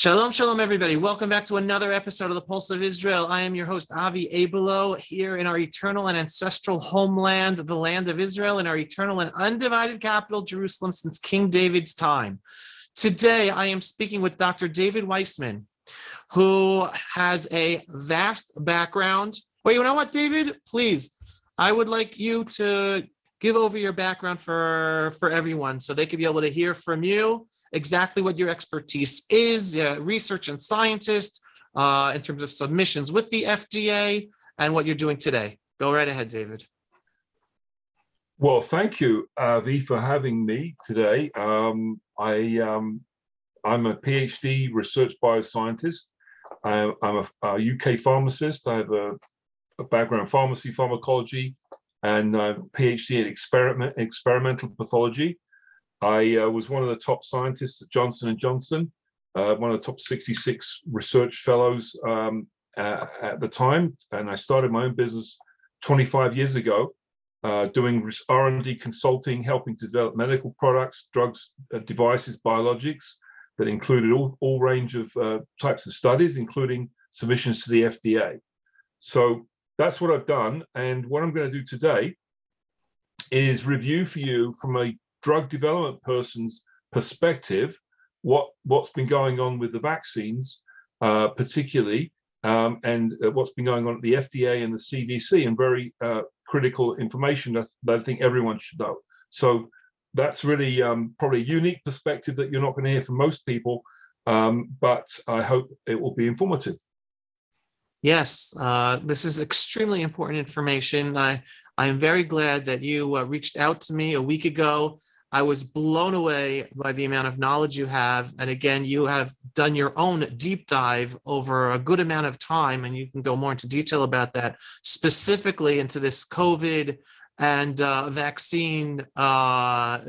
Shalom, shalom, everybody. Welcome back to another episode of the Pulse of Israel. I am your host, Avi Abelow, here in our eternal and ancestral homeland, the land of Israel, in our eternal and undivided capital, Jerusalem, since King David's time. Today, I am speaking with Dr. David Wiseman, who has a vast background. Wait, you know what, David? Please, I would like you to give over your background for, for everyone so they could be able to hear from you exactly what your expertise is, uh, research and scientist uh, in terms of submissions with the FDA and what you're doing today. Go right ahead, David. Well, thank you, Avi, for having me today. Um, I, um, I'm a PhD research bioscientist. I, I'm a, a, UK pharmacist. I have a, a background pharmacy, pharmacology, and a PhD in experiment, experimental pathology. I uh, was one of the top scientists at Johnson & Johnson, uh, one of the top 66 research fellows um, uh, at the time. And I started my own business 25 years ago, uh, doing R&D consulting, helping develop medical products, drugs, uh, devices, biologics that included all, all range of uh, types of studies, including submissions to the FDA. So that's what I've done. And what I'm going to do today is review for you from a drug development person's perspective what what's been going on with the vaccines, uh, particularly, um, and uh, what's been going on at the FDA and the CDC, and very uh, critical information that, that, I think everyone should know. So that's really um, probably a unique perspective that you're not going to hear from most people, um, but I hope it will be informative. Yes, uh, this is extremely important information. I I am very glad that you uh, reached out to me a week ago I was blown away by the amount of knowledge you have. And again, you have done your own deep dive over a good amount of time, and you can go more into detail about that, specifically into this COVID and uh, vaccine uh,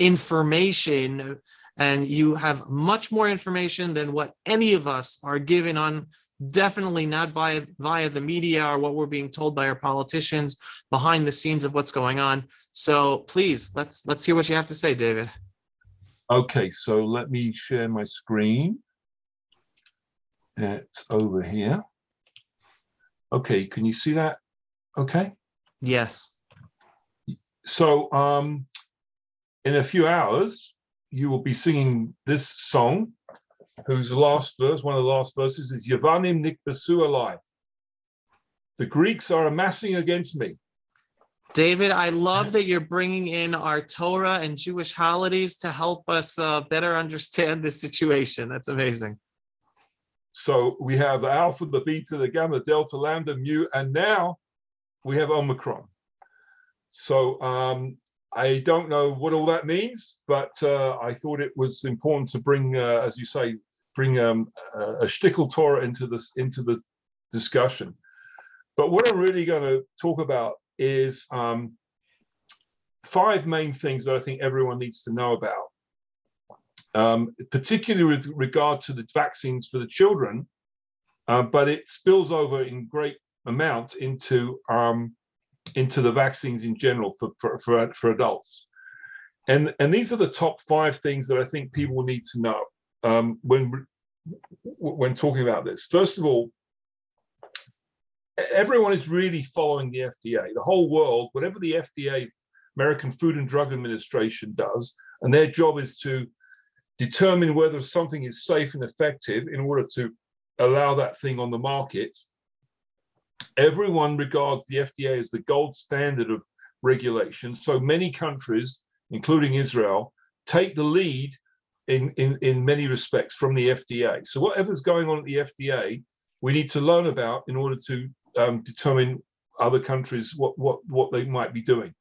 information. And you have much more information than what any of us are given on definitely not by via the media or what we're being told by our politicians behind the scenes of what's going on so please let's let's hear what you have to say david. Okay so let me share my screen. It's over here. Okay can you see that? Okay. Yes. So um in a few hours you will be singing this song whose last verse, one of the last verses is Yavanim nikbasu alai. The Greeks are amassing against me. David, I love that you're bringing in our Torah and Jewish holidays to help us uh, better understand this situation. That's amazing. So we have the alpha, the beta, the gamma, delta, lambda, mu, and now we have Omicron. So um, I don't know what all that means, but uh, I thought it was important to bring, uh, as you say, bring um, a shtickle Torah into this into the discussion. But what I'm really going to talk about is um, five main things that I think everyone needs to know about, um, particularly with regard to the vaccines for the children, uh, but it spills over in great amount into um, into the vaccines in general for, for, for, for adults. And, and these are the top five things that I think people need to know um, when when talking about this. First of all, everyone is really following the FDA. The whole world, whatever the FDA, American Food and Drug Administration, does, and their job is to determine whether something is safe and effective in order to allow that thing on the market. Everyone regards the FDA as the gold standard of regulation. So many countries, including Israel, take the lead in, in, in many respects from the FDA. So whatever's going on at the FDA, we need to learn about in order to um, determine other countries what, what, what they might be doing.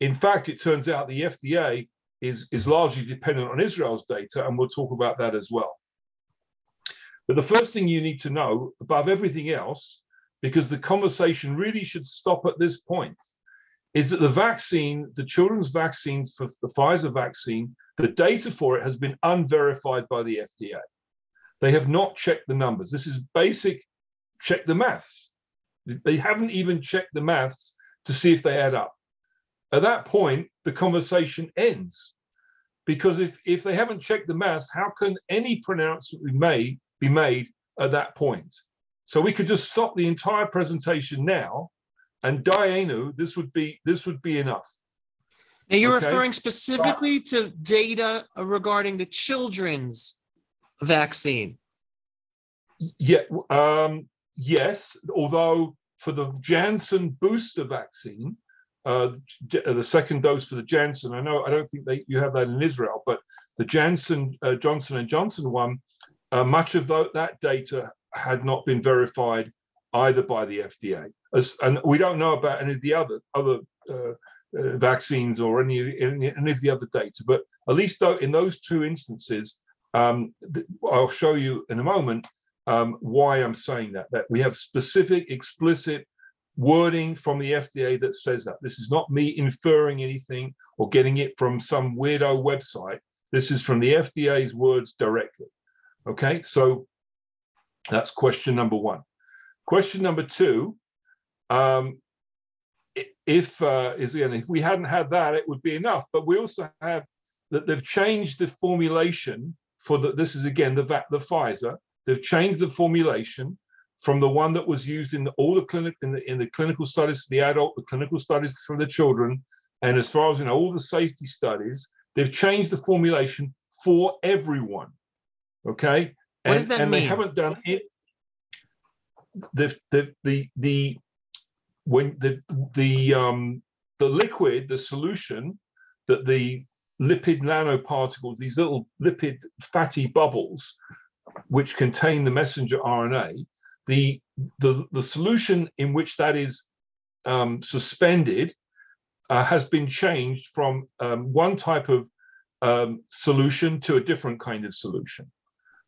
In fact, it turns out the FDA is, is largely dependent on Israel's data, and we'll talk about that as well. But the first thing you need to know above everything else, because the conversation really should stop at this point, is that the vaccine, the children's vaccine for the Pfizer vaccine, the data for it has been unverified by the FDA. They have not checked the numbers. This is basic check the maths. They haven't even checked the maths to see if they add up. At that point, the conversation ends. because if if they haven't checked the maths, how can any pronouncement be made be made at that point? So we could just stop the entire presentation now, and Dayenu, this would be this would be enough. Now you're Okay. referring specifically to data regarding the children's vaccine. Yeah, um, yes. Although for the Janssen booster vaccine, uh, uh, the second dose for the Janssen, I know I don't think they you have that in Israel, but the Janssen uh, Johnson and Johnson one, uh, much of tho- that data had not been verified either by the FDA, As, and we don't know about any of the other other uh, uh, vaccines or any, any any of the other data. But at least though in those two instances, um, I'll show you in a moment um, why I'm saying that. That we have specific, explicit wording from the FDA that says that. This is not me inferring anything or getting it from some weirdo website. This is from the FDA's words directly. Okay, so that's question number one. Question number two. Um, if uh, is again, if we hadn't had that, it would be enough. But we also have that they've changed the formulation for the. This is again the the Pfizer. They've changed the formulation from the one that was used in the, all the clinic in the in the clinical studies for the adult, the clinical studies for the children, and as far as you know, all the safety studies. They've changed the formulation for everyone. Okay. What and, does that and they haven't done it. The the the the when the the um the liquid, the solution that the lipid nanoparticles, these little lipid fatty bubbles, which contain the messenger RNA, the the the solution in which that is um, suspended uh, has been changed from um, one type of um, solution to a different kind of solution.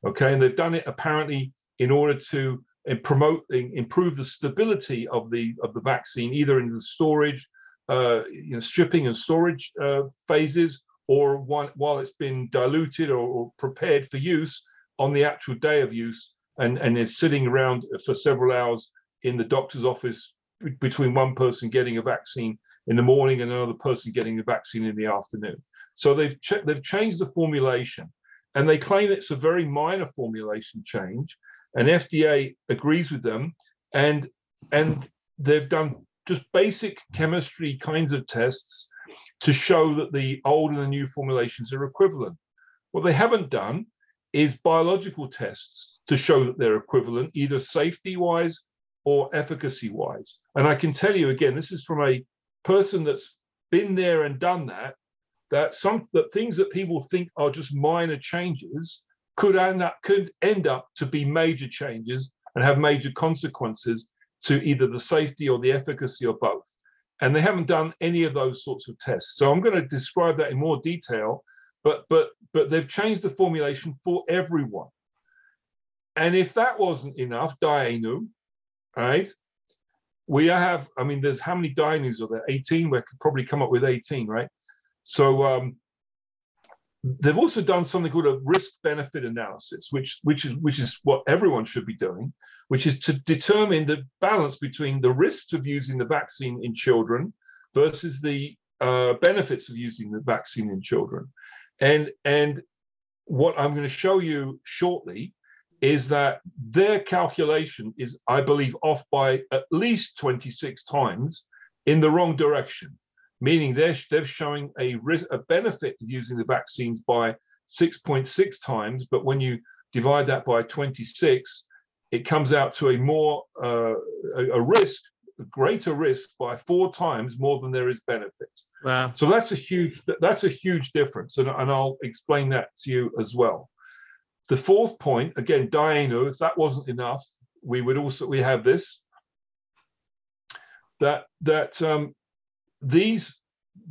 Okay, and they've done it apparently in order to uh, promote, improve the stability of the of the vaccine, either in the storage, uh, you know, stripping and storage uh, phases, or while, while it's been diluted or, or prepared for use on the actual day of use, and and is sitting around for several hours in the doctor's office between one person getting a vaccine in the morning and another person getting the vaccine in the afternoon. So they've ch- they've changed the formulation, and they claim it's a very minor formulation change, and FDA agrees with them, and and they've done just basic chemistry kinds of tests to show that the old and the new formulations are equivalent. What they haven't done is biological tests to show that they're equivalent, either safety wise or efficacy wise. And I can tell you again, this is from a person that's been there and done that, that some that things that people think are just minor changes could end up could end up to be major changes and have major consequences to either the safety or the efficacy or both. And they haven't done any of those sorts of tests. So I'm going to describe that in more detail, but but but they've changed the formulation for everyone. And if that wasn't enough, Dayenu, right? We have, I mean, there's how many Dayenus are there? 18. We could probably come up with 18, right? So um, they've also done something called a risk benefit analysis, which which is which is what everyone should be doing, which is to determine the balance between the risks of using the vaccine in children versus the uh, benefits of using the vaccine in children. And and what I'm going to show you shortly is that their calculation is, I believe, off by at least 26 times in the wrong direction meaning they're, they're showing a, risk, a benefit of using the vaccines by 6.6 times, but when you divide that by 26, it comes out to a more uh, a, risk, greater risk by four times more than there is benefit. Wow. So that's a huge that's a huge difference, and, and I'll explain that to you as well. The fourth point, again, Dayenu, if that wasn't enough, we would also we have this that that um, these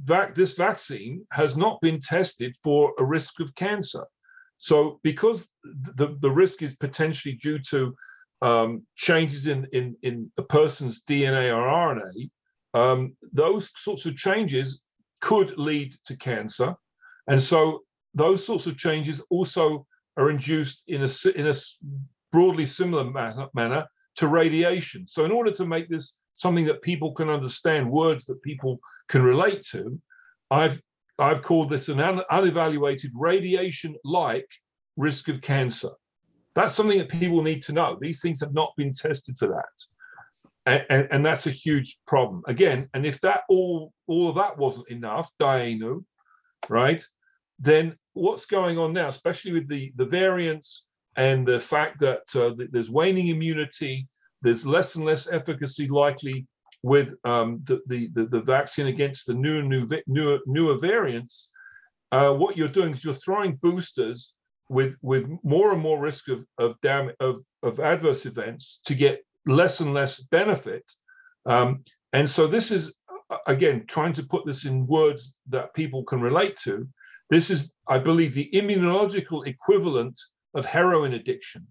vac- this vaccine has not been tested for a risk of cancer. So because the, the risk is potentially due to um, changes in, in, in a person's DNA or RNA, um, those sorts of changes could lead to cancer. And so those sorts of changes also are induced in a, in a broadly similar manner, manner to radiation. So in order to make this something that people can understand, words that people can relate to, I've I've called this an un- unevaluated radiation-like risk of cancer. That's something that people need to know. These things have not been tested for that. And, and, and that's a huge problem. Again, and if that all all of that wasn't enough, Dayenu, right? Then what's going on now, especially with the, the variants and the fact that uh, there's waning immunity, there's less and less efficacy likely with um, the, the, the, vaccine against the new, new, newer, newer variants, uh, what you're doing is you're throwing boosters with, with more and more risk of, of, dam- of, of adverse events to get less and less benefit. Um, and so this is, again, trying to put this in words that people can relate to. This is, I believe, the immunological equivalent of heroin addiction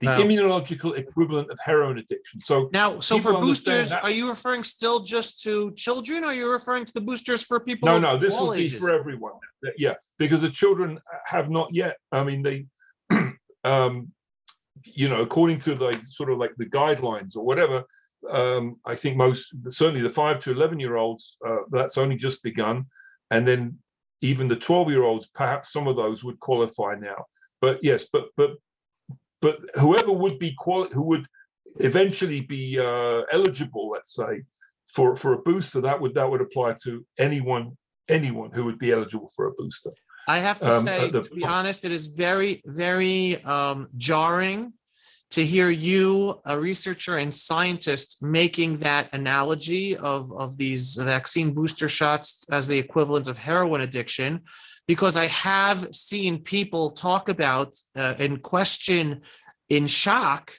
the immunological equivalent of heroin addiction. So now, so for boosters, that, are you referring still just to children? Or are you referring to the boosters for people? No, no, this will be for everyone. Yeah, because the children have not yet. I mean, they, um, you know, according to the sort of like the guidelines or whatever, um, I think most certainly the five to eleven year olds uh, that's only just begun, and then even the twelve year olds, perhaps some of those would qualify now. But yes, but but but whoever would be quali- who would eventually be uh, eligible, let's say, for for a booster, that would that would apply to anyone anyone who would be eligible for a booster. I have to um, say, the, to be honest, it is very very um, jarring to hear you, a researcher and scientist, making that analogy of of these vaccine booster shots as the equivalent of heroin addiction because I have seen people talk about uh, and question in shock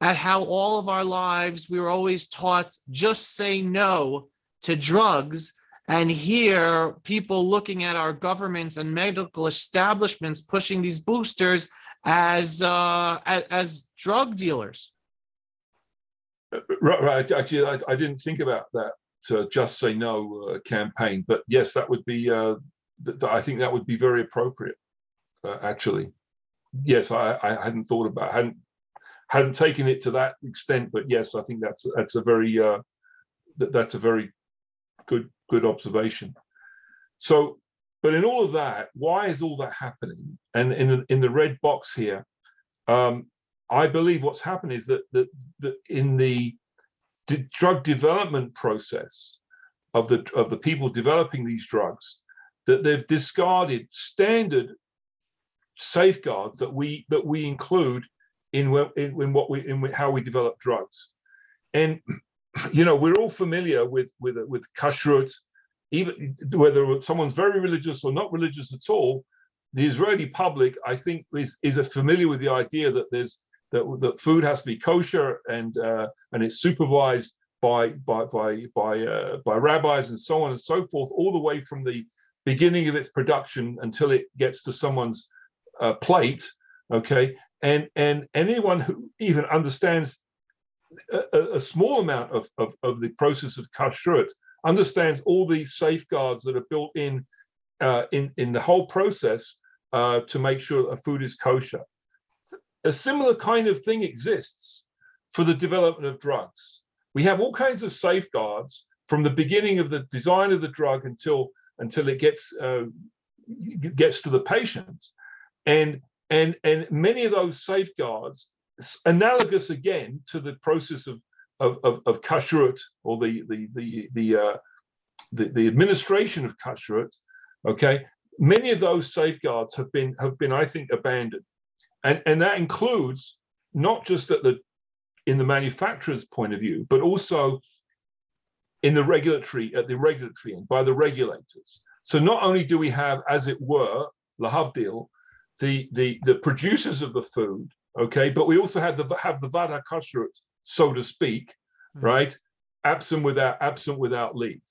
at how all of our lives we were always taught just say no to drugs. And here, people looking at our governments and medical establishments pushing these boosters as uh, as, as drug dealers. Right, right. Actually, I, I didn't think about that uh, "Just Say No" uh, campaign, but yes, that would be I think that would be very appropriate. Uh, actually, yes, I, I hadn't thought about hadn't hadn't taken it to that extent, but yes, I think that's that's a very uh, that, that's a very good good observation. So, but in all of that, why is all that happening? And in in the red box here, um, I believe what's happened is that that, that in the drug development process of the of the people developing these drugs, that they've discarded standard safeguards that we that we include in, in, in what we in how we develop drugs. And you know we're all familiar with with with kashrut even whether someone's very religious or not religious at all the israeli public i think is is familiar with the idea that there's that, that food has to be kosher and uh, and it's supervised by by by by uh, by rabbis and so on and so forth all the way from the beginning of its production until it gets to someone's uh, plate okay? And and anyone who even understands a, a small amount of, of, of, the process of kashrut understands all the safeguards that are built in uh, in in the whole process uh, to make sure a food is kosher. A similar kind of thing exists for the development of drugs. We have all kinds of safeguards from the beginning of the design of the drug until until it gets uh, gets to the patient, and and and many of those safeguards, analogous again to the process of of of, of kashrut or the the the the, uh, the the administration of kashrut, okay. Many of those safeguards have been have been, I think, abandoned, and and that includes not just at the in the manufacturer's point of view, but also in the regulatory at the regulatory end by the regulators. So not only do we have, as it were, lahavdil, the the the producers of the food, okay, but we also have the have the vada kashrut, so to speak, mm-hmm. right? Absent without absent without leave.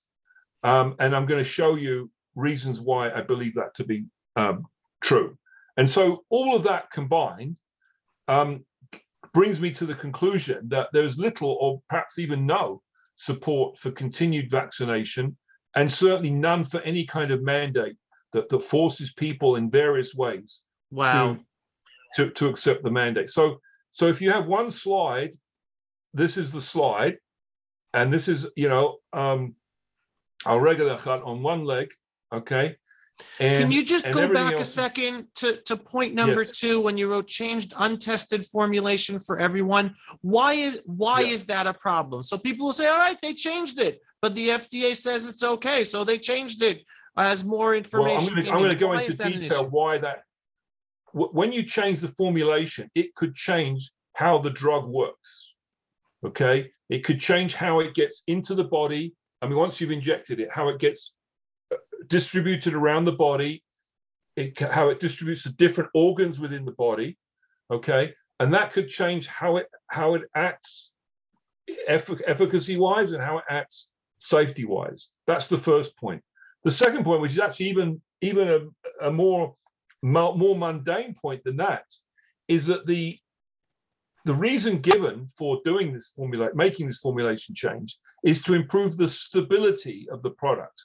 Um, and I'm going to show you reasons why I believe that to be um, true. And so all of that combined um, brings me to the conclusion that there's little or perhaps even no support for continued vaccination, and certainly none for any kind of mandate that, that forces people in various ways wow. to, to, to accept the mandate. So, so if you have one slide, this is the slide, and this is, you know, um, our regular on one leg, Okay. Can you just go back a else second to, to point number Yes. two, when you wrote changed untested formulation for everyone? Why is, why Yeah. is that a problem? So people will say, all right, they changed it, but the FDA says it's okay, so they changed it as more well, I'm information. came I'm in. gonna go Why into is that an detail issue? why that, wh- when you change the formulation, it could change how the drug works. Okay, it could change how it gets into the body. I mean, once you've injected it, how it gets distributed around the body, it, how it distributes to different organs within the body. Okay, and that could change how it how it acts efficacy wise and how it acts safety wise. That's the first point. The second point, which is actually even even a, a more more mundane point than that, is that the the reason given for doing this formula, making this formulation change, is to improve the stability of the product.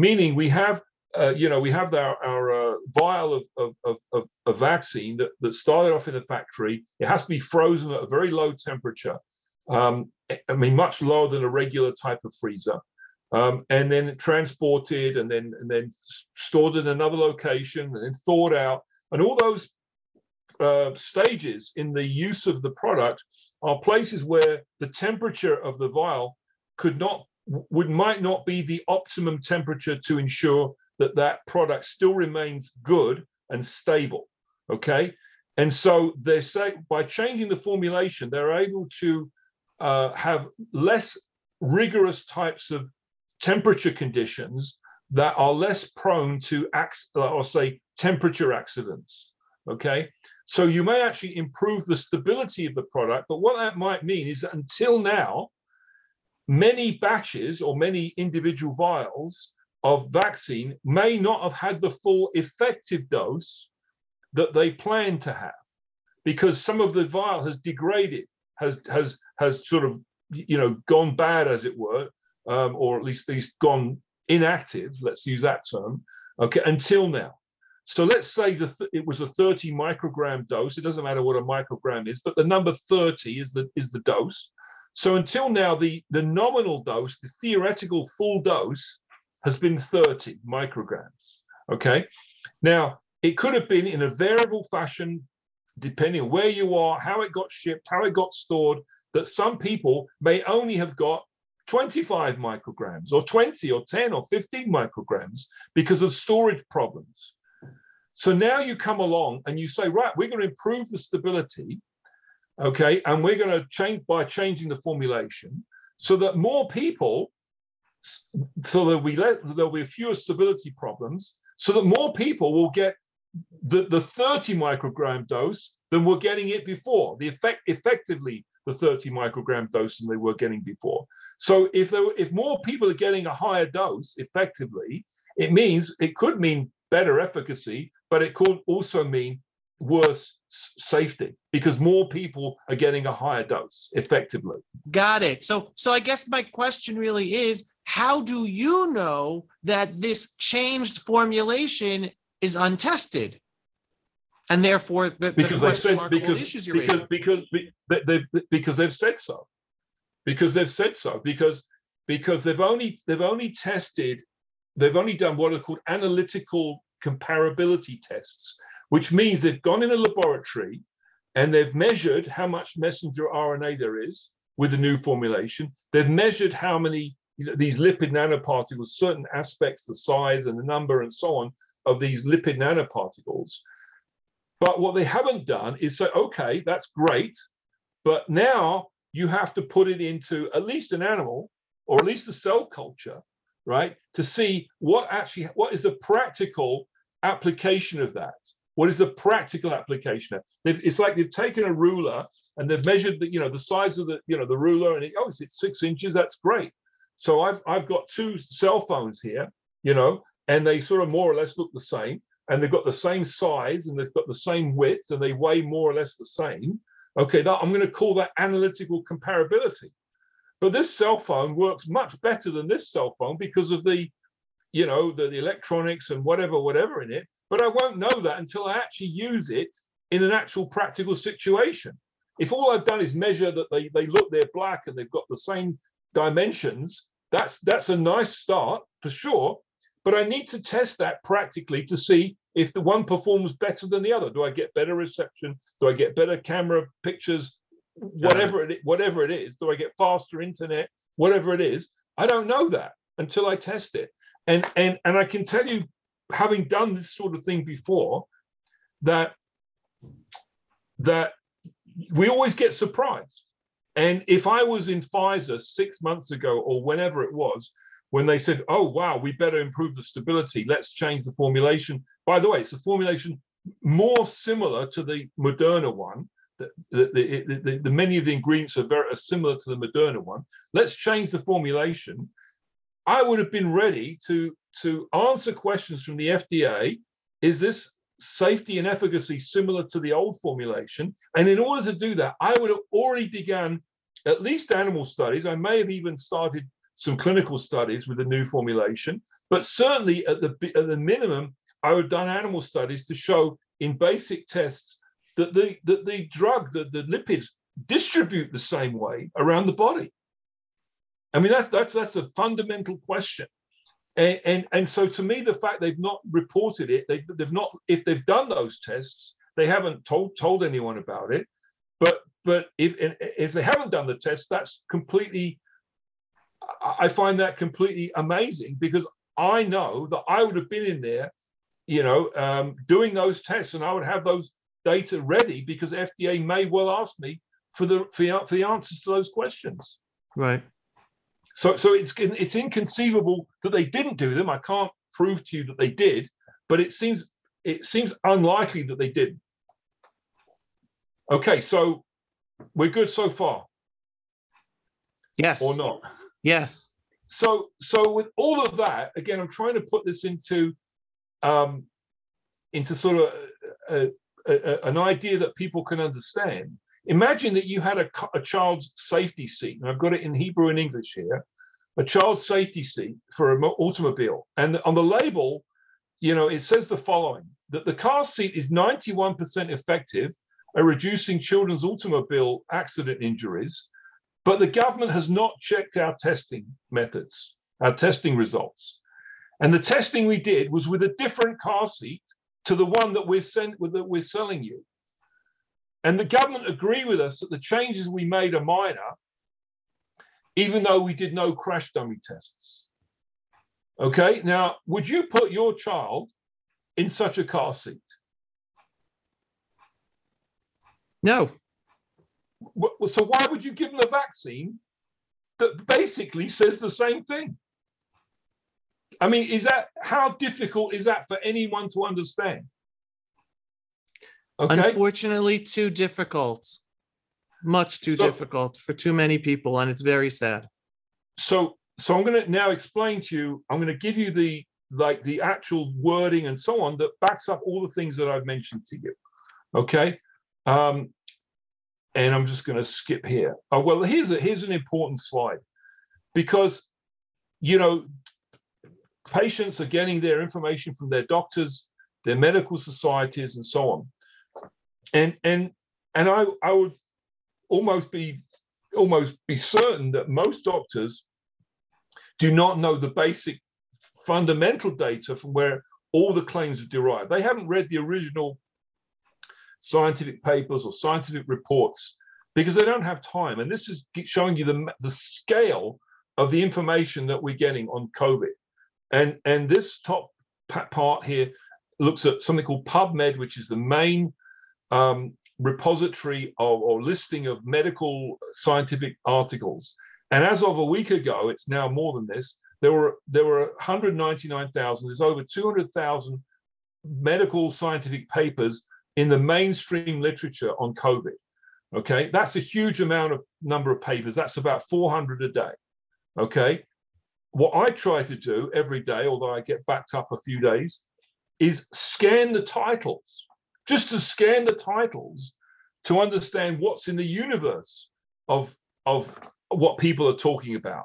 Meaning, we have, uh, you know, we have our, our uh, vial of, of, of, of, vaccine that, that started off in a factory. It has to be frozen at a very low temperature. Um, I mean, much lower than a regular type of freezer. Um, and then transported and then and then stored in another location and then thawed out. And all those uh, stages in the use of the product are places where the temperature of the vial could not would might not be the optimum temperature to ensure that that product still remains good and stable okay? And so they say by changing the formulation they're able to uh, have less rigorous types of temperature conditions that are less prone to acts or say temperature accidents okay? So you may actually improve the stability of the product, but what that might mean is that until now, many batches or many individual vials of vaccine may not have had the full effective dose that they plan to have because some of the vial has degraded, has has has sort of you know gone bad as it were, um, or at least least gone inactive. Let's use that term. Okay, until now. So let's say the th- it was a 30 microgram dose. It doesn't matter what a microgram is, but the number 30 is the is the dose. So until now, the the nominal dose, the theoretical full dose, has been 30 micrograms. Okay. Now it could have been in a variable fashion, depending on where you are, how it got shipped, how it got stored. That some people may only have got 25 micrograms, or 20, or 10, or 15 micrograms because of storage problems. So now you come along and you say, right, we're going to improve the stability, okay, and we're going to change by changing the formulation so that more people, so that we let there'll be fewer stability problems, so that more people will get the, the 30 microgram dose than were getting it before. The effect effectively the 30 microgram dose than they were getting before. So if there, if more people are getting a higher dose effectively, it means it could mean better efficacy, but it could also mean worse safety because more people are getting a higher dose effectively. Got it. So, so I guess my question really is, how do you know that this changed formulation is untested? And therefore, the, the Because question said mark of all the because issues you're because because be- they've because they've said so. Because they've said so. Because because they've only they've only tested they've only done what are called analytical comparability tests, which means they've gone in a laboratory and they've measured how much messenger RNA there is with the new formulation. They've measured how many you know, these lipid nanoparticles, certain aspects, the size and the number and so on of these lipid nanoparticles. But what they haven't done is say, okay, that's great, but now you have to put it into at least an animal or at least a cell culture, right? To see what actually what is the practical application of that. What is the practical application? They've, it's like they've taken a ruler and they've measured the you know the size of the you know the ruler and it, oh it's, it's six inches. That's great. So I've I've got two cell phones here, you know, and they sort of more or less look the same and they've got the same size and they've got the same width and they weigh more or less the same. Okay, that, I'm going to call that analytical comparability. But this cell phone works much better than this cell phone because of the, you know, the, the electronics and whatever, whatever in it. But I won't know that until I actually use it in an actual practical situation. If all I've done is measure that they, they look, they're black and they've got the same dimensions, that's that's a nice start for sure. but I need to test that practically to see if the one performs better than the other. Do I get better reception? Do I get better camera pictures? Whatever it whatever it is, do I get faster internet? Whatever it is, I don't know that until I test it. And and and I can tell you, having done this sort of thing before, that that we always get surprised. And if I was in Pfizer six months ago or whenever it was, when they said, oh, wow, we better improve the stability, let's change the formulation. By the way, it's a formulation more similar to the Moderna one. The, the, the, the, many of the ingredients are very are similar to the Moderna one. Let's change the formulation. I would have been ready to, to answer questions from the FDA. Is this safety and efficacy similar to the old formulation? And in order to do that, I would have already begun at least animal studies. I may have even started some clinical studies with the new formulation, but certainly at the at the minimum, I would have done animal studies to show in basic tests that the that the drug, that the lipids distribute the same way around the body. I mean, that's that's that's a fundamental question. And, and, and so to me, the fact they've not reported it, they, they've not, if they've done those tests, they haven't told told anyone about it. But but if if they haven't done the test, that's completely I find that completely amazing because I know that I would have been in there, you know, um, doing those tests, and I would have those data ready because FDA may well ask me for the for the, for the answers to those questions. Right. So so it's it's inconceivable that they didn't do them. I can't prove to you that they did, but it seems it seems unlikely that they did. Okay, so we're good so far. Yes. Or not. Yes. So, so with all of that, again, I'm trying to put this into, um, into sort of a, a, a, an idea that people can understand. Imagine that you had a, a child's safety seat, and I've got it in Hebrew and English here, a child's safety seat for an automobile, and on the label, you know, it says the following: that the car seat is 91% effective at reducing children's automobile accident injuries but the government has not checked our testing methods, our testing results. And the testing we did was with a different car seat to the one that we're, sent, that we're selling you. And the government agree with us that the changes we made are minor, even though we did no crash dummy tests. Okay, now, would you put your child in such a car seat? No so why would you give them a vaccine that basically says the same thing? I mean, is that how difficult is that for anyone to understand? Okay. Unfortunately, too difficult. Much too so, difficult for too many people, and it's very sad. So, so I'm going to now explain to you. I'm going to give you the like the actual wording and so on that backs up all the things that I've mentioned to you. Okay. Um, and I'm just going to skip here. Oh, well, here's a, here's an important slide because you know patients are getting their information from their doctors, their medical societies, and so on. And and and I I would almost be almost be certain that most doctors do not know the basic fundamental data from where all the claims are derived. They haven't read the original scientific papers or scientific reports because they don't have time. And this is showing you the, the scale of the information that we're getting on COVID. And, and this top part here looks at something called PubMed, which is the main um, repository of, or listing of medical scientific articles. And as of a week ago, it's now more than this. There were there were 199,000. There's over 200,000 medical scientific papers in the mainstream literature on COVID. Okay, that's a huge amount of number of papers. That's about 400 a day. Okay, what I try to do every day, although I get backed up a few days, is scan the titles, just to scan the titles to understand what's in the universe of, of what people are talking about.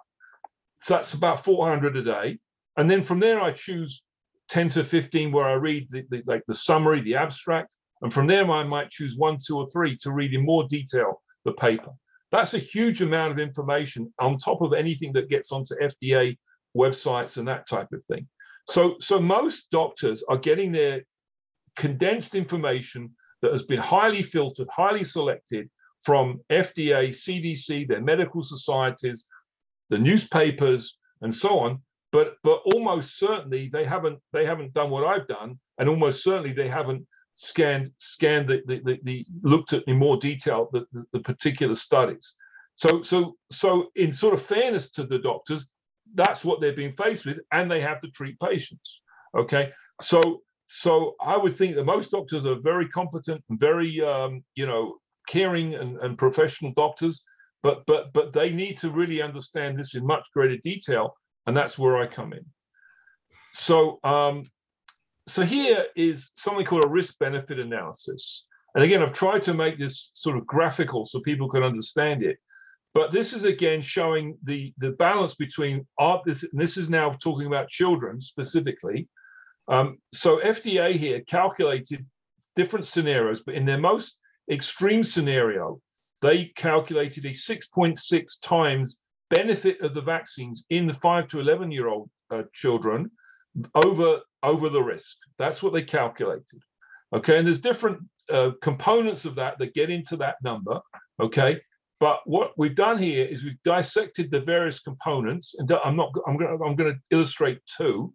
So that's about 400 a day. And then from there, I choose 10 to 15 where I read the, the, like the summary, the abstract, and from there, I might choose one, two, or three to read in more detail the paper. That's a huge amount of information on top of anything that gets onto FDA websites and that type of thing. So, so most doctors are getting their condensed information that has been highly filtered, highly selected from FDA, CDC, their medical societies, the newspapers, and so on. But but almost certainly they haven't they haven't done what I've done, and almost certainly they haven't scanned scanned the the, the, the looked at in more detail the, the, the particular studies. So so so in sort of fairness to the doctors, that's what they're being faced with, and they have to treat patients. Okay, so so I would think that most doctors are very competent and very um, you know caring and, and professional doctors, but but but they need to really understand this in much greater detail, and that's where I come in. So um, so here is something called a risk benefit analysis. And again, I've tried to make this sort of graphical so people can understand it. But this is again showing the, the balance between art. This, this is now talking about children specifically. Um, so FDA here calculated different scenarios, but in their most extreme scenario, they calculated a 6.6 times benefit of the vaccines in the 5 to 11 year old uh, children over over the risk. That's what they calculated. Okay, and there's different uh, components of that that get into that number. Okay, but what we've done here is we've dissected the various components, and I'm not. I'm going. I'm going to illustrate two,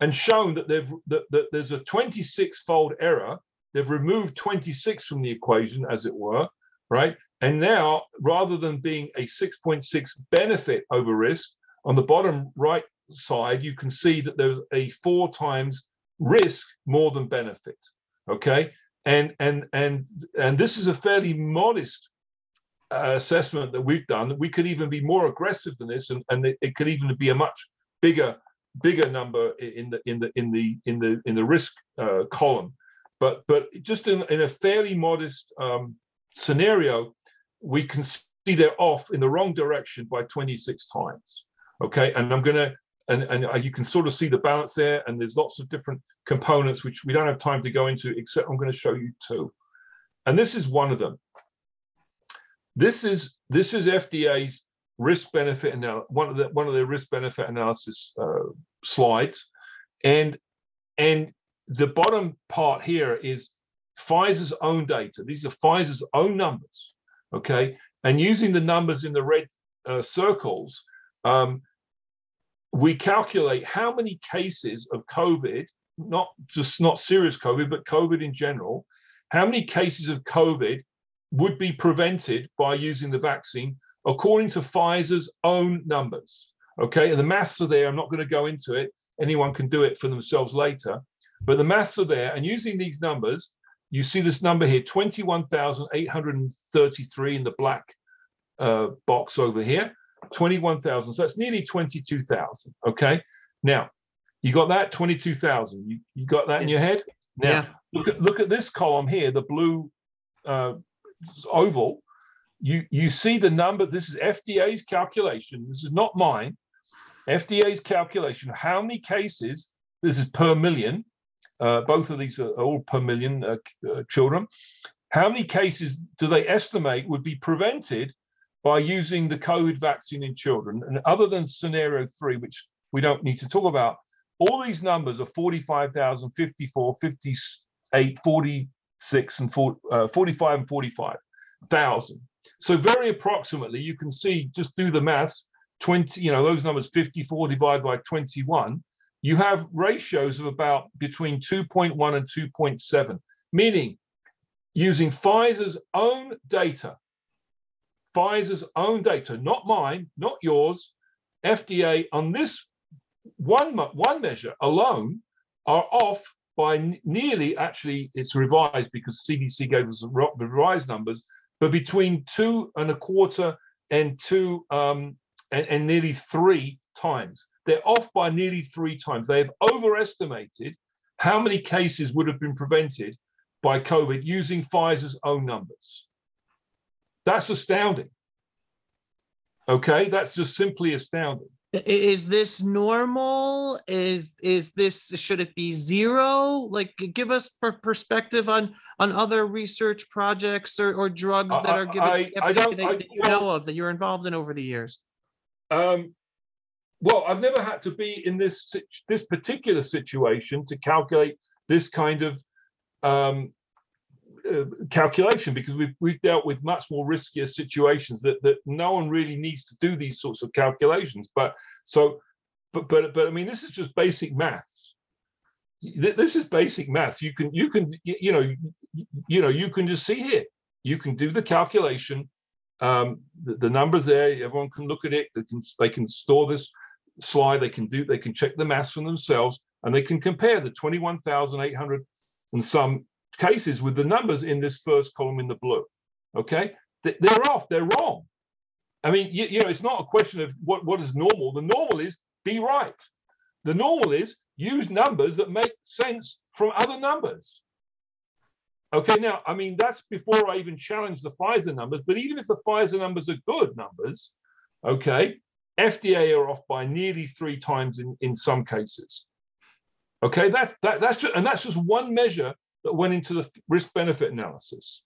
and shown that they've that, that there's a 26-fold error. They've removed 26 from the equation, as it were, right? And now, rather than being a 6.6 benefit over risk, on the bottom right side, you can see that there's a four times risk more than benefit. Okay, and and and and this is a fairly modest uh, assessment that we've done. We could even be more aggressive than this, and, and it, it could even be a much bigger bigger number in the in the in the in the in the risk uh, column. But but just in, in a fairly modest um, scenario, we can see they're off in the wrong direction by 26 times. Okay, and I'm to and, and uh, you can sort of see the balance there and there's lots of different components which we don't have time to go into except i'm going to show you two and this is one of them this is this is fda's risk benefit analysis one of the one of their risk benefit analysis uh, slides. And and the bottom part here is pfizer's own data. These are pfizer's own numbers okay? And using the numbers in the red uh, circles um, we calculate how many cases of COVID, not just not serious COVID, but COVID in general, how many cases of COVID would be prevented by using the vaccine according to Pfizer's own numbers. Okay, and the maths are there. I'm not going to go into it. Anyone can do it for themselves later. But the maths are there. And using these numbers, you see this number here 21,833 in the black uh, box over here. 21,000. So that's nearly 22,000. Okay. Now, you got that 22,000. You, you got that in your head? Now, yeah. look at look at this column here, the blue uh, oval. You you see the number. This is FDA's calculation. This is not mine. FDA's calculation. How many cases? This is per million. Uh, both of these are all per million uh, uh children. How many cases do they estimate would be prevented by using the COVID vaccine in children. And other than scenario three, which we don't need to talk about, all these numbers are 45,000, 54, 58, 46, and 40, uh, 45 and 45,000. So very approximately, you can see just do the maths, 20, you know, those numbers 54 divided by 21, you have ratios of about between 2.1 and 2.7, meaning using Pfizer's own data, Pfizer's own data, not mine, not yours, FDA on this one, one measure alone are off by nearly, actually, it's revised because CDC gave us the revised numbers, but between two and a quarter and two um, and, and nearly three times. They're off by nearly three times. They have overestimated how many cases would have been prevented by COVID using Pfizer's own numbers. That's astounding. Okay, that's just simply astounding. Is this normal? Is is this should it be zero? Like, give us per perspective on on other research projects or, or drugs that are given I, I, that, that, you know of that you're involved in over the years. Um, well, I've never had to be in this this particular situation to calculate this kind of um, uh, calculation because we've we've dealt with much more riskier situations that that no one really needs to do these sorts of calculations. But so, but but but I mean, this is just basic maths. This is basic maths. You can you can you know you know you can just see here. You can do the calculation. Um, the, the numbers there. Everyone can look at it. They can they can store this slide. They can do they can check the maths for themselves, and they can compare the twenty one thousand eight hundred and some cases with the numbers in this first column in the blue. Okay, they're off. They're wrong. I mean, you, you know, it's not a question of what what is normal. The normal is be right. The normal is use numbers that make sense from other numbers. Okay, now, I mean, that's before I even challenge the Pfizer numbers, but even if the Pfizer numbers are good numbers, okay, FDA are off by nearly three times in, in some cases. Okay, that, that, that's just, and that's just one measure that went into the risk benefit analysis.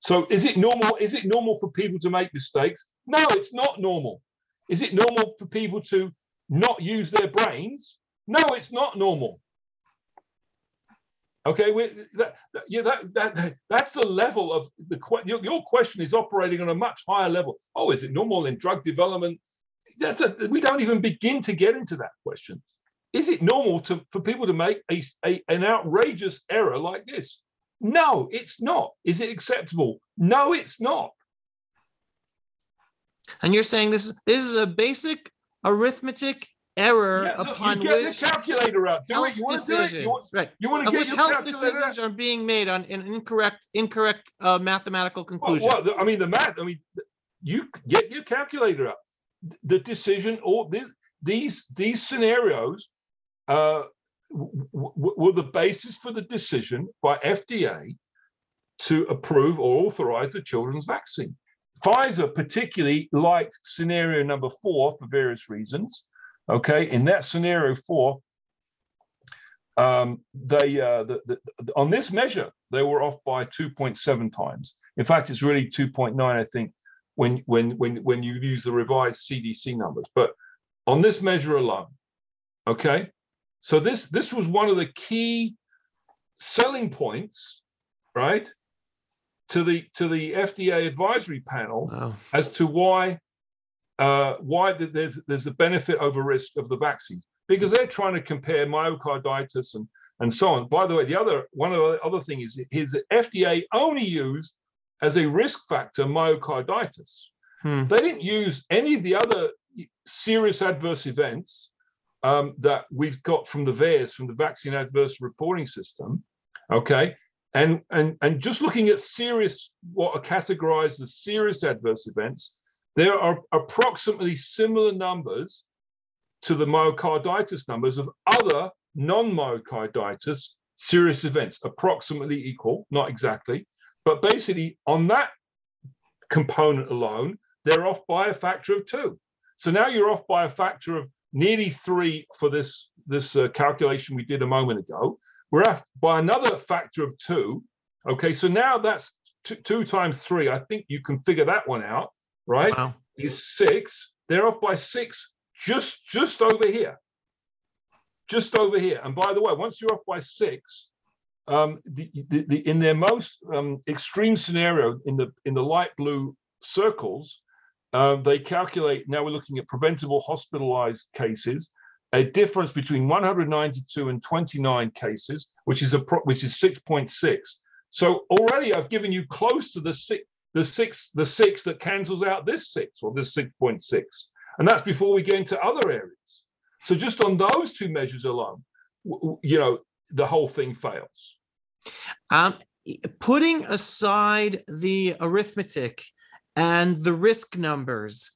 So is it normal? Is it normal for people to make mistakes? No, it's not normal. Is it normal for people to not use their brains? No, it's not normal. Okay, we, that, that, yeah, that, that, that's the level of the your, your question is operating on a much higher level. Oh, is it normal in drug development? That's a, we don't even begin to get into that question is it normal to, for people to make a, a, an outrageous error like this? No, it's not. Is it acceptable? No, it's not. And you're saying this is this is a basic arithmetic error yeah, upon you get which the calculator out. Do health it. You want decisions, it? You want, right? You want to get your health calculator decisions out? are being made on an incorrect, incorrect uh, mathematical conclusion. Well, well, I mean, the math. I mean, you get your calculator up. The decision, or this, these these scenarios uh, were the basis for the decision by FDA to approve or authorize the children's vaccine. Pfizer particularly liked scenario number four for various reasons. Okay, in that scenario four, um, they uh, the, the, on this measure they were off by 2.7 times. In fact, it's really 2.9, I think, when when when when you use the revised CDC numbers. But on this measure alone, okay, so this this was one of the key selling points, right, to the to the FDA advisory panel wow. as to why uh, why there's there's a benefit over risk of the vaccines because they're trying to compare myocarditis and and so on. By the way, the other one of the other thing is is that FDA only used as a risk factor myocarditis. Hmm. They didn't use any of the other serious adverse events um, that we've got from the VAERS, from the Vaccine Adverse Reporting System, okay? And, and, and just looking at serious, what are categorized as serious adverse events, there are approximately similar numbers to the myocarditis numbers of other non-myocarditis serious events, approximately equal, not exactly, but basically on that component alone, they're off by a factor of two. So now you're off by a factor of nearly three for this this uh, calculation we did a moment ago. We're off by another factor of two. Okay, so now that's two, times three. I think you can figure that one out, right? Wow. Is six. They're off by six, just just over here, just over here. And by the way, once you're off by six, um, the, the, the, in their most um, extreme scenario, in the in the light blue circles, uh, they calculate, now we're looking at preventable hospitalized cases, a difference between 192 and 29 cases, which is a which is 6.6. So already I've given you close to the six, the six, the six that cancels out this six or this 6.6. And that's before we get into other areas. So just on those two measures alone, you know, the whole thing fails. Um, putting aside the arithmetic and the risk numbers.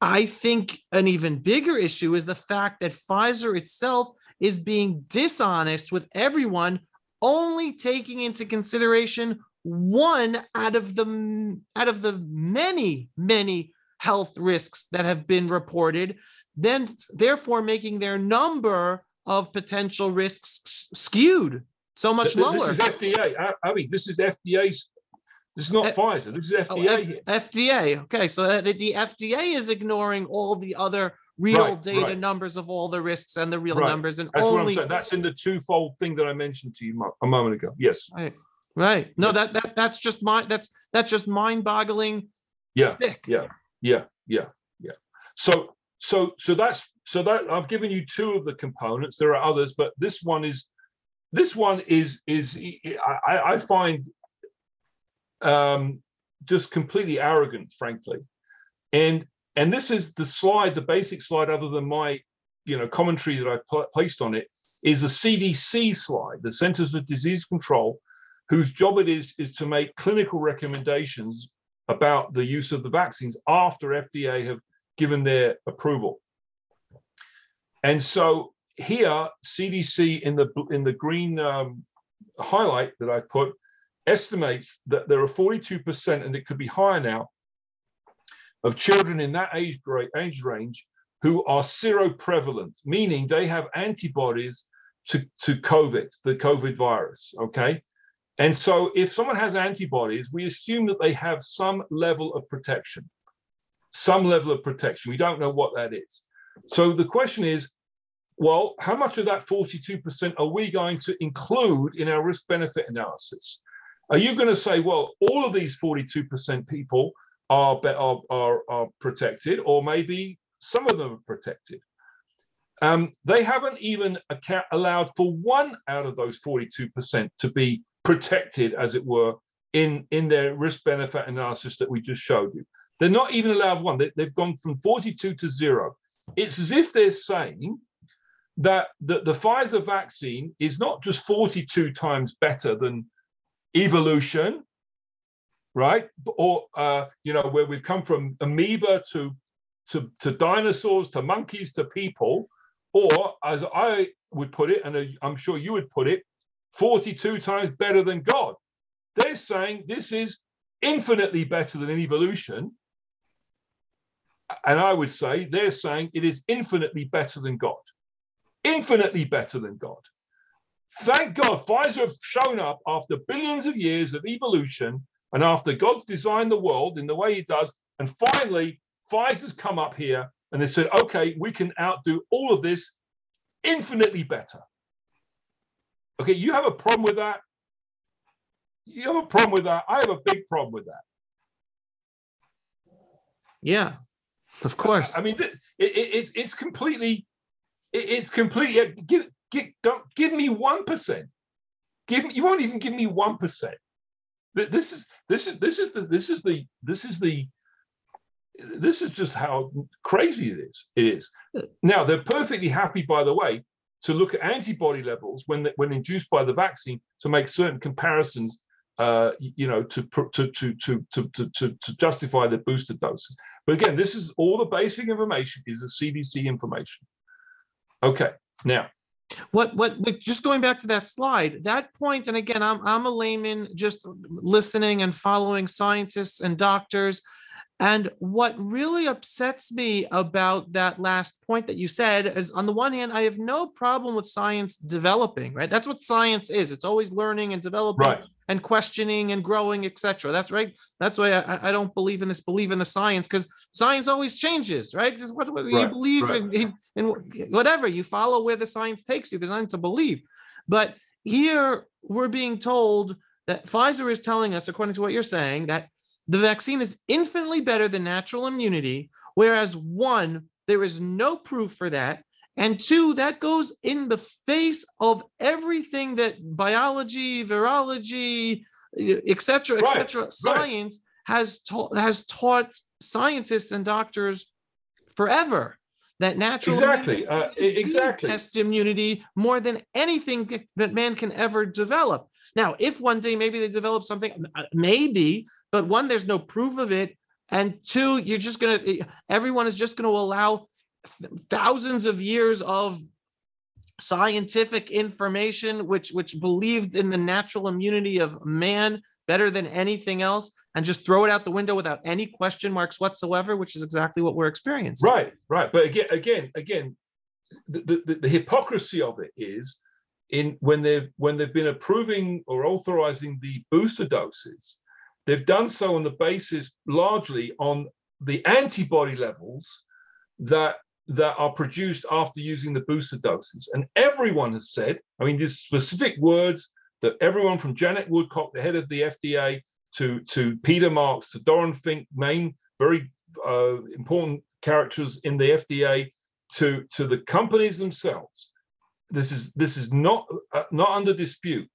I think an even bigger issue is the fact that Pfizer itself is being dishonest with everyone, only taking into consideration one out of the out of the many many health risks that have been reported then therefore making their number of potential risks skewed so much lower. This is FDA. I, I mean, this is FDA's this is not F- Pfizer. This is FDA. Oh, F- FDA. Okay, so uh, the, the FDA is ignoring all the other real Right, data right. numbers of all the risks and the real Right. numbers and That's what I'm only saying. That's in the twofold thing that I mentioned to you a moment ago. Yes. right right no that that that's just my that's that's just mind-boggling Yeah. stick Yeah. Yeah. Yeah. Yeah. So so so that's so that I've given you two of the components. There are others, but this one is this one is is I- I find um just completely arrogant, frankly. And and this is the slide, the basic slide, other than my you know commentary that I pl- placed on it, is the CDC slide, the Centers for Disease Control, whose job it is is to make clinical recommendations about the use of the vaccines after FDA have given their approval. And so here, CDC in the in the green um, highlight that I put estimates that there are 42%, and it could be higher now, of children in that age age range who are seroprevalent, meaning they have antibodies to, to COVID, the COVID virus. Okay. And so if someone has antibodies, we assume that they have some level of protection, some level of protection. We don't know what that is. So the question is, well, how much of that 42% are we going to include in our risk benefit analysis? Are you going to say, well, all of these 42% people are, are, are, are protected, or maybe some of them are protected? Um, they haven't even account- allowed for one out of those 42% to be protected, as it were, in, in their risk benefit analysis that we just showed you. They're not even allowed one. They, they've gone from 42 to zero. It's as if they're saying that the, the Pfizer vaccine is not just 42 times better than evolution, right? Or uh, you know, where we've come from amoeba to to to dinosaurs to monkeys to people, or as I would put it, and I'm sure you would put it, 42 times better than God. They're saying this is infinitely better than evolution. And I would say they're saying it is infinitely better than God. Infinitely better than God. Thank God Pfizer have shown up after billions of years of evolution and after God's designed the world in the way he does. And finally, Pfizer's come up here and they said, okay, we can outdo all of this infinitely better. Okay, you have a problem with that? You have a problem with that? I have a big problem with that. yeah of course I mean, it, it, it's it's completely, it, it's completely. Give, give, don't give me one percent. Give me. You won't even give me one percent. This is this is this is the this is the this is the this is just how crazy it is. It is. Now they're perfectly happy, by the way, to look at antibody levels when when induced by the vaccine to make certain comparisons. Uh, you know, to to to to to to to, to justify the booster doses. But again, this is all the basic information is the CDC information. Okay, now what what just going back to that slide that point and again i'm i'm a layman just listening and following scientists and doctors and what really upsets me about that last point that you said is on the one hand i have no problem with science developing right? That's what science is. It's always learning and developing right, and questioning and growing etc that's right. That's why I, I don't believe in this believe in the science because science always changes right? Because what, what you believe right. in, in, in whatever you follow where the science takes you. There's nothing to believe. But here we're being told that pfizer is telling us according to what you're saying that the vaccine is infinitely better than natural immunity whereas one there is no proof for that and two, that goes in the face of everything that biology, virology, et cetera, et Right, cetera, science has taught has taught scientists and doctors forever that natural exactly, immunity uh, exactly. best immunity more than anything that- that man can ever develop. Now, if one day maybe they develop something, uh, maybe, but one, there's no proof of it, and two, you're just gonna eh, everyone is just gonna allow th- thousands of years of scientific information which which believed in the natural immunity of man better than anything else and just throw it out the window without any question marks whatsoever which is exactly what we're experiencing Right, right. But again, again, again, the, the, the hypocrisy of it is in when they've when they've been approving or authorizing the booster doses, they've done so on the basis largely on the antibody levels that that are produced after using the booster doses. And everyone has said, I mean, these specific words that everyone from Janet Woodcock, the head of the FDA, to, to Peter Marks, to Doran Fink, main very uh, important characters in the FDA, to, to the companies themselves. This is this is not uh, not under dispute.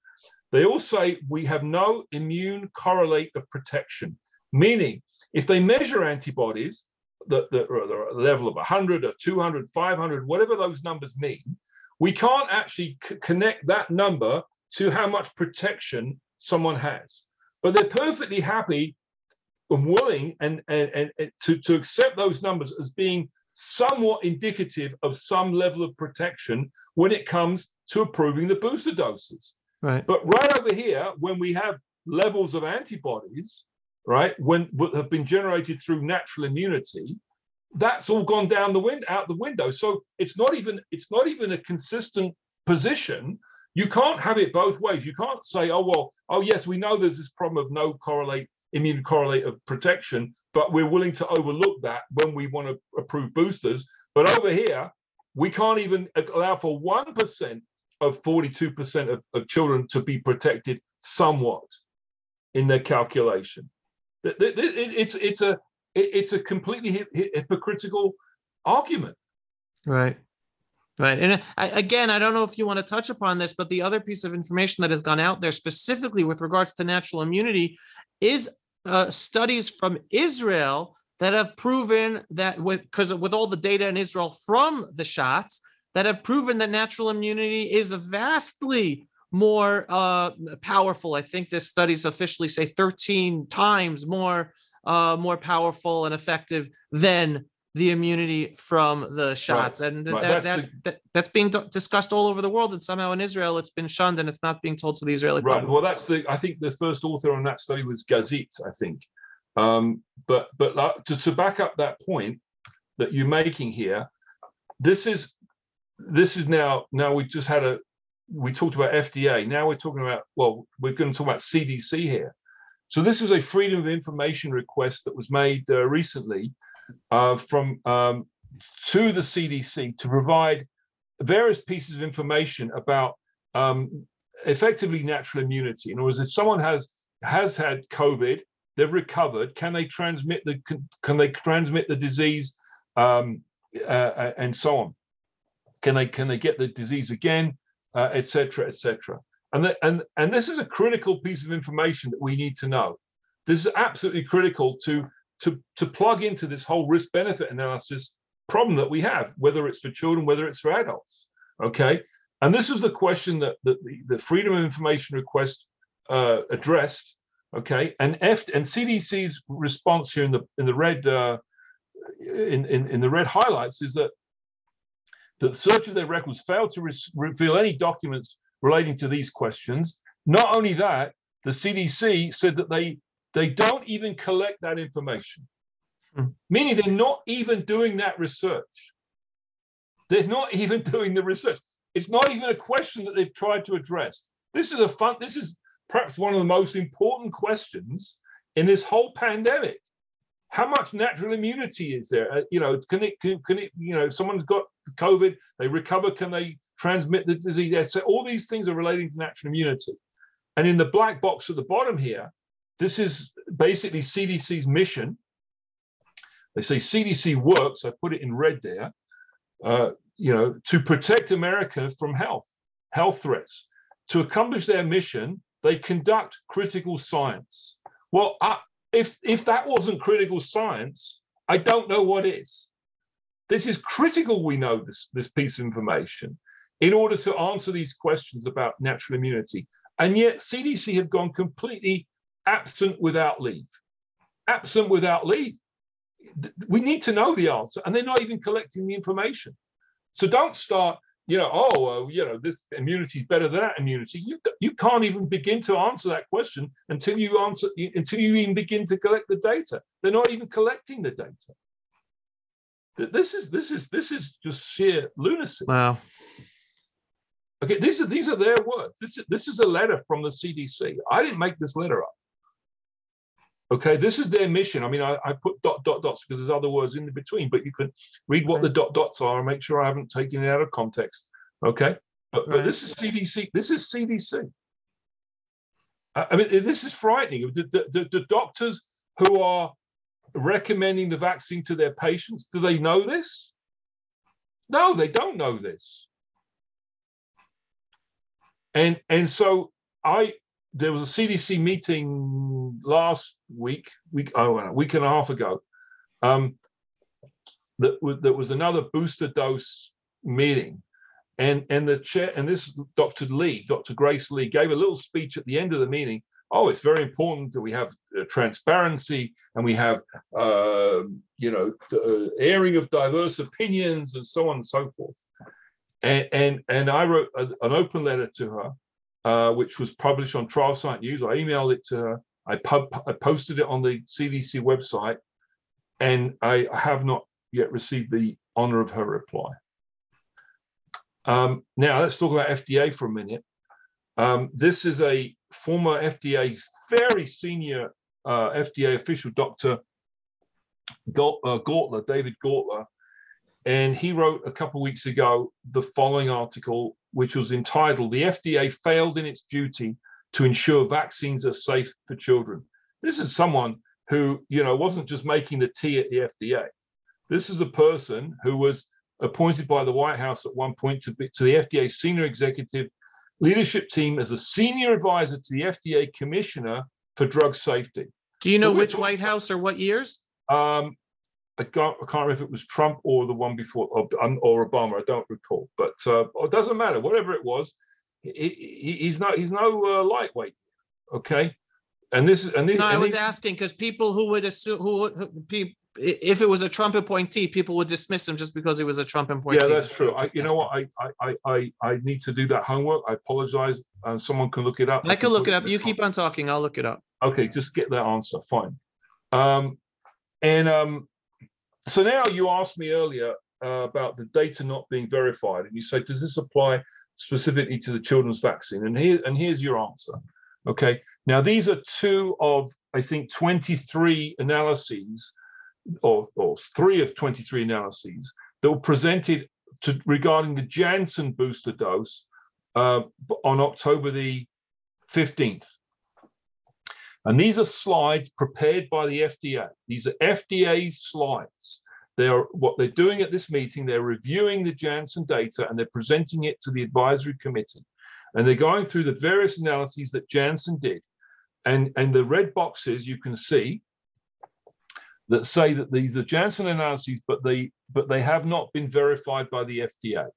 They all say we have no immune correlate of protection, meaning if they measure antibodies, the, the, the level of 100 or 200, 500, whatever those numbers mean, we can't actually connect that number to how much protection someone has. But they're perfectly happy and willing and, and, and, and to, to accept those numbers as being somewhat indicative of some level of protection when it comes to approving the booster doses. Right. But right over here, when we have levels of antibodies, right, when have been generated through natural immunity, that's all gone down the wind out the window. So it's not even it's not even a consistent position. You can't have it both ways. You can't say, oh well, oh yes, we know there's this problem of no correlate immune correlate of protection, but we're willing to overlook that when we want to approve boosters. But over here, we can't even allow for one percent of 42% of, of children to be protected somewhat in their calculation. It's it's a it's a completely hypocritical argument. Right. Right. And I, again, I don't know if you want to touch upon this, but the other piece of information that has gone out there specifically with regards to natural immunity is uh, studies from Israel that have proven that with because with all the data in Israel from the shots that have proven that natural immunity is vastly more uh, powerful. I think the studies officially say 13 times more uh, more powerful and effective than the immunity from the shots. Right. And right. That, that's, that, the... that, that's being discussed all over the world. And somehow in Israel, it's been shunned and it's not being told to the Israeli right. Public. Well, that's the, I think the first author on that study was Gazit, I think. Um, but but uh, to, to back up that point that you're making here, this is this is now now we just had a we talked about FDA. Now we're talking about well, we're going to talk about CDC here. So this is a freedom of information request that was made uh, recently uh, from um, to the CDC to provide various pieces of information about um, effectively natural immunity. In other words, if someone has has had COVID, they've recovered. Can they transmit the can, can they transmit the disease um, uh, uh and so on? Can they can they get the disease again, etc. Uh, etc. Et and the, and and this is a critical piece of information that we need to know. This is absolutely critical to to to plug into this whole risk benefit analysis problem that we have, whether it's for children, whether it's for adults. Okay, and this is the question that, that the, the Freedom of Information request uh, addressed. Okay, and F and CDC's response here in the in the red uh, in, in in the red highlights is that that the search of their records failed to re reveal any documents relating to these questions. Not only that, the CDC said that they they don't even collect that information, hmm. meaning they're not even doing that research. They're not even doing the research. It's not even a question that they've tried to address. This is a fun. This is perhaps one of the most important questions in this whole pandemic. How much natural immunity is there? Uh, you know, can it can, can it you know someone's got COVID, they recover, can they transmit the disease? So all these things are relating to natural immunity. And in the black box at the bottom here, this is basically CDC's mission. They say CDC works, I put it in red there, uh, you know, to protect America from health, health threats. To accomplish their mission, they conduct critical science. Well, uh, if, if that wasn't critical science, I don't know what is. This is critical, we know this, this piece of information in order to answer these questions about natural immunity. And yet CDC have gone completely absent without leave. Absent without leave. We need to know the answer, and they're not even collecting the information. So don't start, you know, oh, uh, you know, this immunity is better than that immunity. You you can't even begin to answer that question until you answer until you even begin to collect the data. They're not even collecting the data. This is this is this is just sheer lunacy. Wow. Okay, these are these are their words. This is this is a letter from the CDC. I didn't make this letter up. Okay, this is their mission. I mean, I, I put dot dot dots because there's other words in between, but you can read what the dot dots are and make sure I haven't taken it out of context. Okay, but but this is CDC. This is CDC. I mean, this is frightening. The, the, the, the doctors who are recommending the vaccine to their patients, do they know this? No, they don't know this. And and so I there was a CDC meeting last week, week oh week and a half ago. Um, that was that was another booster dose meeting, and and the chair and this Dr. Lee, Dr. Grace Lee, gave a little speech at the end of the meeting. Oh, it's very important that we have uh, transparency and we have uh, you know uh, airing of diverse opinions and so on and so forth. And and and I wrote a, an open letter to her uh, which was published on Trial Site News. I emailed it to her. I, pub, I posted it on the CDC website, and I have not yet received the honor of her reply. Um, now let's talk about FDA for a minute. Um, this is a former FDA, very senior uh, FDA official, Dr. Gort, uh, David Gortler, and he wrote a couple weeks ago the following article, which was entitled The FDA Failed in Its Duty to Ensure Vaccines Are Safe for Children. This is someone who, you know, wasn't just making the tea at the FDA. This is a person who was appointed by the White House at one point to, be, to the FDA senior executive leadership team as a senior advisor to the FDA commissioner for drug safety. Do you know we're which White House or what years? Um, I can't, I can't remember if it was Trump or the one before, or, um, or Obama. I don't recall, but uh, it doesn't matter. Whatever it was, he, he, he's no he's no uh, lightweight. Okay, and this is and, this, No, I was these- asking because people who would assume who, who if it was a Trump appointee, people would dismiss him just because he was a Trump appointee. Yeah, that's true. I, you know what? I, I I I I need to do that homework. I apologize. Uh, someone can look it up. I can look put it up. You keep on talking. I'll look it up. Okay, just get that answer. Fine. Um, and um, so now you asked me earlier uh, about the data not being verified, and you say, does this apply specifically to the children's vaccine? And here and here's your answer. Okay. Now these are two of I think 23 analyses, or or three of 23 analyses that were presented to regarding the Janssen booster dose uh, on October the 15th. And these are slides prepared by the FDA. These are FDA slides. They're what they're doing at this meeting. They're reviewing the Janssen data and they're presenting it to the advisory committee. And they're going through the various analyses that Janssen did. And, and the red boxes you can see that say that these are Janssen analyses, but they but they have not been verified by the FDA.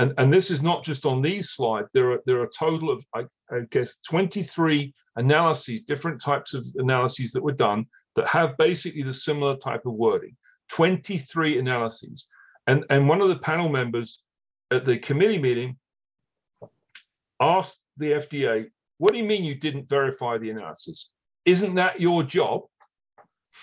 And, and this is not just on these slides. There are there are a total of I, I guess 23 analyses, different types of analyses that were done that have basically the similar type of wording. 23 analyses. And, and one of the panel members at the committee meeting asked the FDA, what do you mean you didn't verify the analysis? Isn't that your job?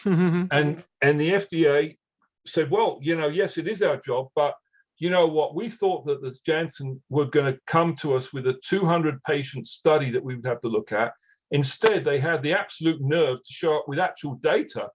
And and the FDA said, well, you know, yes, it is our job, but you know what? We thought that this Janssen were going to come to us with a 200 patient study that we would have to look at. Instead, they had the absolute nerve to show up with actual data.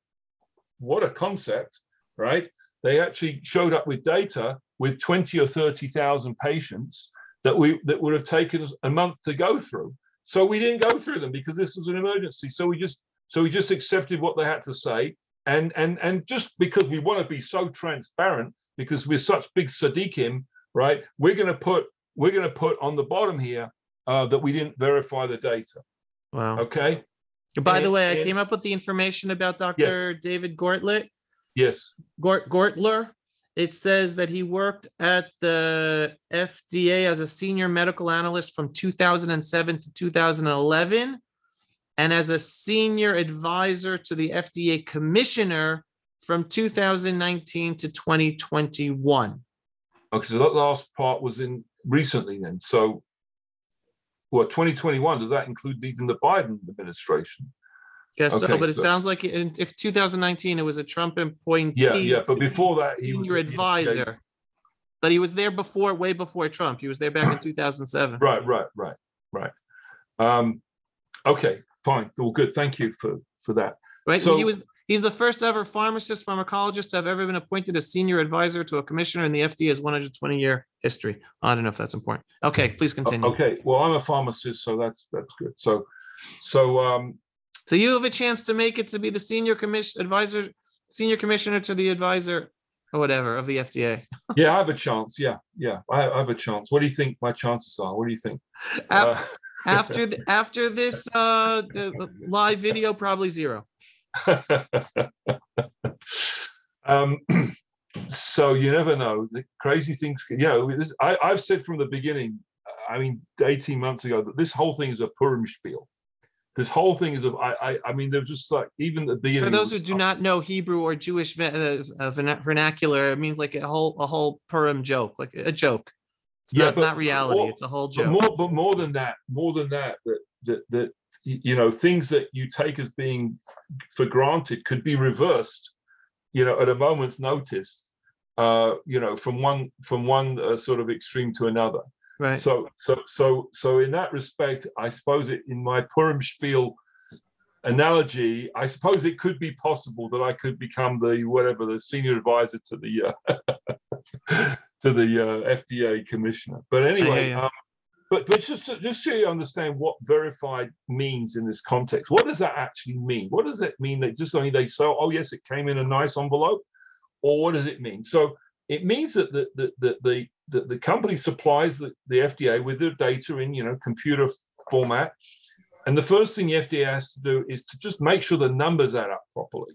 What a concept, right? They actually showed up with data with 20 or 30,000 patients that we that would have taken us a month to go through. So we didn't go through them because this was an emergency. So we just so we just accepted what they had to say. And and and just because we want to be so transparent, because we're such big Sadiqim, right? We're gonna put we're gonna put on the bottom here uh, that we didn't verify the data. Wow. Okay. By the and- way, I and- came up with the information about Dr. David Gortler. Yes. Gort Gortler. It says that he worked at the FDA as a senior medical analyst from 2007 to 2011 and as a senior advisor to the FDA commissioner from 2019 to 2021. Okay. So that last part was in recently then. So what 2021 does that include even the Biden administration? Guess so, Okay, but it so- sounds like in, if 2019 it was a Trump appointee. Yeah, yeah. But before that, he was senior at the FDA. advisor. But he was there before, way before Trump. He was there back in 2007. Right, right, right, right. Um, okay, fine. Well, good. Thank you for for that. Right? So- he was he's the first ever pharmacist pharmacologist to have ever been appointed as senior advisor to a commissioner in the FDA's 120 year history. I don't know if that's important. Okay, please continue. Okay, well, I'm a pharmacist, so that's that's good. So, so um, So you have a chance to make it to be the senior commission advisor, senior commissioner to the advisor or whatever of the FDA. yeah, I have a chance. Yeah, yeah, I, I have a chance. What do you think my chances are? What do you think? Uh, After th- after this uh uh, live video, probably zero. um, so you never know. The crazy things, you know. This, I, I've said from the beginning. I mean, 18 months ago, that this whole thing is a Purim spiel. This whole thing is of I I mean, there's just like even the beginning. For those who do not know Hebrew or Jewish uh, uh, vernacular, it means like a whole a whole Purim joke, like a joke. It's Yeah, not, but not reality. more- it's a whole but joke. more, but more than that, more than that, that that that you know, things that you take as being for granted could be reversed, you know, at a moment's notice, uh, you know, from one from one uh, sort of extreme to another. Right. So, so, so, so in that respect, I suppose it in my Purim spiel analogy, I suppose it could be possible that I could become the whatever the senior advisor to the uh, to the uh, FDA commissioner. But anyway, you. um, but but just to, just so you understand what verified means in this context, what does that actually mean? What does it mean that just only they say, oh yes, it came in a nice envelope, or what does it mean? So it means that the the the the, the, the company supplies the, the FDA with their data in you know computer format. And the first thing the FDA has to do is to just make sure the numbers add up properly.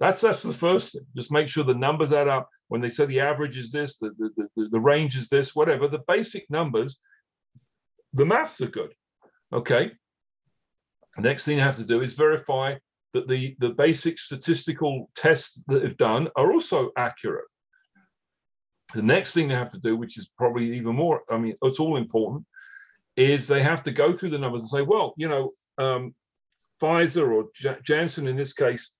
That's that's the first thing. Just make sure the numbers add up. When they say the average is this, the the, the, the range is this, whatever, the basic numbers, the maths are good. Okay. Next thing you have to do is verify that the, the basic statistical tests that they've done are also accurate. The next thing they have to do, which is probably even more, I mean, it's all important, is they have to go through the numbers and say, well, you know, um, Pfizer or J- Janssen in this case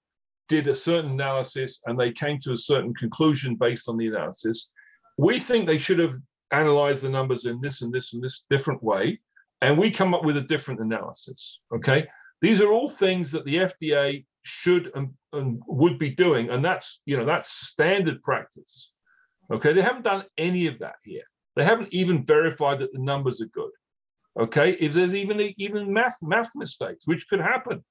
did a certain analysis and they came to a certain conclusion based on the analysis. We think they should have analyzed the numbers in this and this and this different way, and we come up with a different analysis. Okay, these are all things that the FDA should and, and would be doing, and that's you know that's standard practice. Okay, they haven't done any of that here. They haven't even verified that the numbers are good. Okay, if there's even even math math mistakes, which could happen.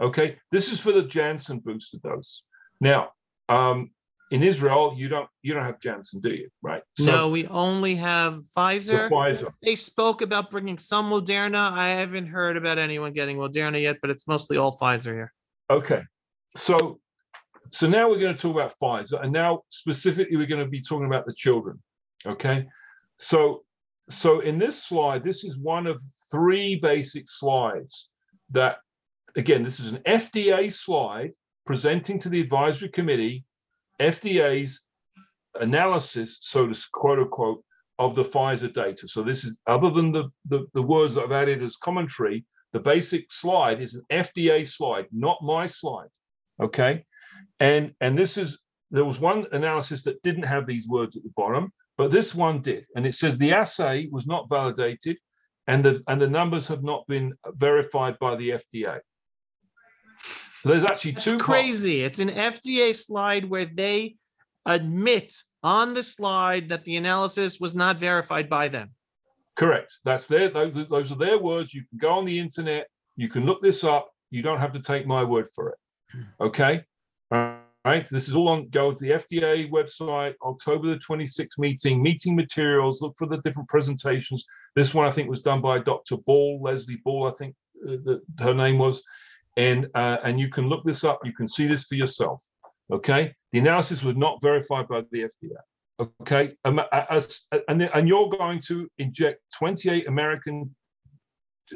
Okay, this is for the Janssen booster dose. Now, um, in Israel, you don't you don't have Janssen, do you? Right? no, we only have the Pfizer. Pfizer. They spoke about bringing some Moderna. I haven't heard about anyone getting Moderna yet, but it's mostly all Pfizer here. Okay, so so now we're going to talk about Pfizer, and now specifically we're going to be talking about the children. Okay, so so in this slide, this is one of three basic slides that, again, this is an FDA slide presenting to the advisory committee FDA's analysis, so to quote unquote, of the Pfizer data. So this is other than the, the, the words that I've added as commentary, the basic slide is an FDA slide, not my slide. Okay. And and this is there was one analysis that didn't have these words at the bottom, but this one did. And it says the assay was not validated and the and the numbers have not been verified by the FDA. So there's actually That's two parts. crazy. It's an FDA slide where they admit on the slide that the analysis was not verified by them. Correct. That's their those those are their words. You can go on the internet. You can look this up. You don't have to take my word for it. Hmm. Okay. All right. This is all on. Go to the FDA website. October the 26th meeting. Meeting materials. Look for the different presentations. This one I think was done by Dr. Ball, Leslie Ball. I think uh, that her name was. And uh, and you can look this up. You can see this for yourself. Okay. The analysis was not verified by the FDA. Okay, um, as, and, and you're going to inject 28 American,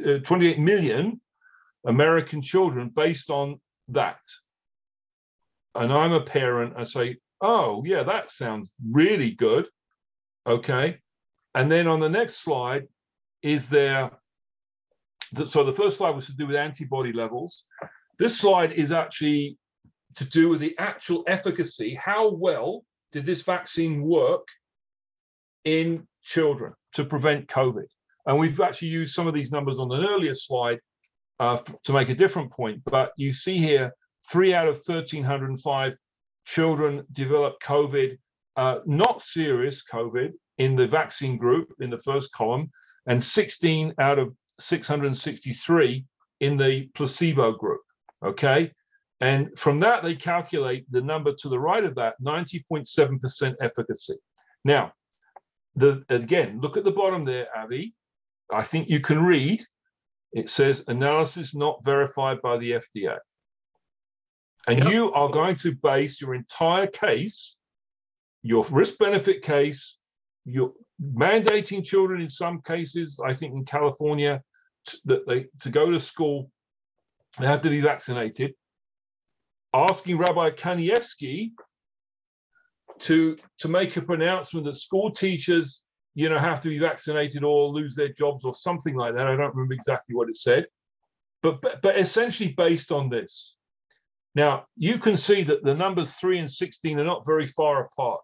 uh, 28 million American children based on that. And I'm a parent. I say, oh yeah, that sounds really good. Okay, and then on the next slide is there. So the first slide was to do with antibody levels. This slide is actually to do with the actual efficacy. How well did this vaccine work in children to prevent COVID? And we've actually used some of these numbers on an earlier slide uh, to make a different point. But you see here three out of 1,305 children developed COVID, uh, not serious COVID, in the vaccine group in the first column, and 16 out of 663 in the placebo group. Okay. And from that, they calculate the number to the right of that 90.7% efficacy. Now, the again, look at the bottom there, Avi. I think you can read. It says analysis not verified by the FDA. And Yep. you are going to base your entire case, your risk benefit case, you're mandating children in some cases, I think in California, t- that they to go to school, they have to be vaccinated. Asking Rabbi Kanievsky to to make a pronouncement that school teachers, you know, have to be vaccinated or lose their jobs or something like that. I don't remember exactly what it said, but but, but essentially based on this. Now you can see that the numbers three and sixteen are not very far apart.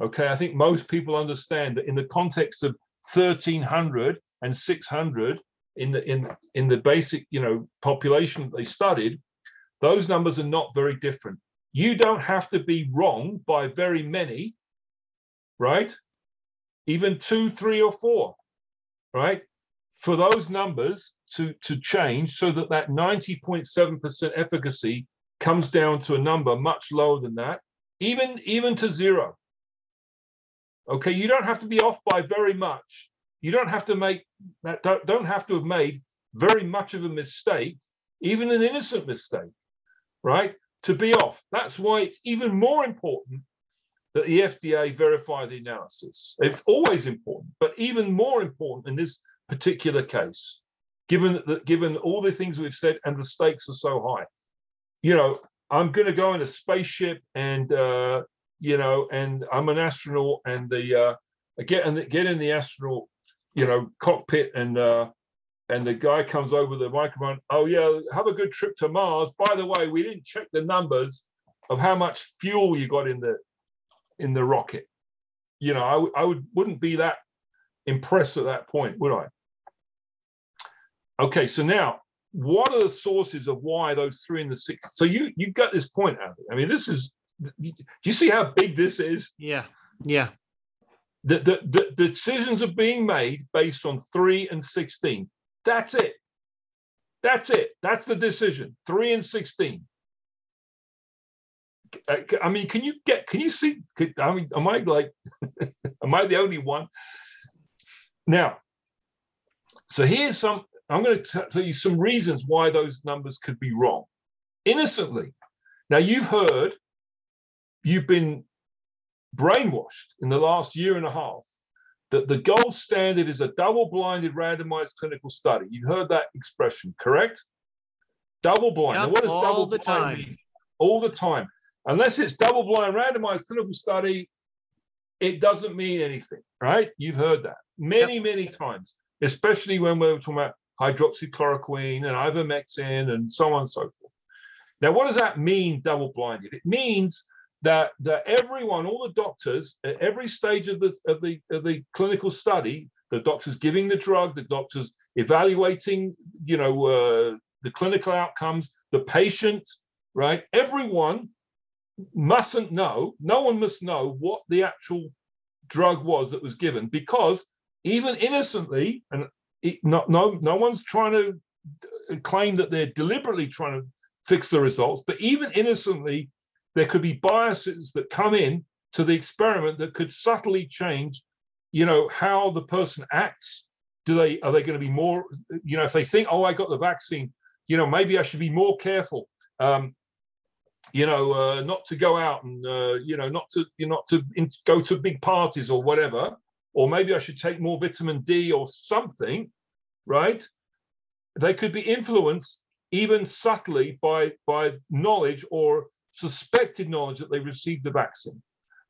Okay, I think most people understand that in the context of 1300 and 600 in the in in the basic you know population that they studied, those numbers are not very different. You don't have to be wrong by very many, right? Even two, three, or four, right? For those numbers to to change so that that 90.7% efficacy comes down to a number much lower than that, even even to zero. Okay, you don't have to be off by very much. You don't have to make that don't, don't have to have made very much of a mistake, even an innocent mistake, right? To be off. That's why it's even more important that the FDA verify the analysis. It's always important, but even more important in this particular case, given that given all the things we've said and the stakes are so high. You know, I'm going to go in a spaceship and uh, you know, and I'm an astronaut, and the uh, get the, get in the astronaut, you know, cockpit, and uh, and the guy comes over the microphone. Oh yeah, have a good trip to Mars. By the way, we didn't check the numbers of how much fuel you got in the in the rocket. You know, I would wouldn't be that impressed at that point, would I? Okay, so now what are the sources of why those three and the six? So you you got this point, Andy. I mean, this is. Do you see how big this is? Yeah. Yeah. The, the, the, the decisions are being made based on three and 16. That's it. That's it. That's the decision. Three and 16. I, c- I mean, can you get, can you see, could, I mean, am I like, am I the only one? Now, so here's some, I'm going to tell you some reasons why those numbers could be wrong. Innocently. Now, you've heard, you've been brainwashed in the last year and a half that the gold standard is a double-blinded randomized clinical study. You've heard that expression, correct? Double-blind. Now, Yep, what does all double the blind time. mean? All the time. Unless it's double-blind randomized clinical study, it doesn't mean anything, right? You've heard that many, many times, especially when we're talking about hydroxychloroquine and ivermectin and so on and so forth. Now, what does that mean, double-blinded? It means that that everyone, all the doctors, at every stage of the of the of the clinical study, the doctors giving the drug, the doctors evaluating, you know, uh, the clinical outcomes, the patient, right? Everyone mustn't know. No one must know what the actual drug was that was given because even innocently, and it, no no no one's trying to claim that they're deliberately trying to fix the results, but even innocently there could be biases that come in to the experiment that could subtly change you know how the person acts. Do they are they going to be more you know if they think oh i got the vaccine you know maybe i should be more careful um you know uh, not to go out and uh, you know not to you know, not to in, go to big parties or whatever or maybe i should take more vitamin d or something right they could be influenced even subtly by by knowledge or suspected knowledge that they received the vaccine.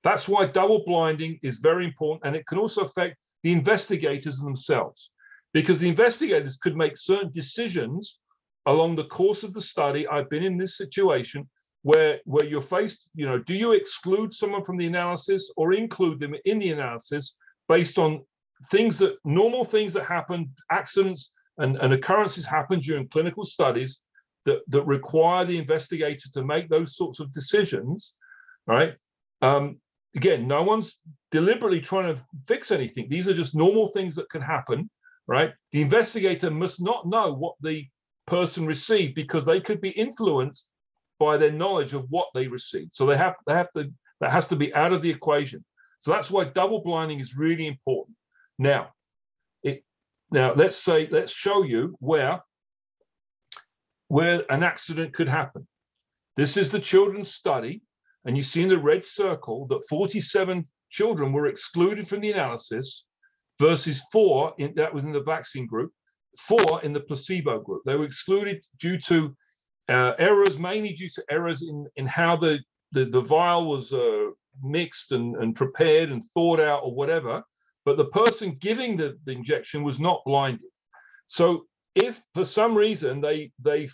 That's why double blinding is very important, and it can also affect the investigators themselves, because the investigators could make certain decisions along the course of the study. I've been in this situation where where you're faced, you know, do you exclude someone from the analysis or include them in the analysis based on things that normal things that happen, accidents and, and occurrences happen during clinical studies that, that require the investigator to make those sorts of decisions, right? Um, again, no one's deliberately trying to fix anything. These are just normal things that can happen, right? The investigator must not know what the person received because they could be influenced by their knowledge of what they received. So they have they have to that has to be out of the equation. So that's why double blinding is really important. Now, it now let's say let's show you where where an accident could happen. This is the children's study, and you see in the red circle that 47 children were excluded from the analysis versus four in, that was in the vaccine group, four in the placebo group. They were excluded due to uh, errors, mainly due to errors in, in how the, the, the vial was uh, mixed and, and prepared and thought out or whatever. But the person giving the, the injection was not blinded. So if for some reason they they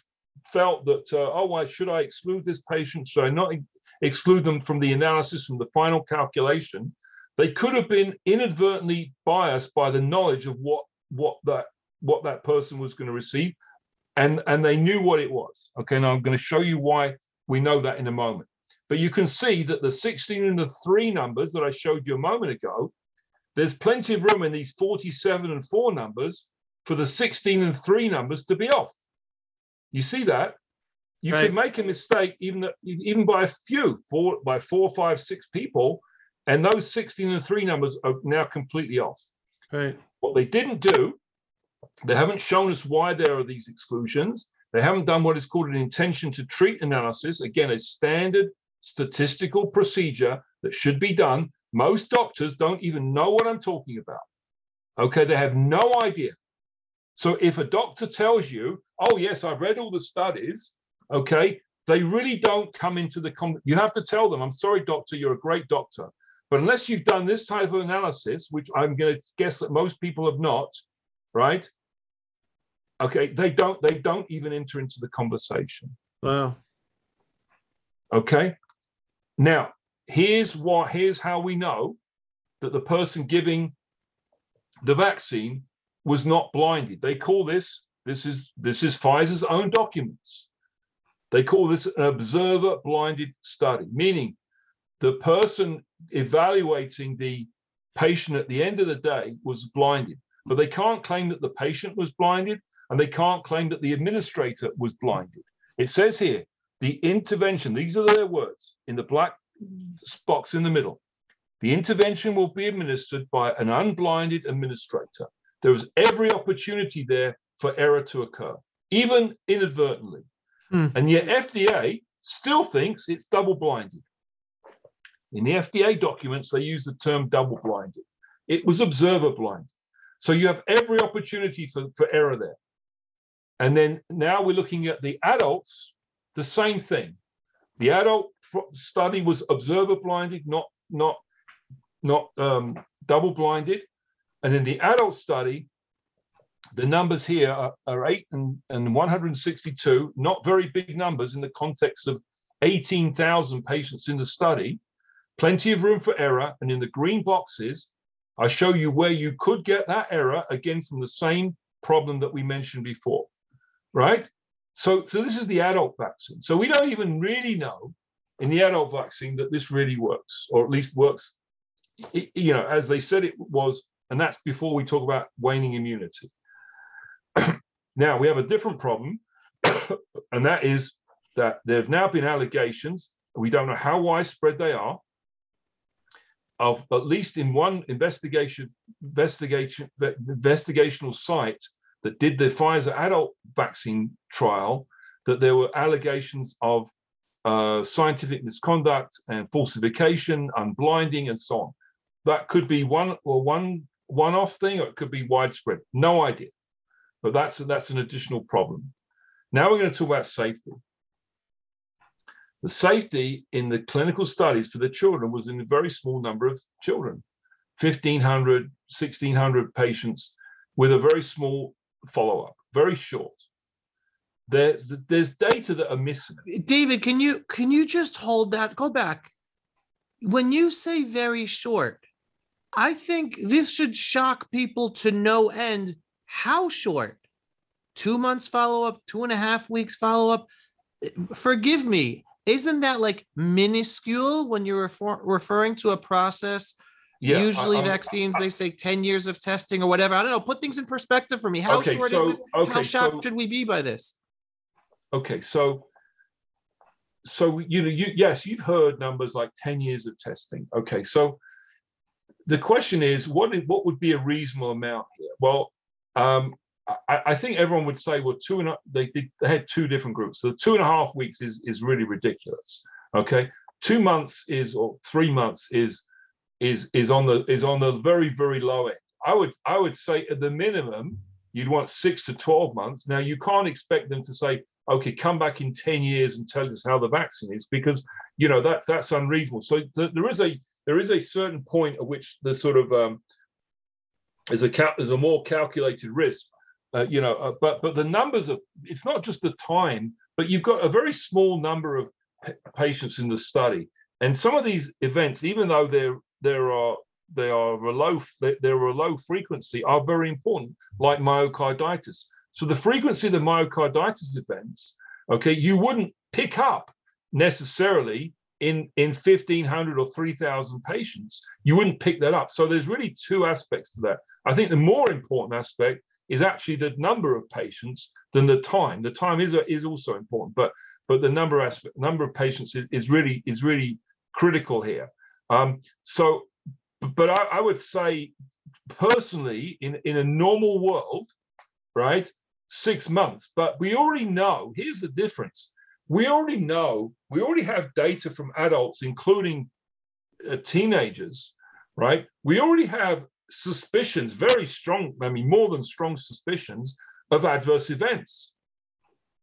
felt that uh, oh why should I exclude this patient? Should I not exclude them from the analysis from the final calculation? They could have been inadvertently biased by the knowledge of what what that what that person was going to receive, and and they knew what it was. Okay, now I'm going to show you why we know that in a moment. But you can see that the 16 and the 3 numbers that I showed you a moment ago, there's plenty of room in these 47 and 4 numbers for the 16 and 3 numbers to be off. You see that? You right. could make a mistake even even by a few, four by four, five, six people, and those 16 and 3 numbers are now completely off. Right. What they didn't do, they haven't shown us why there are these exclusions. They haven't done what is called an intention to treat analysis, again, a standard statistical procedure that should be done. Most doctors don't even know what I'm talking about. Okay, they have no idea. So if a doctor tells you, oh, yes, I've read all the studies, okay, they really don't come into the, com- you have to tell them, I'm sorry, doctor, you're a great doctor. But unless you've done this type of analysis, which I'm going to guess that most people have not, right? Okay, they don't they don't even enter into the conversation. Wow. Okay. Now, here's what here's how we know that the person giving the vaccine was not blinded. They call this this is this is Pfizer's own documents. They call this an observer blinded study, meaning the person evaluating the patient at the end of the day was blinded, but they can't claim that the patient was blinded and they can't claim that the administrator was blinded. It says here the intervention, these are their words in the black box in the middle. The intervention will be administered by an unblinded administrator. There is every opportunity there for error to occur, even inadvertently. Hmm. And yet, FDA still thinks it's double blinded. In the FDA documents, they use the term double blinded. It was observer blind. So you have every opportunity for, for error there. And then now we're looking at the adults, the same thing. The adult study was observer blinded, not not not um, double blinded. And in the adult study, the numbers here are, are 8 and, and 162, not very big numbers in the context of 18,000 patients in the study. Plenty of room for error. And in the green boxes, I show you where you could get that error again from the same problem that we mentioned before, right? So, so this is the adult vaccine. So we don't even really know in the adult vaccine that this really works, or at least works, you know, as they said it was and that's before we talk about waning immunity. now, we have a different problem, and that is that there have now been allegations, we don't know how widespread they are, of at least in one investigation, investigation, investigational site that did the Pfizer adult vaccine trial, that there were allegations of uh, scientific misconduct and falsification, unblinding, and so on. That could be one or one one-off thing or it could be widespread. No idea. But that's that's an additional problem. Now we're going to talk about safety. The safety in the clinical studies for the children was in a very small number of children, 1,500, 1,600 patients with a very small follow-up, very short. There's there's data that are missing. David, can you can you just hold that? Go back. When you say very short, I think this should shock people to no end how short. two months follow-up, two and a half weeks follow-up. Forgive me, isn't that like minuscule when you're refer- referring to a process? Yeah, Usually I'm- vaccines, they say ten years of testing or whatever. I don't know. Put things in perspective for me. How Okay, short is so- this? How shocked so- should we be by this? Okay, so so you know, you yes, you've heard numbers like 10 years of testing. Okay, so the question is, what is, what would be a reasonable amount here? Well, um, I, I think everyone would say, well, two and a, they did they had two different groups. So two and a half weeks is is really ridiculous. Okay, two months is or three months is is is on the is on the very very low end. I would I would say at the minimum you'd want six to 12 months. Now you can't expect them to say, okay, come back in 10 years and tell us how the vaccine is because you know that that's unreasonable. So th- there is a there is a certain point at which the sort of um, there's a cal- there's a more calculated risk, uh, you know. Uh, but but the numbers of it's not just the time, but you've got a very small number of pa- patients in the study, and some of these events, even though there there are they are a low they- they're a low frequency, are very important, like myocarditis. So the frequency of the myocarditis events, okay, you wouldn't pick up necessarily in in 1500 or 3000 patients. You wouldn't pick that up. So there's really two aspects to that. I think the more important aspect is actually the number of patients than the time. The time is is also important but but the number aspect number of patients is, is really is really critical here um so but I, I would say personally in in a normal world right six months but we already know here's the difference we already know, we already have data from adults, including uh, teenagers, right? We already have suspicions, very strong, I mean, more than strong suspicions of adverse events.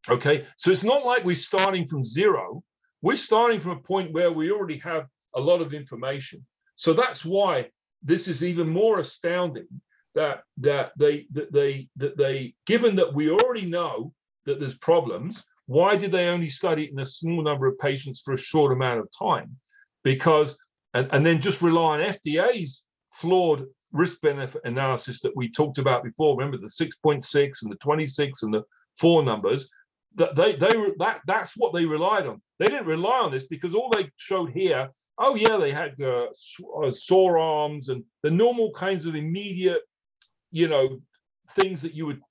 Okay, so it's not like we're starting from zero. We're starting from a point where we already have a lot of information. So that's why this is even more astounding that that they that they that they given that we already know that there's problems why did they only study it in a small number of patients for a short amount of time? Because, and, and then just rely on FDA's flawed risk benefit analysis that we talked about before. Remember the 6.6 and the 26 and the four numbers. That they they were that that's what they relied on. They didn't rely on this because all they showed here, oh yeah, they had uh, sore arms and the normal kinds of immediate, you know, things that you would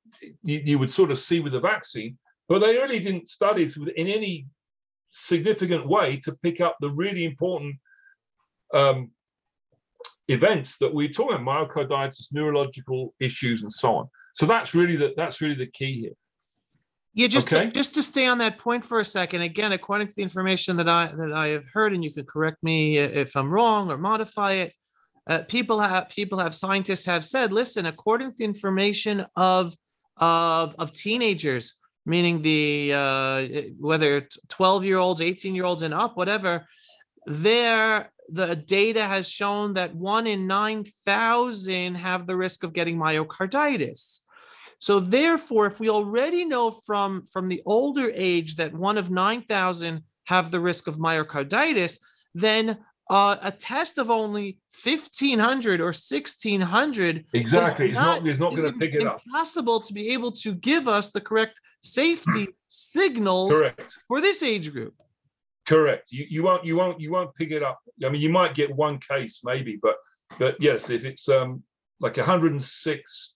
you, you would sort of see with the vaccine but they really didn't study in any significant way to pick up the really important um, events that we're talking about, myocarditis, neurological issues, and so on. So that's really the that's really the key here. Yeah, just Okay. to, just to stay on that point for a second. Again, according to the information that I that I have heard, and you can correct me if I'm wrong or modify it. Uh, people have people have scientists have said, listen, according to the information of of of teenagers, meaning the uh, whether 12 year olds, 18 year olds, and up, whatever, there the data has shown that one in 9,000 have the risk of getting myocarditis. So therefore, if we already know from, from the older age that one of 9,000 have the risk of myocarditis, then uh, a test of only 1,500 or 1,600 Exactly. It's not- not it's not going to pick it up. impossible to be able to give us the correct safety signals Correct. for this age group. Correct. You, you won't you won't you won't pick it up. I mean, you might get one case maybe, but but yes, if it's um like 106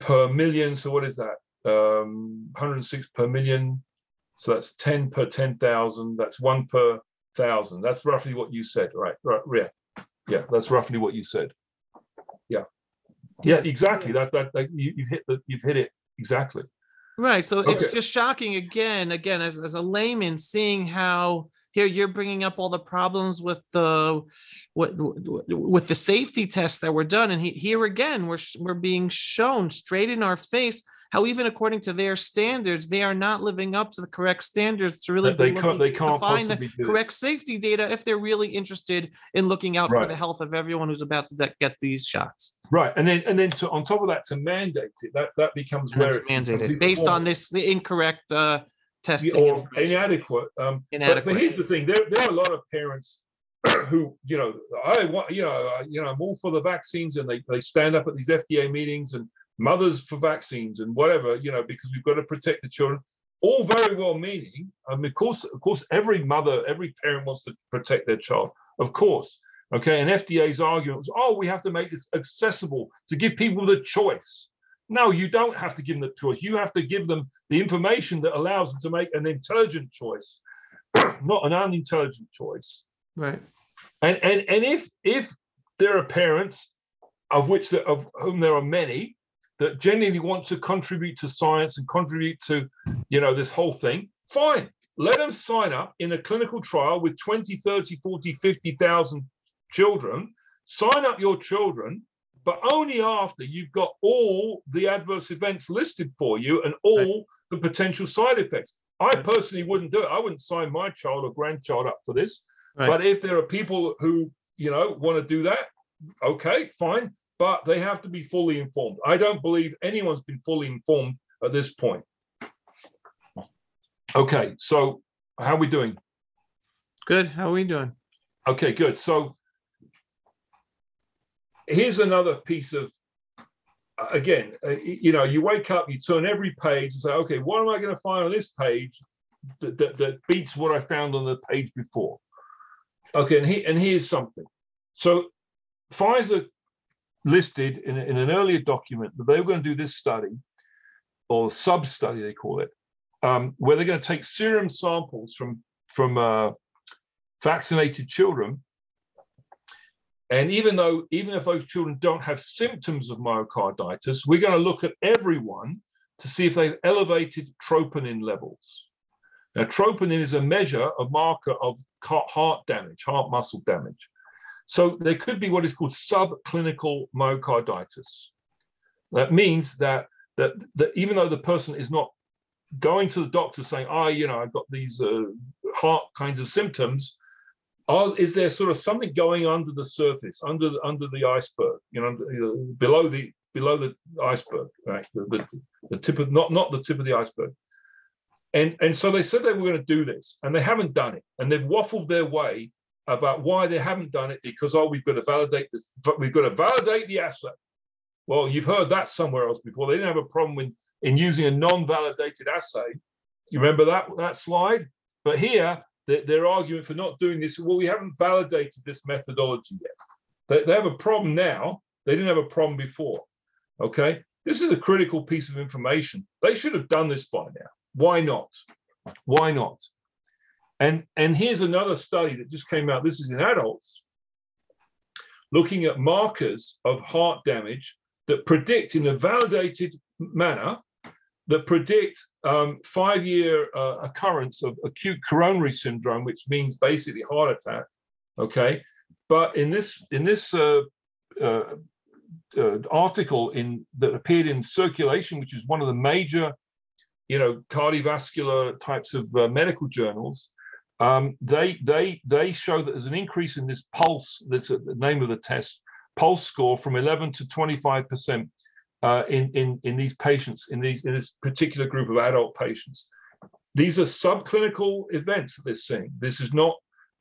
per million, so what is that? Um, 106 per million. So that's 10 per 10,000. That's one per thousand. That's roughly what you said, right? Right. Yeah. Yeah. That's roughly what you said. Yeah. Yeah. Exactly. That that, that you, you've hit the you've hit it exactly. Right. So it's just shocking again, again, as, as a layman, seeing how here you're bringing up all the problems with the what with the safety tests that were done, and he, here again, we're we're being shown straight in our face how even according to their standards, they are not living up to the correct standards to really they be can't they to can't find the possibly do it. correct safety data if they're really interested in looking out for the health of everyone who's about to de- get these shots. Right, and then and then to, on top of that, to mandate it, that that becomes And where that's mandated based on this the incorrect uh, testing or inadequate. Um, but, Inadequate. but here's the thing: there there are a lot of parents who you know I want you know I- you know I'm all for the vaccines, and they they stand up at these FDA meetings and mothers for vaccines and whatever, you know, because we've got to protect the children. All very well meaning. I mean, of course, of course, every mother, every parent wants to protect their child, of course. Okay, and FDA's argument was, oh, we have to make this accessible to give people the choice. No, you don't have to give them the choice. You have to give them the information that allows them to make an intelligent choice, not an unintelligent choice. Right. And and and if if there are parents of which there, of whom there are many that genuinely want to contribute to science and contribute to you know this whole thing, fine. Let them sign up in a clinical trial with 20, 30, 40, 50,000 children. Sign up your children but only after you've got all the adverse events listed for you and all right. the potential side effects. I personally wouldn't do it. I wouldn't sign my child or grandchild up for this. Right. But if there are people who, you know, want to do that, okay, fine. But they have to be fully informed. I don't believe anyone's been fully informed at this point. Okay, so how are we doing? Good. How are we doing? Okay, good. So here's another piece of again uh, you know you wake up you turn every page and say okay what am i going to find on this page that, that, that, beats what i found on the page before? Okay and, he, and here's something. So pfizer listed in, in an earlier document that they were going to do this study or sub study they call it um, where they're going to take serum samples from from uh, vaccinated children and even though, even if those children don't have symptoms of myocarditis, we're going to look at everyone to see if they've elevated troponin levels. Now, troponin is a measure, a marker of heart damage, heart muscle damage. So there could be what is called subclinical myocarditis. That means that, that, that even though the person is not going to the doctor saying, "I, oh, you know, I've got these uh, heart kinds of symptoms," Are, is there sort of something going under the surface, under under the iceberg, you know, below the below the iceberg, right? The, the, the tip of not not the tip of the iceberg. And and so they said they were going to do this, and they haven't done it, and they've waffled their way about why they haven't done it because oh we've got to validate this, but we've got to validate the assay. Well, you've heard that somewhere else before. They didn't have a problem in, in using a non-validated assay. You remember that that slide? But here their argument for not doing this, well, we haven't validated this methodology yet. They, they have a problem now. They didn't have a problem before. Okay. This is a critical piece of information. They should have done this by now. Why not? Why not? And, and here's another study that just came out. This is in adults, looking at markers of heart damage that predict in a validated manner that predict um, five-year uh, occurrence of acute coronary syndrome, which means basically heart attack. Okay, but in this in this uh, uh, uh, article in that appeared in Circulation, which is one of the major, you know, cardiovascular types of uh, medical journals, um, they they they show that there's an increase in this pulse. That's the name of the test. Pulse score from 11 to 25 percent uh, in, in, in these patients, in, these, in this particular group of adult patients. These are subclinical events that they're seeing. This is not,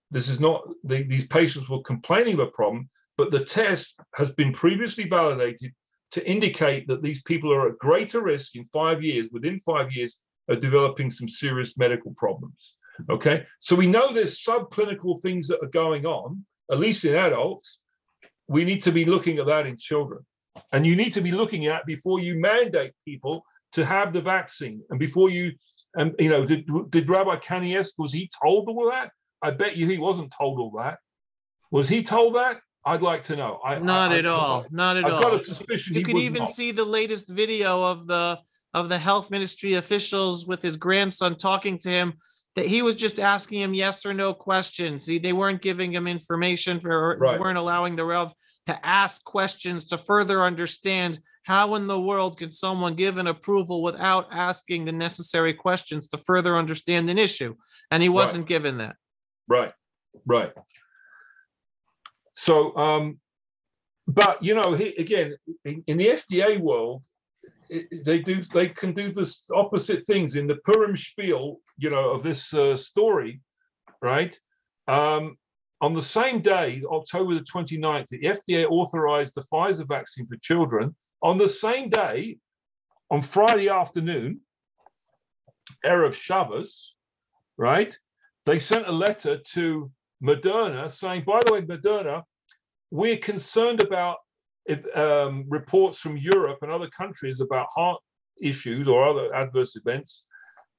this is not, the, these patients were complaining of a problem, but the test has been previously validated to indicate that these people are at greater risk in five years, within five years, of developing some serious medical problems. Okay, so we know there's subclinical things that are going on, at least in adults. We need to be looking at that in children. And you need to be looking at before you mandate people to have the vaccine and before you, and you know, did, did Rabbi Kanievsky, was he told all that? I bet you he wasn't told all that. Was he told that? I'd like to know. I, not I, at I, all. Not at I've all. I've got a suspicion. You can even not. see the latest video of the of the health ministry officials with his grandson talking to him that he was just asking him yes or no questions. See, they weren't giving him information for right. weren't allowing the Rev to ask questions to further understand how in the world can someone give an approval without asking the necessary questions to further understand an issue? And he wasn't right. given that. Right, right. So, um, but you know, he, again, in, in, the FDA world, it, they do they can do this opposite things in the Purim spiel, you know, of this uh, story, right? Um, on the same day, October the 29th, the FDA authorized the Pfizer vaccine for children On the same day, on Friday afternoon, Erev Shabbos, right? They sent a letter to Moderna saying, by the way, Moderna, we're concerned about um, reports from Europe and other countries about heart issues or other adverse events.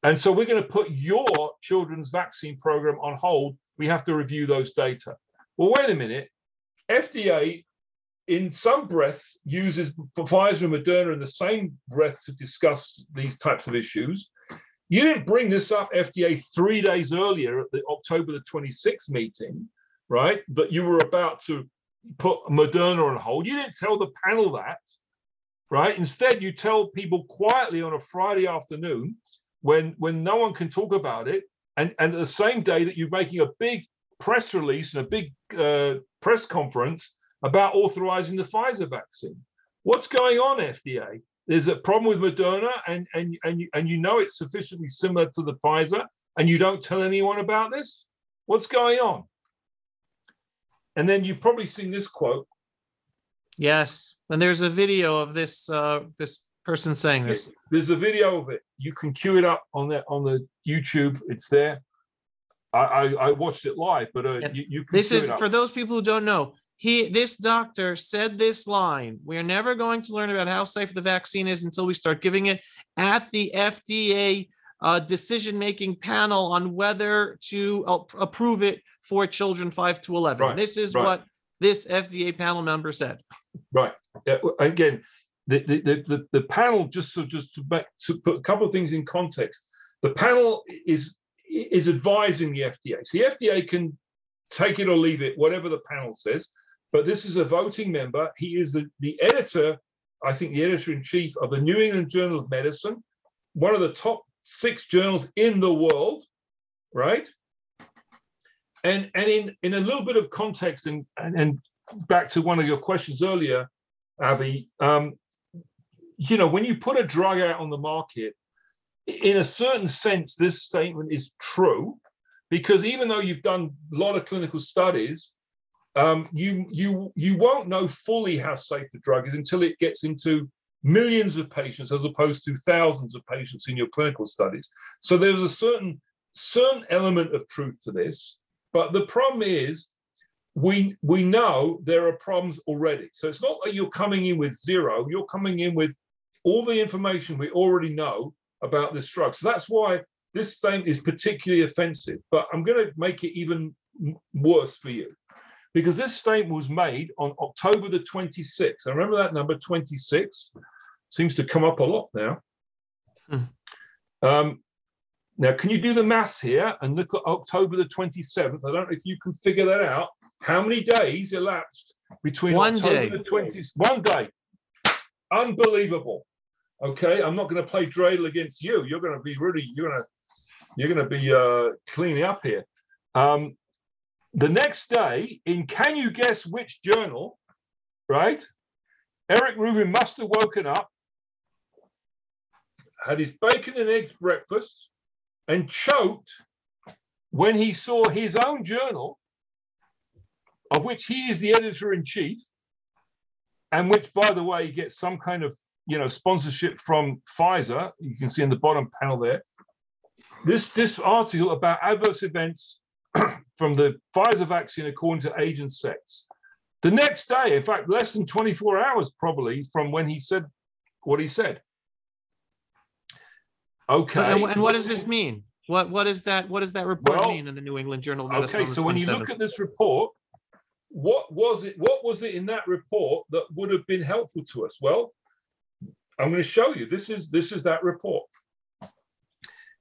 And so we're going to put your children's vaccine program on hold. We have to review those data. Well, wait a minute. FDA, in some breaths, uses Pfizer and Moderna in the same breath to discuss these types of issues. You didn't bring this up, FDA, three days earlier at the October the 26th meeting, right? But you were about to put Moderna on hold. You didn't tell the panel that, right? Instead, you tell people quietly on a Friday afternoon when when no one can talk about it, and and the same day that you're making a big press release and a big uh, press conference about authorizing the Pfizer vaccine. What's going on, FDA? There's a problem with Moderna, and and and you, and you know it's sufficiently similar to the Pfizer, and you don't tell anyone about this. What's going on? And then you've probably seen this quote. Yes, and there's a video of this uh, this person saying this. There's a video of it. You can queue it up on the on the YouTube. It's there. I I, I watched it live, but uh, you, you this is for those people who don't know. He this doctor said this line: "We are never going to learn about how safe the vaccine is until we start giving it at the FDA uh, decision-making panel on whether to uh, approve it for children five to eleven. Right, This is right. what this FDA panel member said. Right. W- again, the, the, the, the, panel, just so just to, back, to put a couple of things in context, the panel is is advising the FDA. So the FDA can take it or leave it, whatever the panel says. But this is a voting member. He is the, the editor, I think the editor in chief of the New England Journal of Medicine, one of the top six journals in the world, right? And and in in a little bit of context and and, and back to one of your questions earlier, Avi, um, you know, when you put a drug out on the market, in a certain sense, this statement is true, because even though you've done a lot of clinical studies, um, you you you won't know fully how safe the drug is until it gets into millions of patients as opposed to thousands of patients in your clinical studies. So there's a certain certain element of truth to this, but the problem is we we know there are problems already. So it's not that you're coming in with zero, you're coming in with all the information we already know about this drug. So that's why this statement is particularly offensive. But I'm going to make it even worse for you because this statement was made on October the 26th. I remember that number 26 seems to come up a lot now. Hmm. Um, now, can you do the maths here and look at October the 27th? I don't know if you can figure that out. How many days elapsed between One October day. the 20th? One day. Unbelievable. Okay, I'm not going to play dreidel against you. You're going to be really, you're going to, you're going to be uh, cleaning up here. Um, the next day, in can you guess which journal, right? Eric Rubin must have woken up, had his bacon and eggs breakfast, and choked when he saw his own journal, of which he is the editor in chief, and which, by the way, gets some kind of you know sponsorship from Pfizer. You can see in the bottom panel there. This this article about adverse events from the Pfizer vaccine according to age and sex. The next day, in fact, less than 24 hours probably from when he said what he said. Okay. And, and what does this mean? What what is that? What does that report Well, mean in the New England Journal of Medicine? Okay, so when you look at this report, what was it? What was it in that report that would have been helpful to us? Well, I'm going to show you. This is this is that report.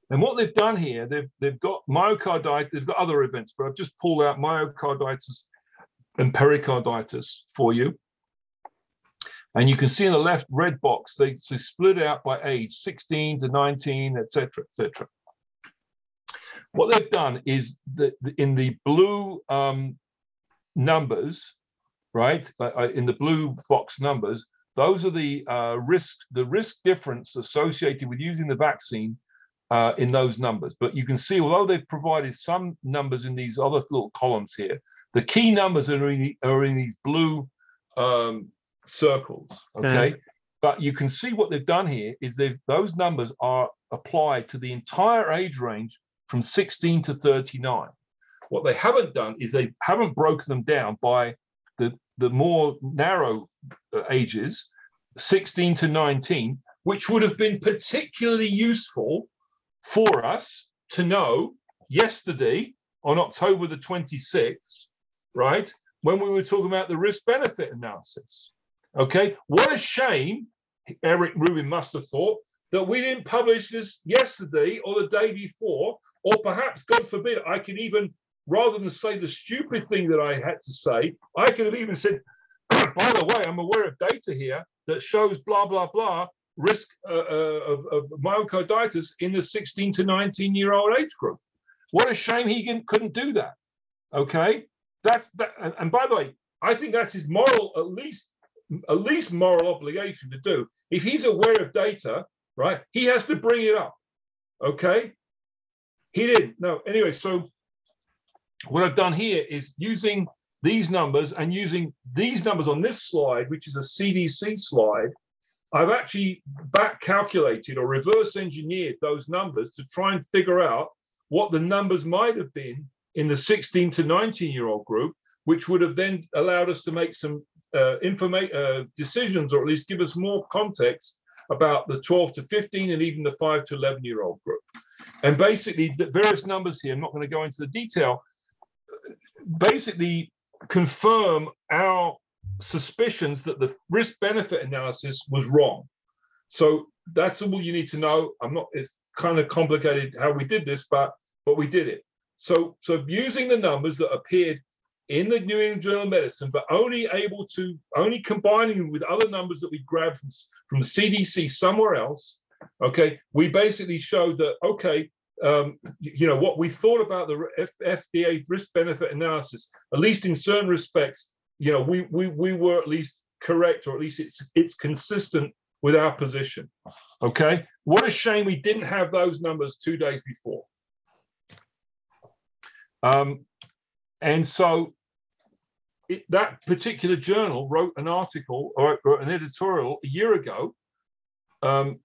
And what they've done here, they've they've got myocarditis. They've got other events, but I've just pulled out myocarditis and pericarditis for you. And you can see in the left red box, they, they split out by age, 16 to 19, etc., etc. What they've done is that in the blue um, numbers, right, in the blue box numbers, those are the uh, risk, the risk difference associated with using the vaccine uh, in those numbers. But you can see, although they've provided some numbers in these other little columns here, the key numbers are in, the, are in these blue um, circles. Okay. But you can see what they've done here is they've those numbers are applied to the entire age range from 16 to 39. What they haven't done is they haven't broken them down by the, more narrow uh, ages, 16 to 19, which would have been particularly useful for us to know yesterday on October the 26th, right? When we were talking about the risk benefit analysis. Okay, what a shame, Eric Rubin must have thought, that we didn't publish this yesterday or the day before, or perhaps, God forbid, I can even, rather than say the stupid thing that I had to say, I could have even said, by the way, I'm aware of data here that shows blah, blah, blah, risk uh, uh, of, of myocarditis in the 16 to 19 year old age group. What a shame he couldn't do that. Okay, that's that. And by the way, I think that's his moral, at least, at least moral obligation to do. If he's aware of data, right, he has to bring it up. Okay, he didn't. No. Anyway, so what I've done here is using these numbers and using these numbers on this slide, which is a CDC slide, I've actually back calculated or reverse engineered those numbers to try and figure out what the numbers might have been in the 16 to 19 year old group, which would have then allowed us to make some uh, uh, decisions or at least give us more context about the 12 to 15 and even the 5 to 11 year old group. And basically, the various numbers here, I'm not going to go into the detail, basically confirm our suspicions that the risk benefit analysis was wrong. So that's all you need to know. I'm not, it's kind of complicated how we did this, but but we did it. So so using the numbers that appeared in the New England Journal of Medicine, but only able to only combining them with other numbers that we grabbed from, from the CDC somewhere else. Okay, we basically showed that okay, um, you know what we thought about the FDA risk benefit analysis, at least in certain respects, you know, we we we were at least correct, or at least it's it's consistent with our position. Okay, what a shame we didn't have those numbers two days before. Um, and so it, that particular journal wrote an article or an editorial a year ago um,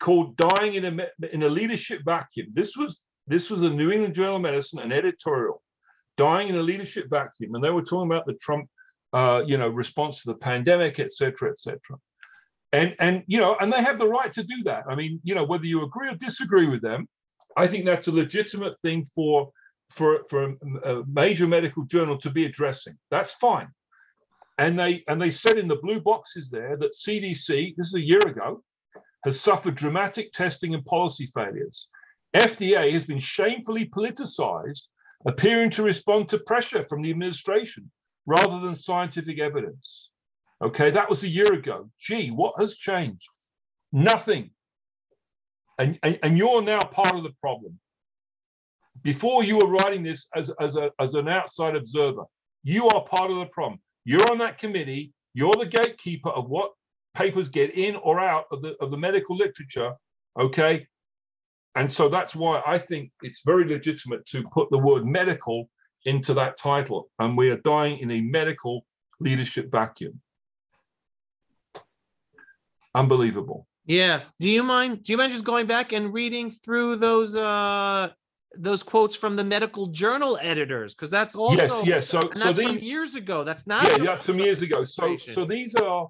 called "Dying in a in a Leadership Vacuum." This was this was a New England Journal of Medicine, an editorial, "Dying in a Leadership Vacuum," and they were talking about the Trump, uh, you know, response to the pandemic, et cetera, et cetera. And and you know, and they have the right to do that. I mean, you know, whether you agree or disagree with them, I think that's a legitimate thing for for, for a, major medical journal to be addressing. That's fine. And they and they said in the blue boxes there that CDC, this is a year ago, has suffered dramatic testing and policy failures. FDA has been shamefully politicized, appearing to respond to pressure from the administration rather than scientific evidence. Okay, that was a year ago. Gee, what has changed? Nothing. And, and, and you're now part of the problem before you were writing this as, as, a, as an outside observer, you are part of the problem. You're on that committee. You're the gatekeeper of what papers get in or out of the, of the medical literature. Okay. And so that's why I think it's very legitimate to put the word medical into that title. And we are dying in a medical leadership vacuum. Unbelievable. Yeah. Do you mind? Do you mind just going back and reading through those uh those quotes from the medical journal editors because that's also yes yes so so these, from years ago that's not yeah yeah some years ago so so these are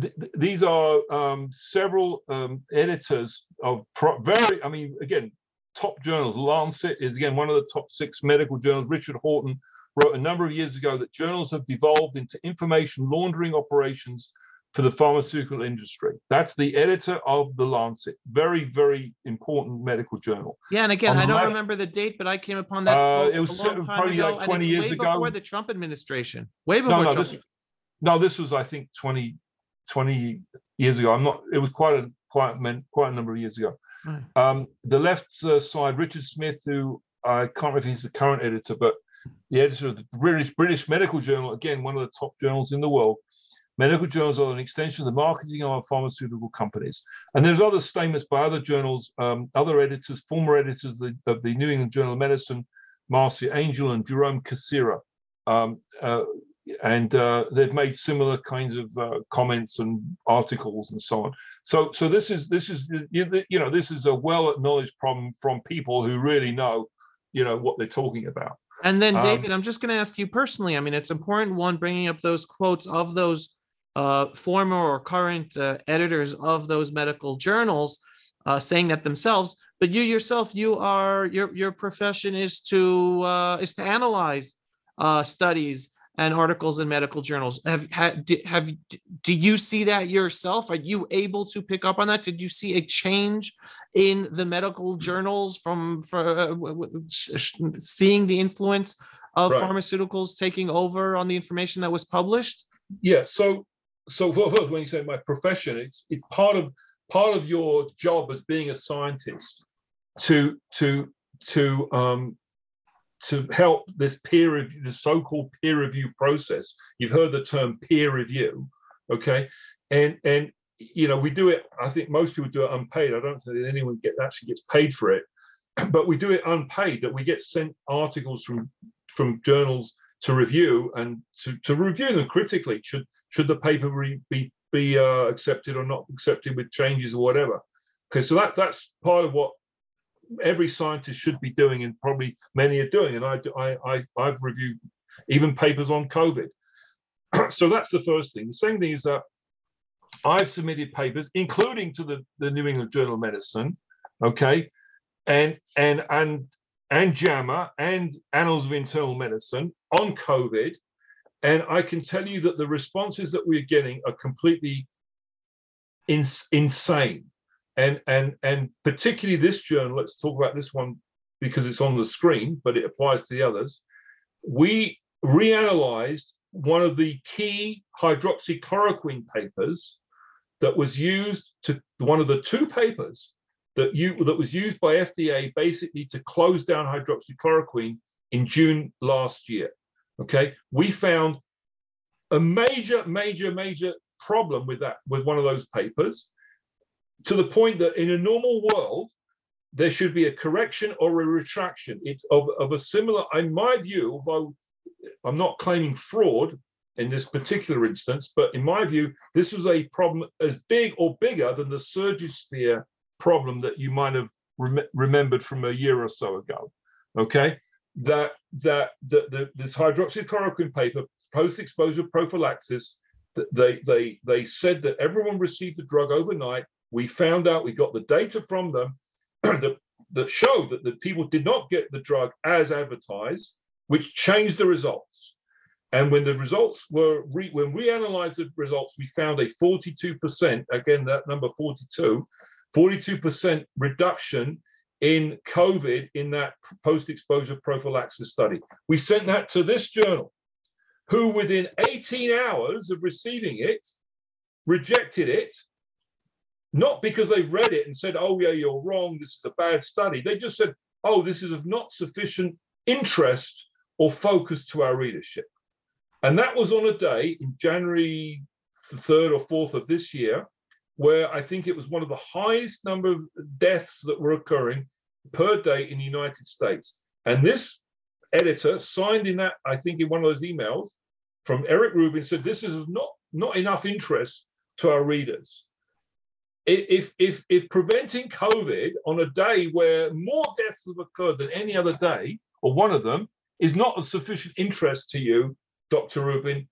th- these are um, several um, editors of pro- very i mean again top journals lancet is again one of the top six medical journals richard horton wrote a number of years ago that journals have devolved into information laundering operations for the pharmaceutical industry. That's the editor of the Lancet, very, very important medical journal. Yeah, and again, On I don't remember the date, but I came upon that. Uh, it was probably ago, like 20 years way ago. Before the Trump administration, way before. No, no, Trump. this, no, this was I think 20, 20 years ago. I'm not. It was quite a quite quite a number of years ago. Right. Um, the left uh, side, Richard Smith, who I can't remember if he's the current editor, but the editor of the British British Medical Journal, again one of the top journals in the world. Medical journals are an extension of the marketing of pharmaceutical companies. And there's other statements by other journals, um, other editors, former editors of the, of the, New England Journal of Medicine, Marcia Angell and Jerome Kassirer, um, uh, and uh, they've made similar kinds of uh, comments and articles and so on. So, so this is this is you know this is a well acknowledged problem from people who really know, you know, what they're talking about. And then, um, David, um, I'm just going to ask you personally. I mean, it's important one bringing up those quotes of those uh, former or current uh, editors of those medical journals uh, saying that themselves. But you yourself, you are your your profession is to uh, is to analyze uh, studies and articles in medical journals. Have have have do you see that yourself? Are you able to pick up on that? Did you see a change in the medical journals from for, uh, seeing the influence of right. pharmaceuticals taking over on the information that was published? Yeah. So so when you say my profession, it's it's part of part of your job as being a scientist to to to um, to help this peer review, the so-called peer review process. You've heard the term peer review, okay? And and you know we do it. I think most people do it unpaid. I don't think anyone get actually gets paid for it, but we do it unpaid. That we get sent articles from from journals to review and to, to review them critically. Should should the paper be be uh, accepted or not accepted with changes or whatever? Okay, so that that's part of what every scientist should be doing, and probably many are doing. And I I, I I've reviewed even papers on COVID. so that's the first thing. The second thing is that I've submitted papers, including to the, the New England Journal of Medicine, okay, and and and and JAMA and Annals of Internal Medicine on COVID. And I can tell you that the responses that we're getting are completely ins- insane. And, and, and particularly this journal, let's talk about this one because it's on the screen, but it applies to the others. We reanalyzed one of the key hydroxychloroquine papers that was used to one of the two papers that you that was used by FDA basically to close down hydroxychloroquine in June last year. Okay, we found a major, major, major problem with that with one of those papers, to the point that in a normal world there should be a correction or a retraction. It's of, of a similar, in my view, although I'm not claiming fraud in this particular instance, but in my view, this was a problem as big or bigger than the Surgisphere problem that you might have rem- remembered from a year or so ago. Okay, that that the, the this hydroxychloroquine paper, post-exposure prophylaxis, they they they said that everyone received the drug overnight. We found out we got the data from them that that showed that the people did not get the drug as advertised, which changed the results. And when the results were re, when we analyzed the results, we found a 42%, again, that number 42, 42% reduction in COVID in that post exposure prophylaxis study. We sent that to this journal, who within 18 hours of receiving it rejected it, not because they've read it and said, oh, yeah, you're wrong, this is a bad study. They just said, oh, this is of not sufficient interest or focus to our readership. And that was on a day in January the 3rd or 4th of this year where I think it was one of the highest number of deaths that were occurring per day in the United States. And this editor signed in that, I think, in one of those emails from Eric Rubin said, This is not, not enough interest to our readers. If, if, if preventing COVID on a day where more deaths have occurred than any other day, or one of them, is not of sufficient interest to you, Dr. Rubin,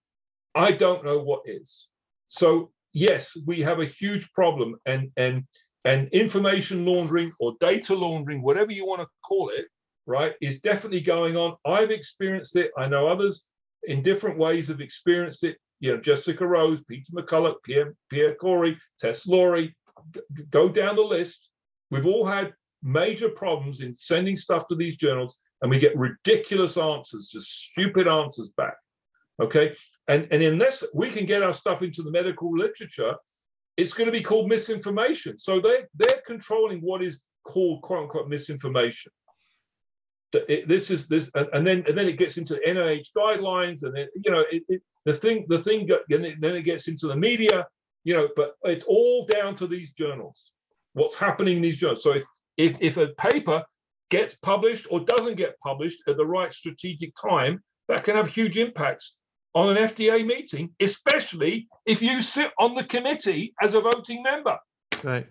I don't know what is. So yes, we have a huge problem, and and and information laundering or data laundering, whatever you want to call it, right, is definitely going on. I've experienced it. I know others in different ways have experienced it. You know, Jessica Rose, Peter McCullough, Pierre, Pierre Kory, Tess Lawrie, go down the list. We've all had major problems in sending stuff to these journals, and we get ridiculous answers, just stupid answers back. Okay. And, and unless we can get our stuff into the medical literature, it's going to be called misinformation. So they, they're controlling what is called quote unquote misinformation. It, this is this, and then and then it gets into NIH guidelines, and then you know it, it, the thing the thing and then it gets into the media, you know. But it's all down to these journals. What's happening in these journals? So if if if a paper gets published or doesn't get published at the right strategic time, that can have huge impacts on an FDA meeting, especially if you sit on the committee as a voting member. Right.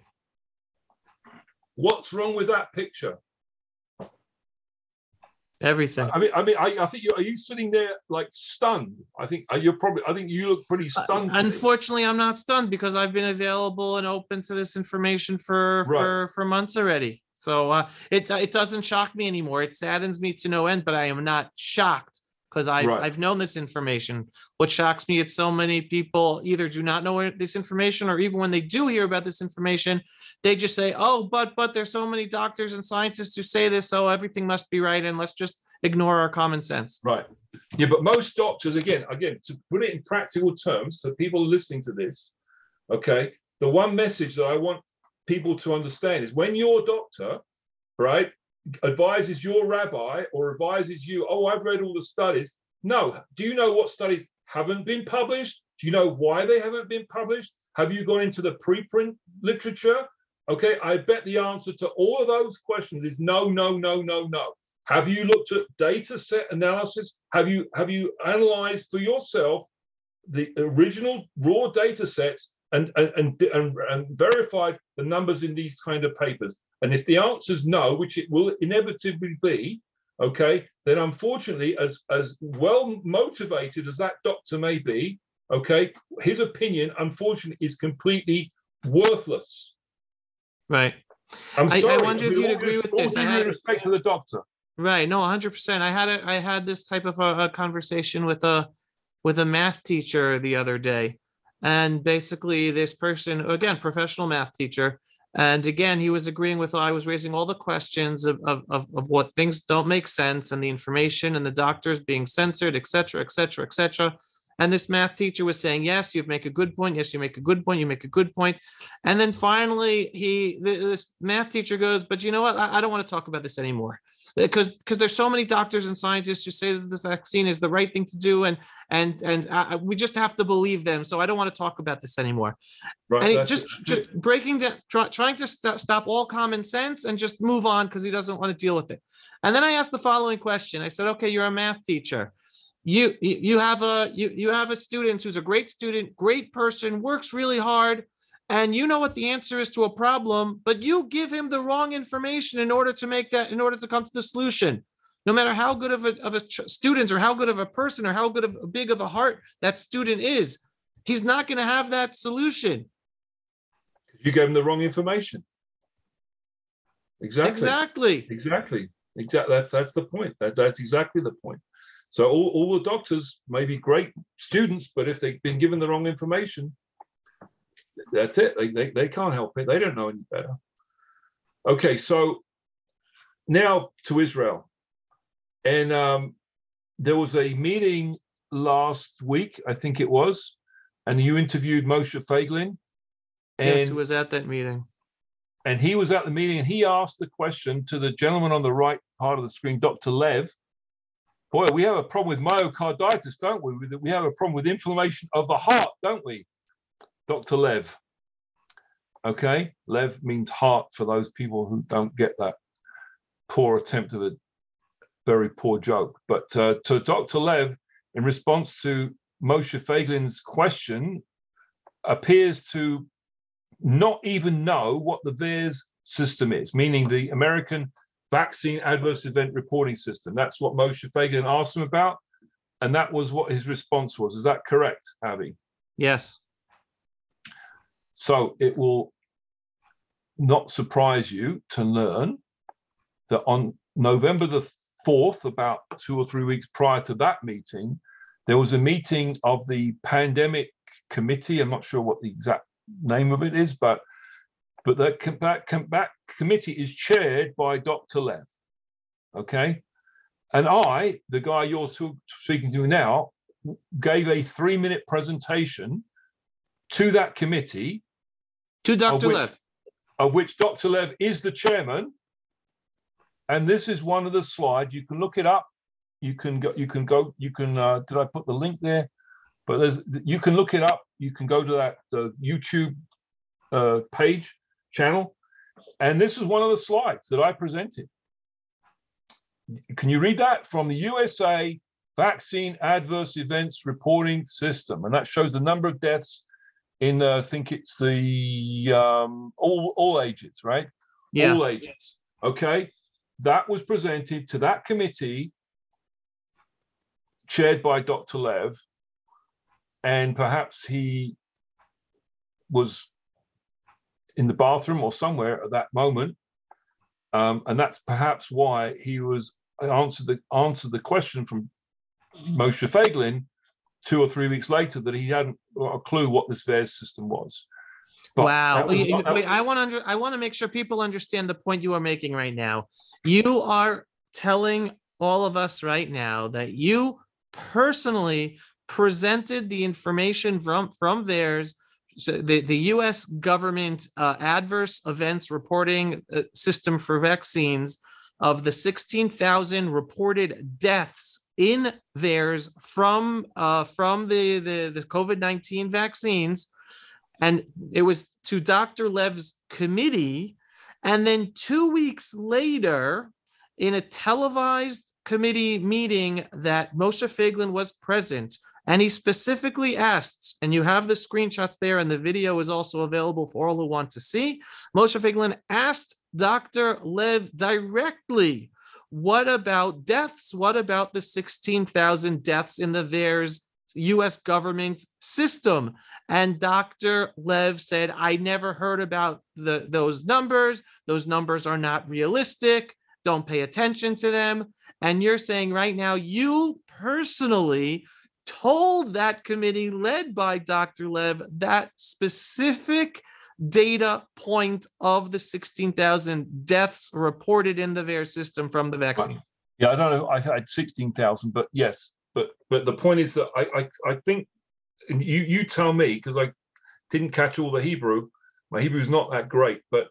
What's wrong with that picture? Everything. I mean, I mean, I, I think you are you sitting there like stunned. I think uh, you're probably. I think you look pretty Uh, stunned. me. Unfortunately, I'm not stunned because I've been available and open to this information for Right. for for months already. So uh, it it doesn't shock me anymore. It saddens me to no end, but I am not shocked because I've Right. I've known this information. What shocks me is so many people either do not know this information, or even when they do hear about this information, they just say, "Oh, but but there's so many doctors and scientists who say this, so everything must be right, and let's just ignore our common sense." Right. Yeah, but most doctors, again, again, to put it in practical terms, so people listening to this, okay, the one message that I want people to understand is when your doctor, right, advises your rabbi or advises you, oh, I've read all the studies. No, do you know what studies haven't been published? Do you know why they haven't been published? Have you gone into the preprint literature? Okay, I bet the answer to all of those questions is no, no, no, no, no. Have you looked at data set analysis? Have you have you analyzed for yourself the original raw data sets and and, and, and, and verified the numbers in these kind of papers? And if the answer is no, which it will inevitably be, okay, then unfortunately, as as well motivated as that doctor may be, okay, his opinion unfortunately is completely worthless. Right. I'm I- I wonder if you'd agree with this. I had- respect to the doctor. Right. No, hundred percent. I had a I had this type of a, a conversation with a with a math teacher the other day. And basically this person, again, professional math teacher. And again, he was agreeing with I was raising all the questions of, of, of, of what things don't make sense and the information and the doctors being censored, et cetera, et cetera, et cetera. And this math teacher was saying, yes, you make a good point. Yes, you make a good point. You make a good point. And then finally, he, this math teacher goes, but you know what? I, I don't want to talk about this anymore because because there's so many doctors and scientists who say that the vaccine is the right thing to do and and and uh, we just have to believe them so i don't want to talk about this anymore Right. and he just it. just breaking down try, trying to st- stop all common sense and just move on because he doesn't want to deal with it and then i asked the following question i said okay you're a math teacher you you you have a you you have a student who's a great student great person works really hard and you know what the answer is to a problem but you give him the wrong information in order to make that in order to come to the solution no matter how good of a, of a student or how good of a person or how good of big of a heart that student is he's not going to have that solution You gave him the wrong information. Exactly. exactly Exactly. Exactly. That's that's the point. That that's exactly the point. So all, all the doctors may be great students, but if they've been given the wrong information, that's it. They, they, they can't help it. They don't know any better. Okay, so now to Israel. And um, there was a meeting last week, I think it was, and you interviewed Moshe Feiglin. And yes who was at that meeting and he was at the meeting and he asked the question to the gentleman on the right part of the screen, Dr. Lev. Boy, we have a problem with myocarditis, don't? We- We have a problem with inflammation of the heart, don't we? Dr. Lev. Okay, Lev means heart for those people who don't get that poor attempt of a very poor joke. But uh, to Dr. Lev, in response to Moshe Feiglin's question, appears to not even know what the VAERS system is, meaning the American Vaccine Adverse Event Reporting System. That's what Moshe Feiglin asked him about, and that was what his response was. Is that correct, Avi? yes So it will not surprise you to learn that on November the 4th, about two or three weeks prior to that meeting, there was a meeting of the pandemic committee. I'm not sure what the exact name of it is, but but that, that, committee is chaired by Dr. Lev. Okay. And I, the guy you're speaking to now, gave a three minute presentation to that committee to dr which- lev of which Dr. Lev is the chairman. And this is one of the slides. You can look it up. You can go, you can go, you can, uh, did I put the link there? But there's, you can look it up. You can go to that uh, YouTube uh, page channel. And this is one of the slides that I presented. Can you read that from the USA vaccine adverse events reporting system, and that shows the number of deaths in, uh, I think it's the um, all all ages, right? Yeah, All ages. Okay, that was presented to that committee, chaired by Dr. Lev, and perhaps he was in the bathroom or somewhere at that moment, um, and that's perhaps why he was answered the answered the question from Moshe Feiglin two or three weeks later that he hadn't got a clue what this VAERS system was. But wow. was Wait, wait, I want to, under, I want to make sure people understand the point you are making right now. You are telling all of us right now that you personally presented the information from, from VAERS, the, the US government uh, adverse events reporting uh, system for vaccines of the 16,000 reported deaths in VAERS from, uh, from the, the, the COVID-19 vaccines. And it was to Dr. Lev's committee. And then two weeks later, in a televised committee meeting that Moshe Feiglin was present, and he specifically asked, and you have the screenshots there, and the video is also available for all who want to see. Moshe Feiglin asked Dr. Lev directly, what about deaths? What about the 16,000 deaths in the VAERS US government system? And Dr. Lev said, I never heard about the, those numbers. Those numbers are not realistic. Don't pay attention to them. And you're saying right now, you personally told that committee led by Dr. Lev that specific data point of the 16,000 deaths reported in the VAERS system from the vaccine. Yeah, I don't know. I had sixteen thousand, but yes, but but the point is that I I, I think and you you tell me because I didn't catch all the Hebrew. My Hebrew is not that great, but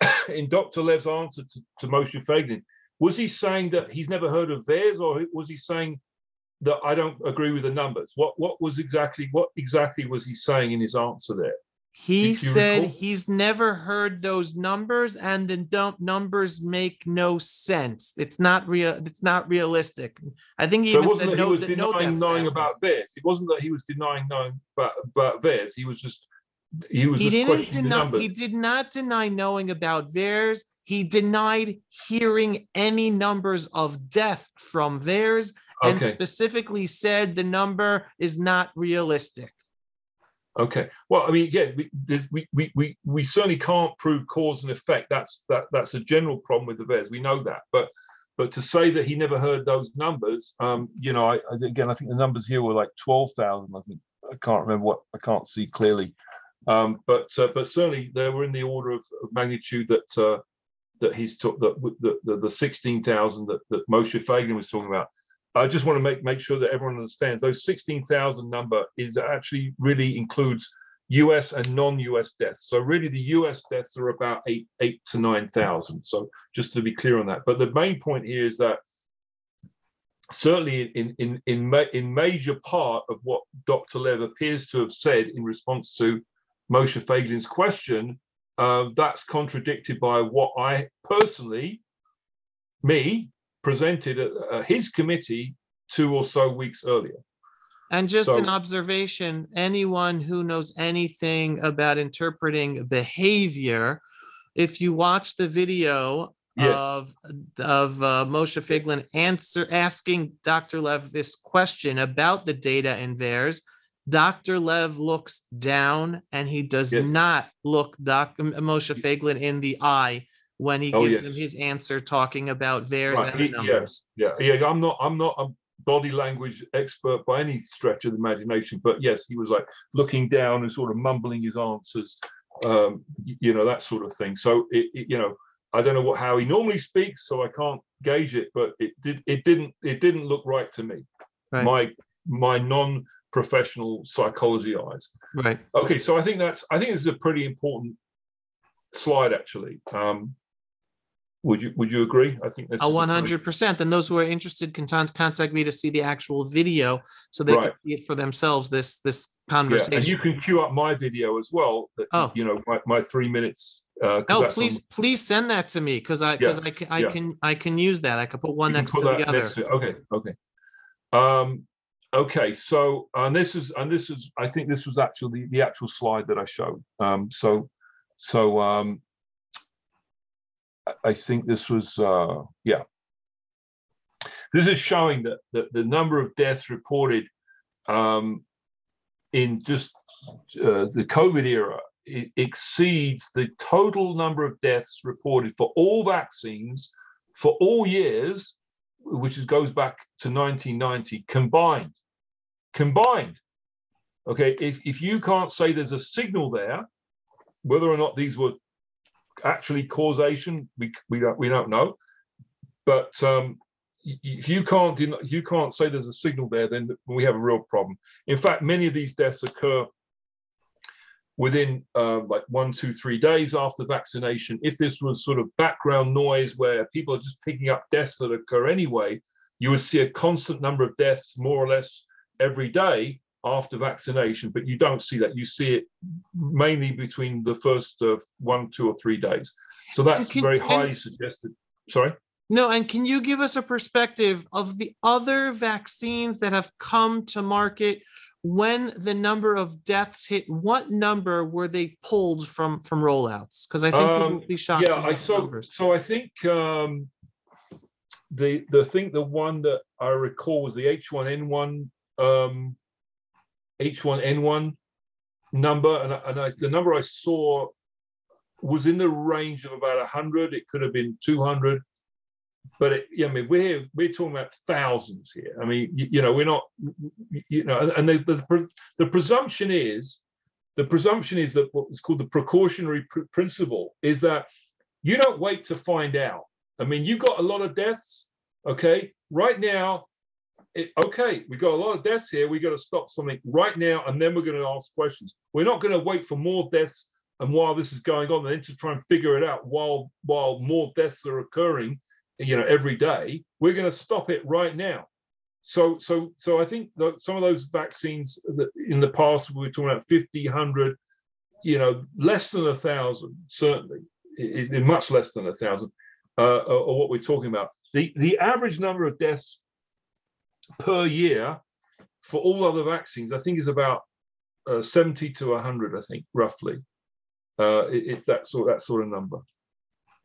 in Dr. Lev's answer to, to Moshe Feiglin, was he saying that he's never heard of VAERS, or was he saying that I don't agree with the numbers? What what was exactly what exactly was he saying in his answer there? He said recall? he's never heard those numbers and the don't numbers make no sense. It's not real. It's not realistic. I think he So even wasn't said that he was th- no denying knowing happened. about VAERS. It wasn't that he was denying knowing about, about VAERS. He was just he was He just didn't questioning the deny, numbers. he did not deny knowing about VAERS. He denied hearing any numbers of death from VAERS and specifically said the number is not realistic. Okay. Well, I mean, yeah, we, we, we, we, we certainly can't prove cause and effect. That's that that's a general problem with the VAERS. We know that, but but to say that he never heard those numbers, um, you know, I again, I think the numbers here were like twelve thousand. I think I can't remember what I can't see clearly, um, but uh, but certainly they were in the order of, of magnitude that uh, that he's took that the the, the sixteen thousand that that Moshe Feiglin was talking about. I just want to make make sure that everyone understands those sixteen thousand number is actually really includes U.S. and non-U.S. deaths. So really, the U.S. deaths are about eight eight to nine thousand. So just to be clear on that. But the main point here is that certainly in in in in major part of what Dr. Lev appears to have said in response to Moshe Feiglin's question, uh, that's contradicted by what I personally, me, presented at, at his committee two or so weeks earlier. And just an observation, anyone who knows anything about interpreting behavior, if you watch the video Yes. of of uh, Moshe Feiglin answer asking Dr. Lev this question about the data in VAERS, Dr. Lev looks down and he does Yes. not look Doc Moshe Feiglin in the eye when he Oh, gives him his answer talking about VAERS Right, and the he- yeah. numbers. Yeah, yeah. I'm not. I'm not a body language expert by any stretch of the imagination, but yes, he was like looking down and sort of mumbling his answers, um, y- you know, that sort of thing. So it, it- you know, I don't know what how he normally speaks, so I can't gauge it, but it did. It didn't. It didn't look right to me. Right. My my non-professional psychology eyes. Right. Okay, so I think that's. I think this is a pretty important slide, actually. Um, would you Would you agree? I think that's one hundred percent. And those who are interested can con- contact me to see the actual video so they can see it for themselves, this, this conversation. Yeah, and you can queue up my video as well. that, Oh. You know, my, my three minutes. uh Oh, that's on- please, please send that to me because I, because I can, I yeah. can, I can use that. I could put one you next to the other. next to it. Okay, okay. Um, okay, so and this is and this is I think this was actually the, the actual slide that I showed. Um, so so um, I- think this was uh, yeah. This is showing that the, the number of deaths reported um, in just uh, the COVID era exceeds the total number of deaths reported for all vaccines for all years, which goes back to 1990 combined. Combined. Okay, if, if you can't say there's a signal there, whether or not these were actually causation, we, we don't we don't know. But um, if you can't you can't say there's a signal there, then we have a real problem. In fact, many of these deaths occur within uh, like one, two, three days after vaccination. If this was sort of background noise where people are just picking up deaths that occur anyway, you would see a constant number of deaths more or less every day after vaccination, but you don't see that. You see it mainly between the first uh, one, two, or three days. So that's can- very and- highly suggested. Sorry. No, and can you give us a perspective of the other vaccines that have come to market? When the number of deaths hit, what number were they pulled from from rollouts? Because I think Um, people will be shocked. Yeah, I so numbers. so I think um, the the thing the one that I recall was the H1N1 um, H1N1 number, and and I, the number I saw was in the range of about 100. It could have been 200, but it, yeah, I mean we're we're talking about thousands here. I mean, you, you know, we're not, you know, and- the, the the presumption is the presumption is that what's called the precautionary pr- principle is that you don't wait to find out. I mean, you've got a lot of deaths, okay? Right now, it, okay, we've got a lot of deaths here. We've got to stop something right now, and then we're going to ask questions. We're not going to wait for more deaths and while this is going on, then to try and figure it out while while more deaths are occurring, you know, every day. We're going to stop it right now. So, so, so I think that some of those vaccines that in the past we were talking about 50, 100, you know, less than a thousand, certainly, i- i- much less than a thousand, uh, are, are what we're talking about. The the average number of deaths per year for all other vaccines, I think, is about uh, 70 to 100. I think roughly, uh, it- it's that sort that sort of number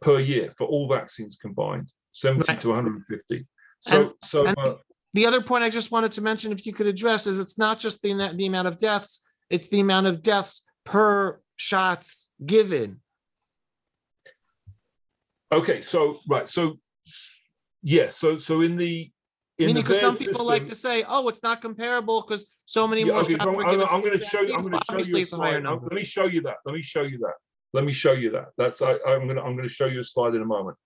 per year for all vaccines combined, 70 Right. to 150. So, And- so. and- uh, The other point I just wanted to mention, if you could address, is it's not just the, the amount of deaths, it's the amount of deaths per shots given. Okay, so right, so yes, so so in the Meaning, because some people like to say, oh, it's not comparable because so many Yeah, more okay, shots I'm, were given. I'm going to show you. I'm going to show Obviously, you a it's a higher slide. number. Let me show you that. Let me show you that. Let me show you that. That's I, I'm going to I'm going to show you a slide in a moment.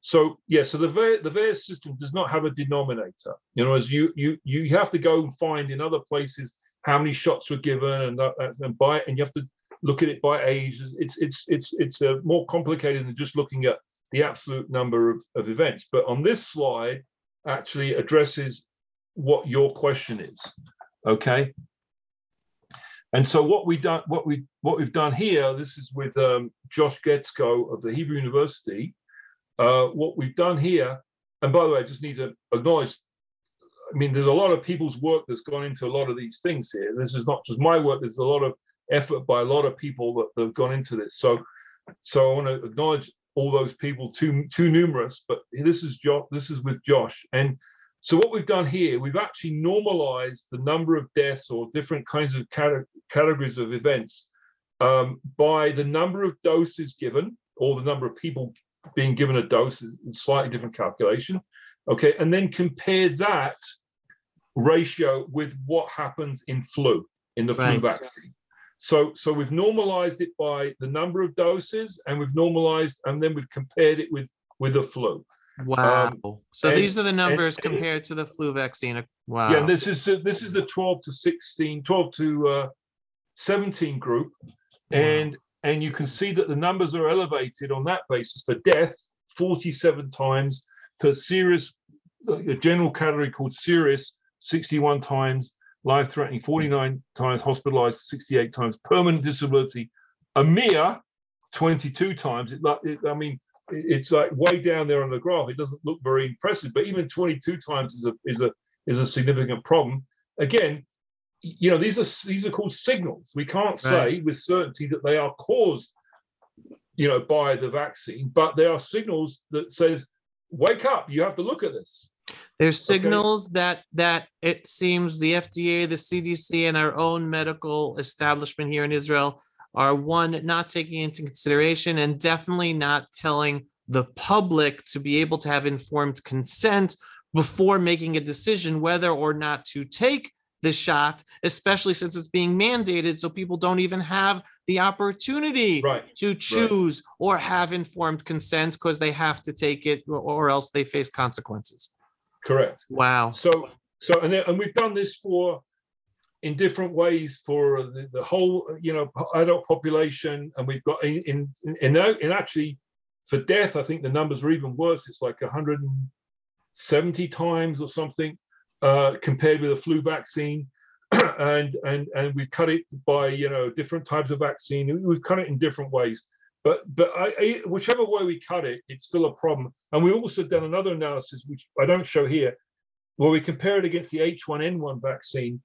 So yeah, so the VAERS, the VAERS system does not have a denominator. You know, as you you you have to go and find in other places how many shots were given and that, that's- and by and you have to look at it by age. It's it's it's it's uh, more complicated than just looking at the absolute number of, of events. But on this slide, actually addresses what your question is. Okay. And so what we done, what we what we've done here, this is with um, Josh Guetzkow of the Hebrew University. Uh, what we've done here, and by the way, I just need to acknowledge. I mean, there's a lot of people's work that's gone into a lot of these things here. This is not just my work. There's a lot of effort by a lot of people that have gone into this. So, so I want to acknowledge all those people. Too too numerous, but this is Josh. This is with Josh, and so what we've done here, we've actually normalized the number of deaths or different kinds of cate- categories of events um, by the number of doses given or the number of people being given a dose is a slightly different calculation. Okay, and then compare that ratio with what happens in flu, in the flu Right. vaccine. So, so we've normalized it by the number of doses and we've normalized and then we've compared it with with the flu. Wow. So and- these are the numbers and compared to the flu vaccine. Wow. Yeah, and this is this is the 12 to 16, 12 to uh, 17 group, and and you can see that the numbers are elevated on that basis for death 47 times, for serious, a general category called serious 61 times, life threatening 49 times, hospitalized 68 times, permanent disability a mere 22 times. It, it, I mean, it's like way down there on the graph. It doesn't look very impressive, but even 22 times is a is a is a significant problem. Again, you know, these are these are called signals. We can't say Right. with certainty that they are caused, you know, by the vaccine, but they are signals that says, wake up, you have to look at this. There's Okay. signals that that it seems the FDA, the CDC, and our own medical establishment here in Israel are one not taking into consideration and definitely not telling the public to be able to have informed consent before making a decision whether or not to take the shot, especially since it's being mandated, so people don't even have the opportunity Right. to choose or have informed consent because they have to take it or else they face consequences. Correct. Wow. So, so, and then, and we've done this for, in different ways for the, the whole, you know, adult population, and we've got in, in, in, in actually, for death, I think the numbers are even worse. It's like 170 times or something, uh, compared with a flu vaccine. and, and, and we've cut it by, you know, different types of vaccine. We've cut it in different ways. But, but I, I, whichever way we cut it, it's still a problem. And we also done another analysis, which I don't show here, where we compare it against the H1N1 vaccine,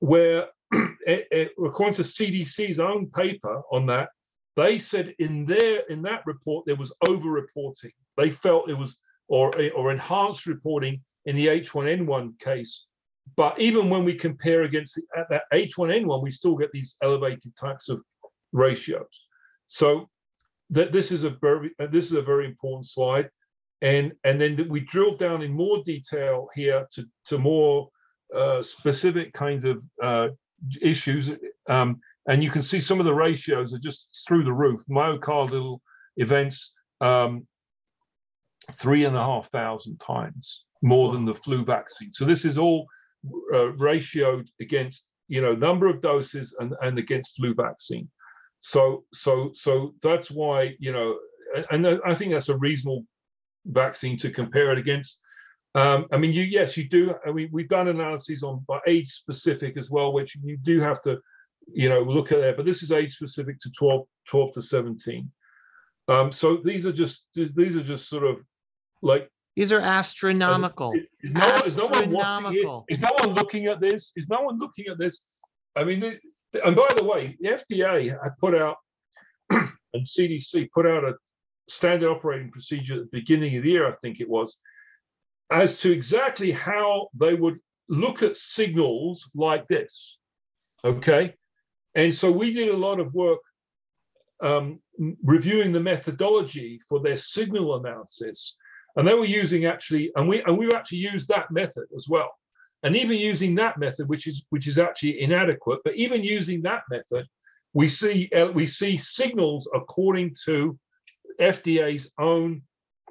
where it, it, according to CDC's own paper on that, they said in their in that report there was over-reporting. They felt it was or or enhanced reporting in the H1N1 case. But even when we compare against the, at that H1N1, we still get these elevated types of ratios. So that this is a very this is a very important slide. And and then we drill down in more detail here to to more uh, specific kinds of uh, issues. Um, and you can see some of the ratios are just through the roof. Myocardial events um, three and a half thousand times more than the flu vaccine. So this is all uh, ratioed against you know number of doses and and against flu vaccine so so so that's why you know and i think that's a reasonable vaccine to compare it against um, i mean you yes you do I mean, we've done analyses on by age specific as well which you do have to you know look at that but this is age specific to 12 12 to 17 um, so these are just these are just sort of like These are astronomical. is no, is no one watching it? Astronomical. Is no one looking at this? Is no one looking at this? I mean, and by the way, the FDA had put out and CDC put out a standard operating procedure at the beginning of the year, I think it was, as to exactly how they would look at signals like this. Okay. And so we did a lot of work um, reviewing the methodology for their signal analysis. And they were using actually, and we and we actually used that method as well. And even using that method, which is which is actually inadequate, but even using that method, we see uh, we see signals according to FDA's own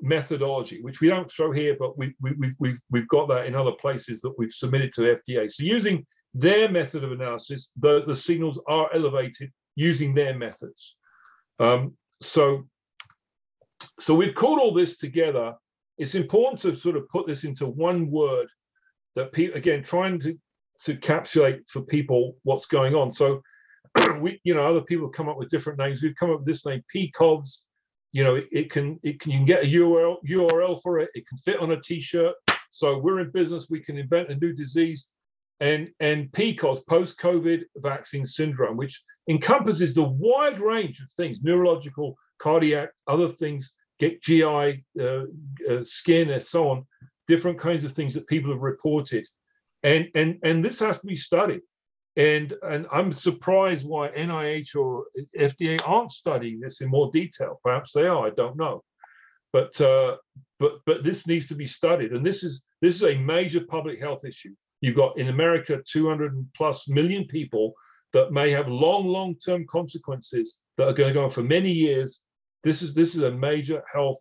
methodology, which we don't show here, but we, we, we've, we've, we've got that in other places that we've submitted to FDA. So using their method of analysis, the, the signals are elevated using their methods. Um, so, so we've called all this together. It's important to sort of put this into one word that people, again, trying to, to encapsulate for people what's going on. So we, you know, other people come up with different names. We've come up with this name, PCOVs. You know, it, it can it can you can get a URL URL for it. It can fit on a T-shirt. So we're in business. We can invent a new disease, and and PCOS, post-COVID vaccine syndrome, which encompasses the wide range of things, neurological, cardiac, other things, get GI, uh, uh, skin, and so on, different kinds of things that people have reported, and and and this has to be studied. And, and I'm surprised why NIH or FDA aren't studying this in more detail. Perhaps they are, I don't know. But uh, but but this needs to be studied, and this is this is a major public health issue. You've got in America 200 plus million people that may have long, long-term consequences that are going to go on for many years. This is this is a major health,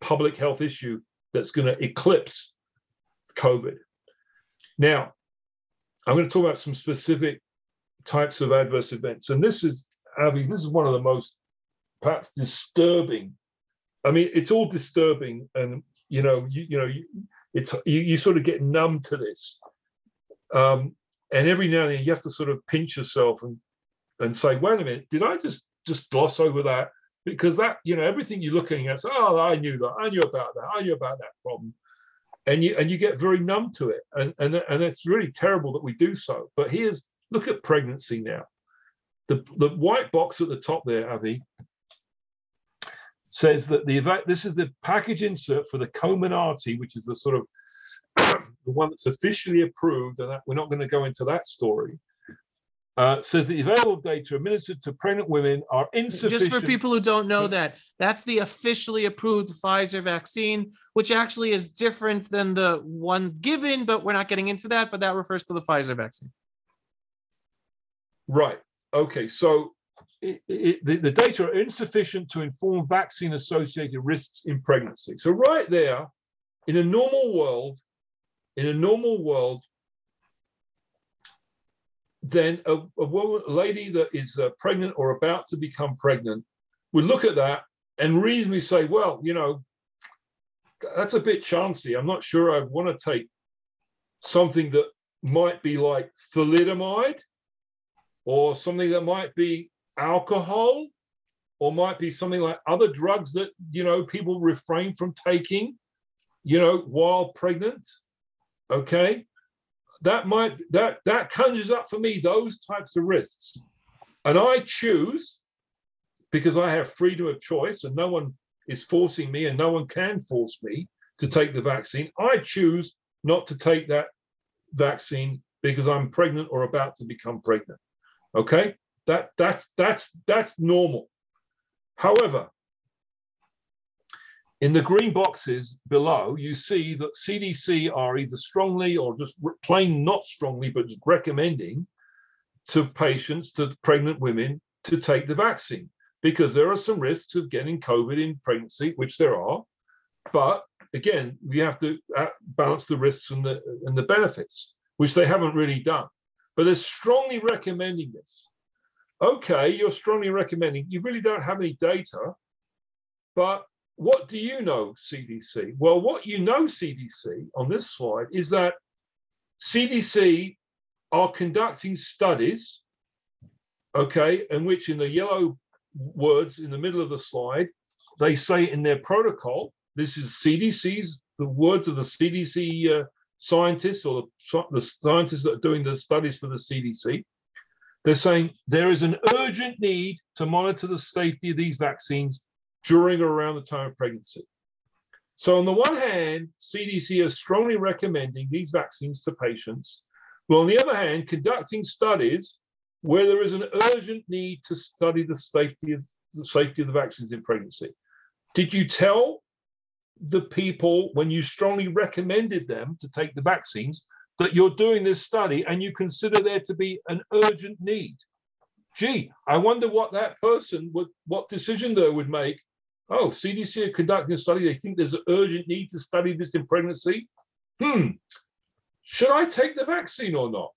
public health issue that's going to eclipse COVID. Now, I'm going to talk about some specific types of adverse events, and this is Avi. This is one of the most perhaps disturbing. I mean, it's all disturbing, and you know, you, you know, you, it's you, you sort of get numb to this, um, and every now and then you have to sort of pinch yourself and and say, wait a minute, did I just just gloss over that? Because that, you know, everything you're looking at, oh, I knew that, I knew about that, I knew about that problem. and you and you get very numb to it, and and and it's really terrible that we do so. But here's look at pregnancy now. The the white box at the top there, Avi, says that the event. this is the package insert for the Comirnaty, which is the sort of the one that's officially approved, and that, we're not going to go into that story. Uh, says the available data administered to pregnant women are insufficient. Just for people who don't know that, that's the officially approved Pfizer vaccine, which actually is different than the one given, but we're not getting into that. But that refers to the Pfizer vaccine. Right. Okay. So it, it, the, the data are insufficient to inform vaccine associated risks in pregnancy. So, right there, in a normal world, in a normal world, then a, a, woman, a lady that is uh, pregnant or about to become pregnant would look at that and reasonably say, well, you know, that's a bit chancy. I'm not sure I want to take something that might be like thalidomide or something that might be alcohol or might be something like other drugs that, you know, people refrain from taking, you know, while pregnant. Okay that might that that conjures up for me those types of risks. And i choose because i have freedom of choice and no one is forcing me and no one can force me to take the vaccine i choose not to take that vaccine because i'm pregnant or about to become pregnant. Okay? That that's that's that's normal. However in the green boxes below, you see that CDC are either strongly or just plain not strongly, but just recommending to patients, to pregnant women, to take the vaccine because there are some risks of getting COVID in pregnancy, which there are. But again, we have to uh, balance the risks and the and the benefits, which they haven't really done. But they're strongly recommending this. Okay, you're strongly recommending. You really don't have any data, but what do you know, CDC? Well, what you know, CDC, on this slide is that CDC are conducting studies, okay, in which in the yellow words in the middle of the slide, they say in their protocol, this is CDC's, the words of the CDC uh, scientists or the, the scientists that are doing the studies for the CDC. They're saying there is an urgent need to monitor the safety of these vaccines during or around the time of pregnancy. So, on the one hand, CDC is strongly recommending these vaccines to patients, but on the other hand, conducting studies where there is an urgent need to study the safety of the safety of the vaccines in pregnancy. Did you tell the people when you strongly recommended them to take the vaccines that you're doing this study and you consider there to be an urgent need? Gee, I wonder what that person would, what decision they would make Oh, CDC are conducting a study. They think there's an urgent need to study this in pregnancy. Hmm, should I take the vaccine or not?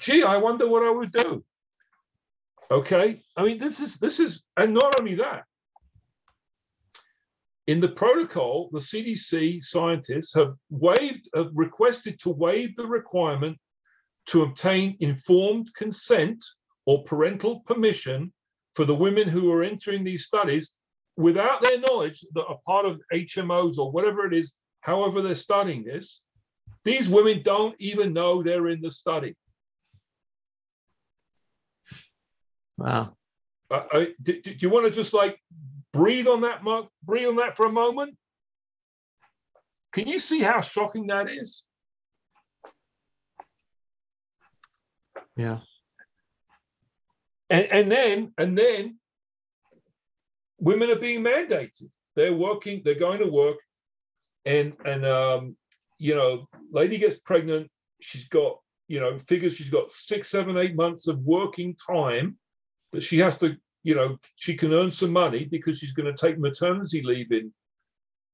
Gee, I wonder what I would do. Okay, I mean, this is this is, and not only that. In the protocol, the CDC scientists have waived, have requested to waive the requirement to obtain informed consent or parental permission for the women who are entering these studies without their knowledge that are part of HMOs or whatever it is, however they're studying this, these women don't even know they're in the study. Wow. Uh, I, do, do, you want to just like breathe on that, Mark? breathe on that for a moment? Can you see how shocking that is? Yeah. And, and then, and then women are being mandated. They're working, they're going to work, and and um, you know, lady gets pregnant, she's got, you know, figures she's got six, seven, eight months of working time that she has to, you know, she can earn some money because she's going to take maternity leave in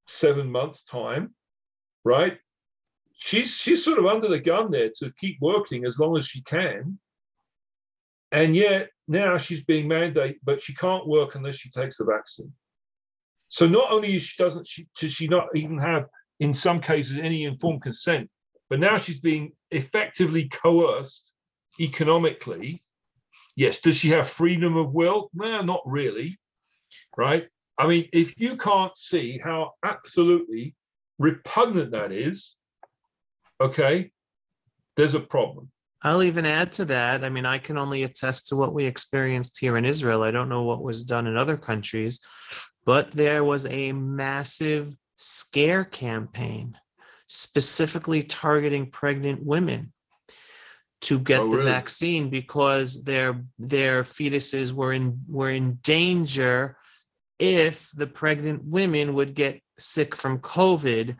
seven months' time, right? She's she's sort of under the gun there to keep working as long as she can. And yet now she's being mandated, but she can't work unless she takes the vaccine. So not only she doesn't she does she not even have in some cases any informed consent, but now she's being effectively coerced economically. Yes, does she have freedom of will? No, not really. Right? I mean, if you can't see how absolutely repugnant that is, okay, there's a problem. I'll even add to that. I mean, I can only attest to what we experienced here in Israel. I don't know what was done in other countries, but there was a massive scare campaign specifically targeting pregnant women to get Oh, the really? vaccine because their their fetuses were in were in danger if the pregnant women would get sick from COVID.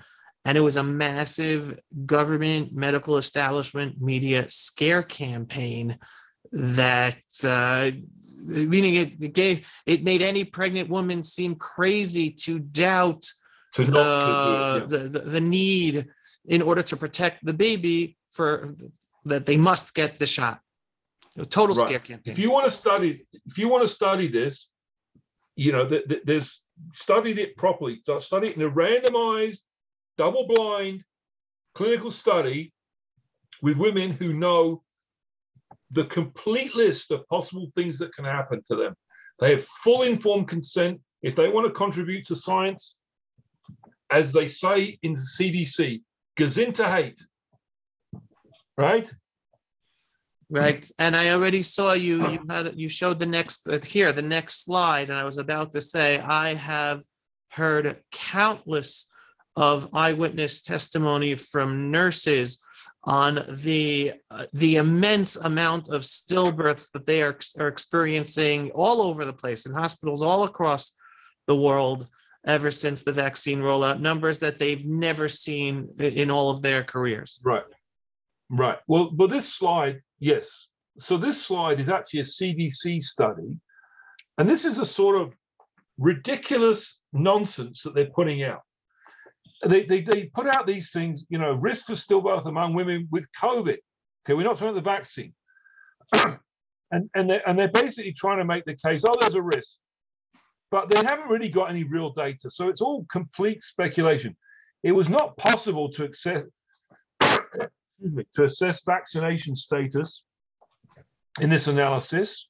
And it was a massive government, medical establishment, media scare campaign that, uh, meaning it, it gave it made any pregnant woman seem crazy to doubt To the, not to yeah. the, the the need in order to protect the baby for that they must get the shot. A total Right. scare campaign. if you want to study if you want to study this you know th- th- there's studied it properly study it in a randomized double blind clinical study with women who know the complete list of possible things that can happen to them. They have full informed consent. If they want to contribute to science as they say in the cdc hate. Right? Right. And I already saw you, you had, you showed the next, uh, here, the next slide, and I was about to say, I have heard countless of eyewitness testimony from nurses on the, uh, the immense amount of stillbirths that they are, are experiencing all over the place in hospitals all across the world ever since the vaccine rollout, numbers that they've never seen in all of their careers. Right. Right. Well, but this slide, yes. So this slide is actually a CDC study. And this is a sort of ridiculous nonsense that they're putting out. They, they, they put out these things, you know, risk for stillbirth among women with COVID. Okay, we're not talking about the vaccine. and and they're, and they're basically trying to make the case, oh, there's a risk. But they haven't really got any real data. So it's all complete speculation. It was not possible to access to assess vaccination status in this analysis.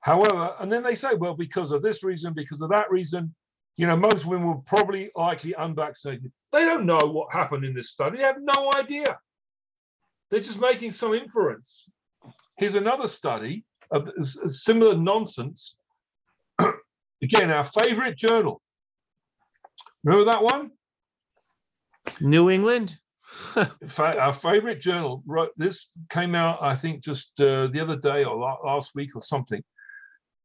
However, and then they say, well, because of this reason, because of that reason, you know, most women were probably likely unvaccinated. They don't know what happened in this study. They have no idea. They're just making some inference. Here's another study of similar nonsense. Again, our favorite journal. Remember that one? New England? our favorite journal wrote this came out i think just uh, the other day or last week or something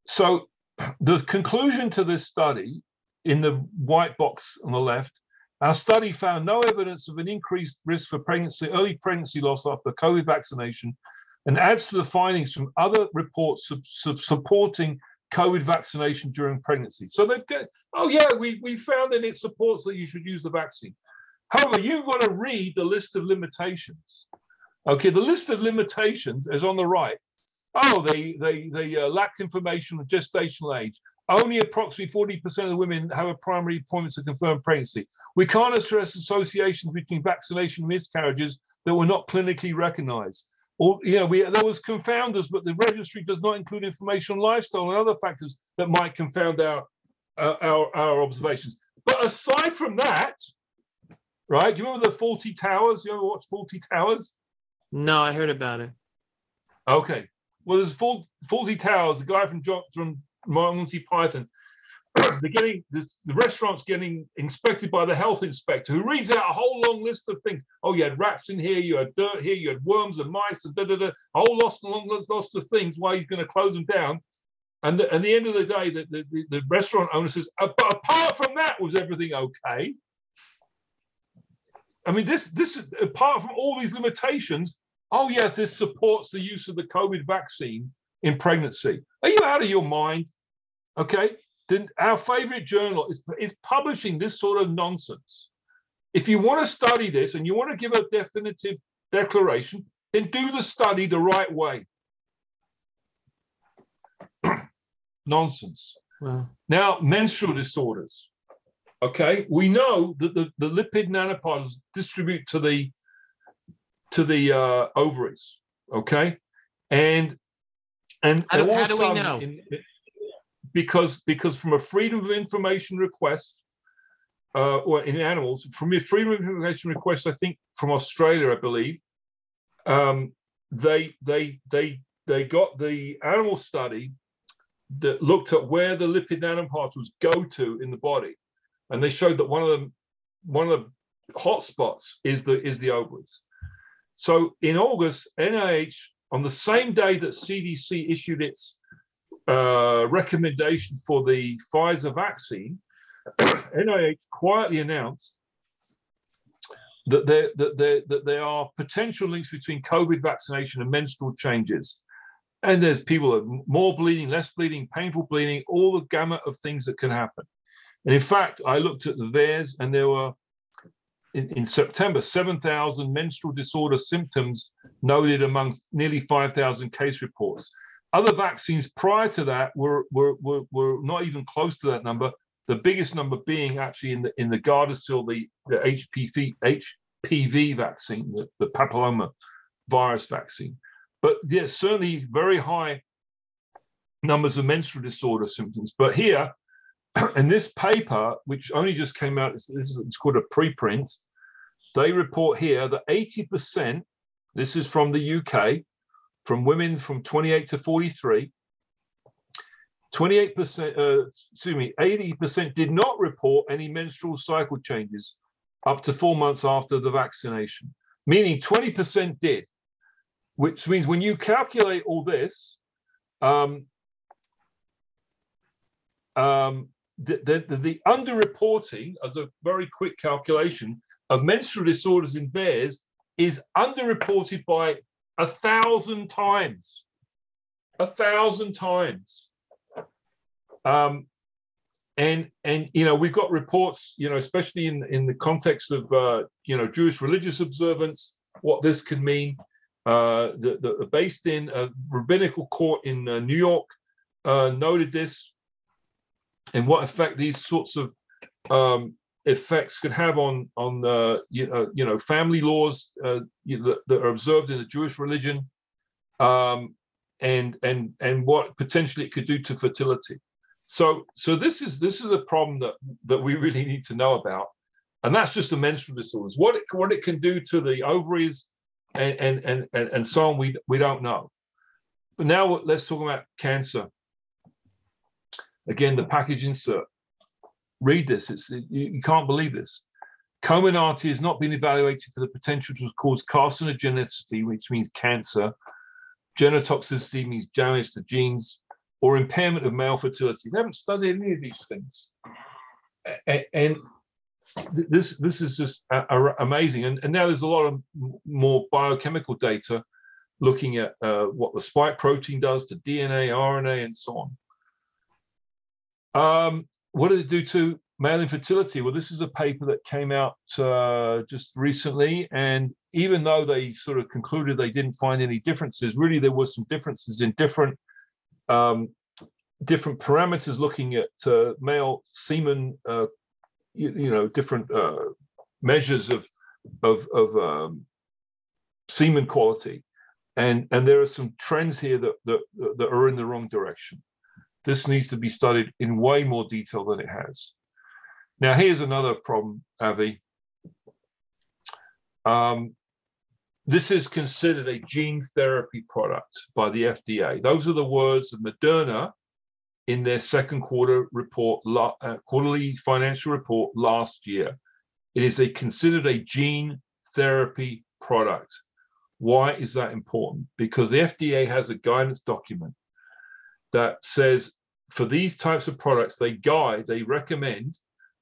so the conclusion to this study in the white box on the left our study found no evidence of an increased risk for pregnancy early pregnancy loss after covid vaccination and adds to the findings from other reports sub- sub- supporting covid vaccination during pregnancy so they've got oh yeah we, we found that it supports that you should use the vaccine However, you've got to read the list of limitations. Okay, the list of limitations is on the right. Oh, they they they uh, lacked information on gestational age. Only approximately 40% of the women have a primary appointment to confirm pregnancy. We can't address associations between vaccination and miscarriages that were not clinically recognized. Or, you know, we, there was confounders, but the registry does not include information on lifestyle and other factors that might confound our, uh, our, our observations. But aside from that, right? Do you remember the Fawlty Towers? You ever watch Fawlty Towers? No, I heard about it. Okay. Well, there's Fault, Fawlty Towers. The guy from John, from Monty Python. They're getting this, the restaurant's getting inspected by the health inspector, who reads out a whole long list of things. Oh, you had rats in here, you had dirt here, you had worms and mice, and da da da. A whole lost long lost of things. Why he's going to close them down. And the, at the end of the day, the, the, the- restaurant owner says, "Uh, but apart from that, was everything okay? I mean, this this apart from all these limitations, oh yes, this supports the use of the COVID vaccine in pregnancy. Are you out of your mind? Okay, then our favorite journal is is publishing this sort of nonsense. If you want to study this and you want to give a definitive declaration, then do the study the right way. Nonsense. Well, Now, menstrual disorders. Okay, we know that the, the lipid nanoparticles distribute to the to the uh, ovaries. Okay, and and How do- how do we know? in- because because from a freedom of information request, uh, or in animals, from a freedom of information request, I think from Australia, I believe, um, they they they they got the animal study that looked at where the lipid nanoparticles go to in the body, and they showed that one of them, one of the hotspots is the is the ovaries. So in August, NIH on the same day that CDC issued its uh, recommendation for the Pfizer vaccine, NIH quietly announced that there, that, there, that there are potential links between COVID vaccination and menstrual changes. And there's people that more bleeding, less bleeding, painful bleeding, all the gamut of things that can happen. And in fact, I looked at the VAERS and there were in, in September, 7,000 menstrual disorder symptoms noted among nearly 5,000 case reports. Other vaccines prior to that were, were, were, were not even close to that number. The biggest number being actually in the in the Gardasil, the, the HPV, HPV vaccine, the, the papilloma virus vaccine. But yes, certainly very high numbers of menstrual disorder symptoms. But here, in this paper, which only just came out, this is it's called a preprint. They report here that 80%, this is from the UK, from women from 28 to 43, 28%, uh, excuse me, 80% did not report any menstrual cycle changes up to four months after the vaccination, meaning 20% did, which means when you calculate all this, um, um, the, the, the underreporting, as a very quick calculation, of menstrual disorders in VAERS is underreported by a thousand times. A thousand times. Um, and and you know we've got reports, you know, especially in in the context of uh, you know Jewish religious observance, what this can mean. Uh, the, the based in a rabbinical court in uh, New York uh, noted this and what effect these sorts of um, effects could have on on uh, you know you know family laws uh, you know, that, that, are observed in the Jewish religion, um, and and and what potentially it could do to fertility. So so this is this is a problem that that we really need to know about, and that's just the menstrual disorders. What it what it can do to the ovaries, and and and and, and so on, we we don't know. But now let's talk about cancer. Again, the package insert. Read this. It's you, you can't believe this. Comirnaty has not been evaluated for the potential to cause carcinogenicity, which means cancer. Genotoxicity means damage to genes or impairment of male fertility. They haven't studied any of these things. And this this is just amazing. And, and now there's a lot of more biochemical data looking at uh, what the spike protein does to DNA, RNA, and so on. Um, what did it do to male infertility? Well, this is a paper that came out uh, just recently, and even though they sort of concluded they didn't find any differences, really there was some differences in different um, different parameters looking at uh, male semen, uh, you, you, know, different uh, measures of of, of um, semen quality, and and there are some trends here that that, that are in the wrong direction. This needs to be studied in way more detail than it has. Now, here's another problem, Avi. Um, this is considered a gene therapy product by the FDA. Those are the words of Moderna in their second quarter report, uh, quarterly financial report last year. It is a considered a gene therapy product. Why is that important? Because the FDA has a guidance document that says for these types of products, they guide, they recommend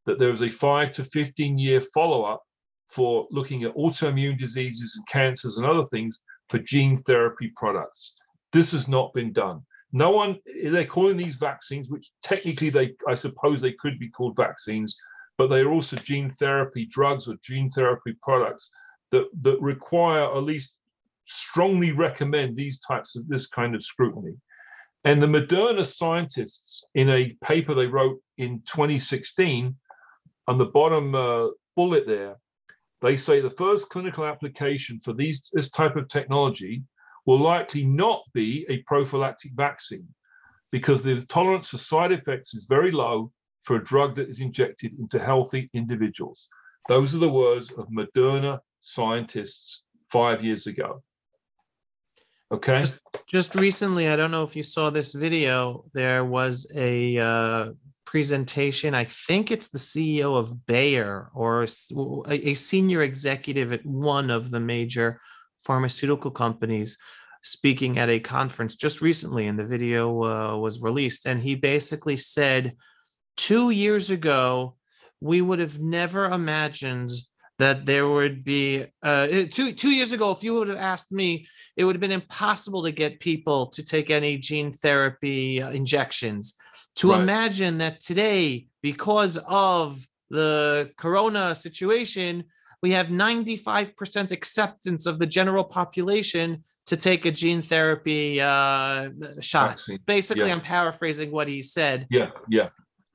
that there is a five to 15 year follow up for looking at autoimmune diseases and cancers and other things for gene therapy products. This has not been done. No one, they're calling these vaccines, which technically they, I suppose they could be called vaccines, but they are also gene therapy drugs or gene therapy products that, that require at least strongly recommend these types of this kind of scrutiny. And the Moderna scientists, in a paper they wrote in 2016, on the bottom uh, bullet there, they say the first clinical application for these this type of technology will likely not be a prophylactic vaccine because the tolerance for side effects is very low for a drug that is injected into healthy individuals. Those are the words of Moderna scientists five years ago. Okay. Just, just recently, I don't know if you saw this video, there was a uh, presentation. I think it's the CEO of Bayer or a, a senior executive at one of the major pharmaceutical companies speaking at a conference just recently, and the video uh, was released. And he basically said, two years ago, we would have never imagined that there would be uh, two two years ago. If you would have asked me, it would have been impossible to get people to take any gene therapy uh, injections. To right. imagine that today, because of the corona situation, we have 95% acceptance of the general population to take a gene therapy uh, shot. Basically, yeah. I'm paraphrasing what he said. Yeah, yeah.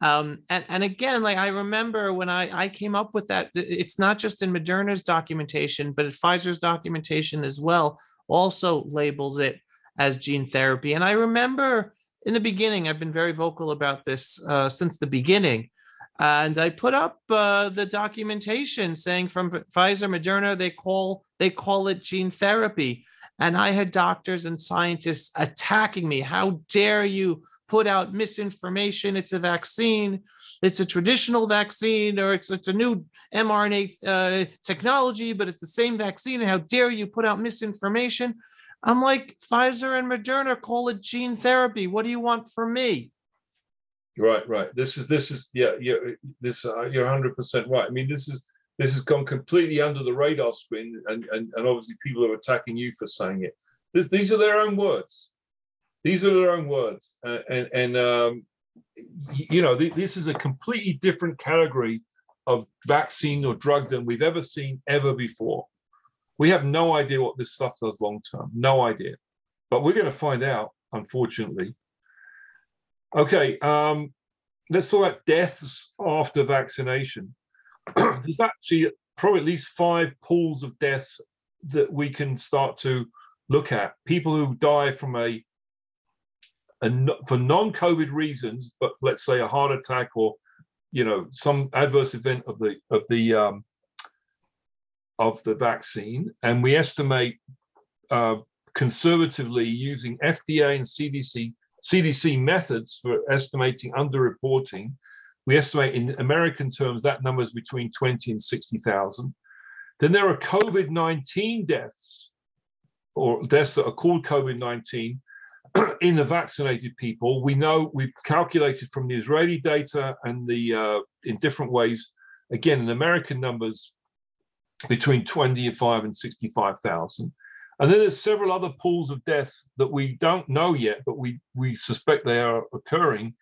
Um, and, and again, like I remember when I, I came up with that, it's not just in Moderna's documentation, but Pfizer's documentation as well also labels it as gene therapy. And I remember in the beginning, I've been very vocal about this uh, since the beginning. And I put up uh, the documentation saying from Pfizer, Moderna, they call they call it gene therapy. And I had doctors and scientists attacking me. How dare you put out misinformation. It's a vaccine. It's a traditional vaccine, or it's it's a new mRNA uh, technology, but it's the same vaccine. How dare you put out misinformation? I'm like Pfizer and Moderna call it gene therapy. What do you want from me? Right, right. This is this is yeah, yeah. This uh, you're 100 percent right. I mean, this is this has gone completely under the radar screen, and and, and obviously people are attacking you for saying it. This, these are their own words. These are their own words, uh, and and um, you know th- this is a completely different category of vaccine or drug than we've ever seen ever before. We have no idea what this stuff does long term, no idea, but we're going to find out, unfortunately. Okay, um, let's talk about deaths after vaccination. There's actually probably at least five pools of deaths that we can start to look at. People who die from a and for non-COVID reasons, but let's say a heart attack or you know some adverse event of the of the um, of the vaccine, and we estimate uh, conservatively using FDA and CDC CDC methods for estimating underreporting. We estimate in American terms that number is between 20 and 60,000. Then there are COVID 19 deaths or deaths that are called COVID 19 in the vaccinated people, we know we've calculated from the Israeli data and the uh, in different ways, again in American numbers, between 25 and 65,000. And then there's several other pools of deaths that we don't know yet, but we we suspect they are occurring.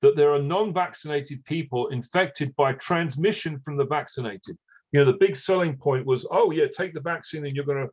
That there are non-vaccinated people infected by transmission from the vaccinated. You know, the big selling point was, oh yeah, take the vaccine and you're going to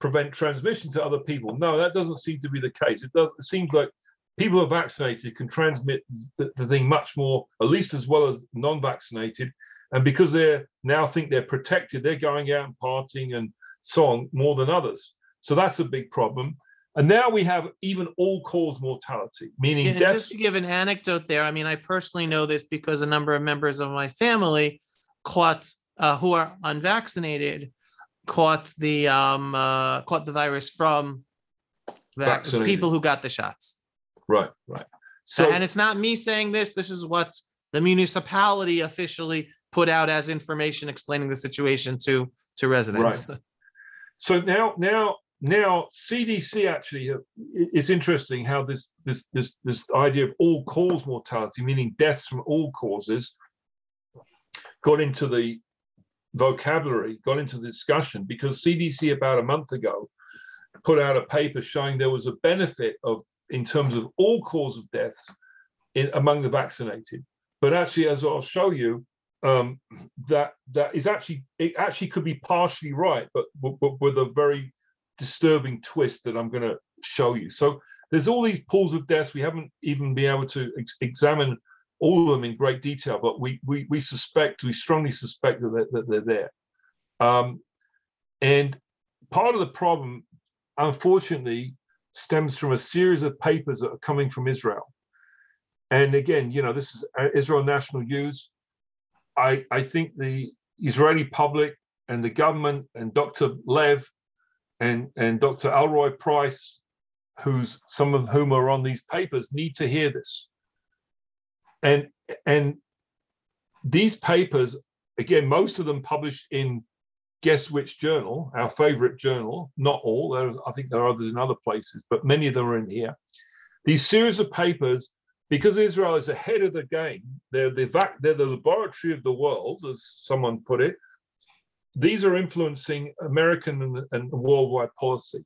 prevent transmission to other people. No, that doesn't seem to be the case. It does. It seems like people who are vaccinated can transmit the, the thing much more, at least as well as non-vaccinated. And because they now think they're protected, they're going out and partying and so on more than others. So that's a big problem. And now we have even all-cause mortality, meaning yeah, Just to give an anecdote there, I mean, I personally know this because a number of members of my family caught uh, who are unvaccinated caught the um uh, caught the virus from vac- people who got the shots. Right, right. So and it's not me saying this. This is what the municipality officially put out as information explaining the situation to to residents. Right. So now now now CDC actually uh, it's interesting how this this this this idea of all cause mortality, meaning deaths from all causes, got into the vocabulary got into the discussion because CDC about a month ago put out a paper showing there was a benefit of in terms of all cause of deaths in, among the vaccinated. But actually, as I'll show you, um, that that is actually it actually could be partially right, but, but with a very disturbing twist that I'm going to show you. So there's all these pools of deaths we haven't even been able to ex- examine all of them in great detail, but we we, we suspect, we strongly suspect that they're, that they're there. Um, and part of the problem, unfortunately, stems from a series of papers that are coming from Israel. and again, you know, this is uh, Israel National News. I, I think the Israeli public and the government and Dr. Lev and, and Dr. Alroy-Preis, who's some of whom are on these papers, need to hear this. And and these papers, again, most of them published in guess which journal, our favorite journal, not all, There's, I think there are others in other places, but many of them are in here. These series of papers because Israel is ahead of the game, they're the, they're the laboratory of the world, as someone put it. These are influencing American and, and worldwide policy.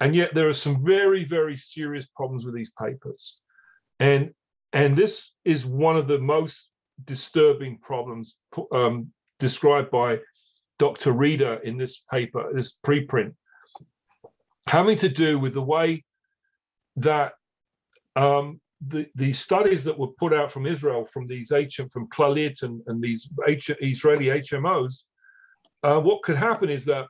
And yet there are some very, very serious problems with these papers. And, and this is one of the most disturbing problems um, described by Dr. Reeder in this paper, this preprint, having to do with the way that um, the, the studies that were put out from Israel, from these HM, from Clalit and, and these H, Israeli HMOs, uh, what could happen is that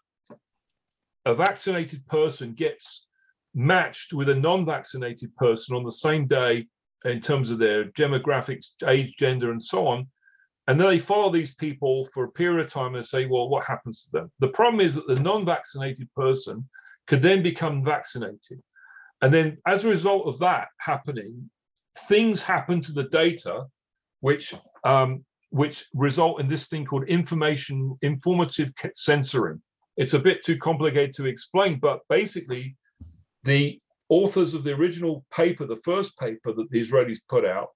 a vaccinated person gets matched with a non-vaccinated person on the same day in terms of their demographics, age, gender, and so on. And then they follow these people for a period of time and say, well, what happens to them? The problem is that the non-vaccinated person could then become vaccinated. And then as a result of that happening, things happen to the data which um, which result in this thing called information informative censoring. It's a bit too complicated to explain, but basically, the authors of the original paper, the first paper that the Israelis put out,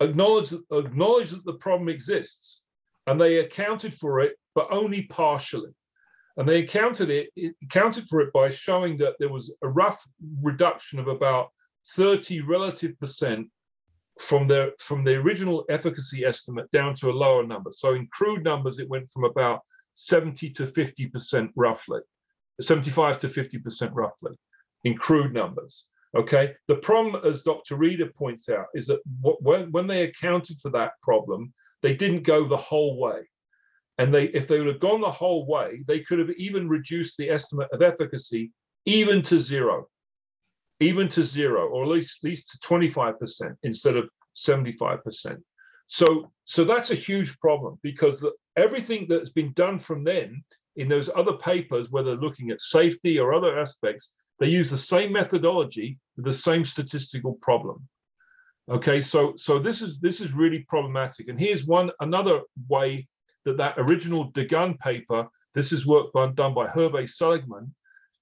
acknowledge that, acknowledge that the problem exists, and they accounted for it, but only partially. And they accounted it, it accounted for it by showing that there was a rough reduction of about 30 relative percent from the from the original efficacy estimate down to a lower number. So in crude numbers, it went from about 70 to 50 percent roughly, 75 to 50 percent roughly, in crude numbers. Okay. The problem, as Dr. Reeder points out, is that when when they accounted for that problem, they didn't go the whole way. And they, if they would have gone the whole way, they could have even reduced the estimate of efficacy even to zero even to zero, or at least, at least to 25% instead of 75%. So, so that's a huge problem because the, everything that's been done from then in those other papers, whether looking at safety or other aspects, they use the same methodology with the same statistical problem. Okay, so so this is this is really problematic. And here's one another way that that original Dagan paper, this is work done by Hervé Seligmann,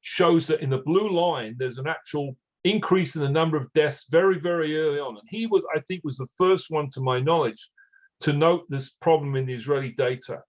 shows that in the blue line there's an actual increase in the number of deaths very, very early on. And he was, I think, was the first one, to my knowledge, to note this problem in the Israeli data.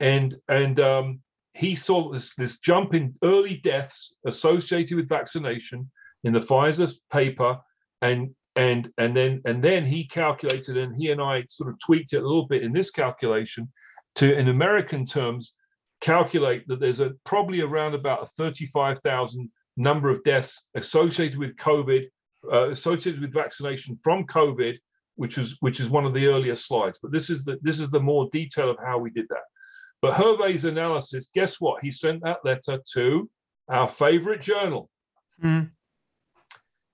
And and um, he saw this this jump in early deaths associated with vaccination in the Pfizer paper, and and and then and then he calculated, and he and I sort of tweaked it a little bit in this calculation, to in American terms, calculate that there's a probably around about a 35,000 number of deaths associated with COVID, uh, associated with vaccination from COVID, which is which is one of the earlier slides. But this is the this is the more detail of how we did that. But Hervé's analysis, guess what? He sent that letter to our favorite journal. Mm.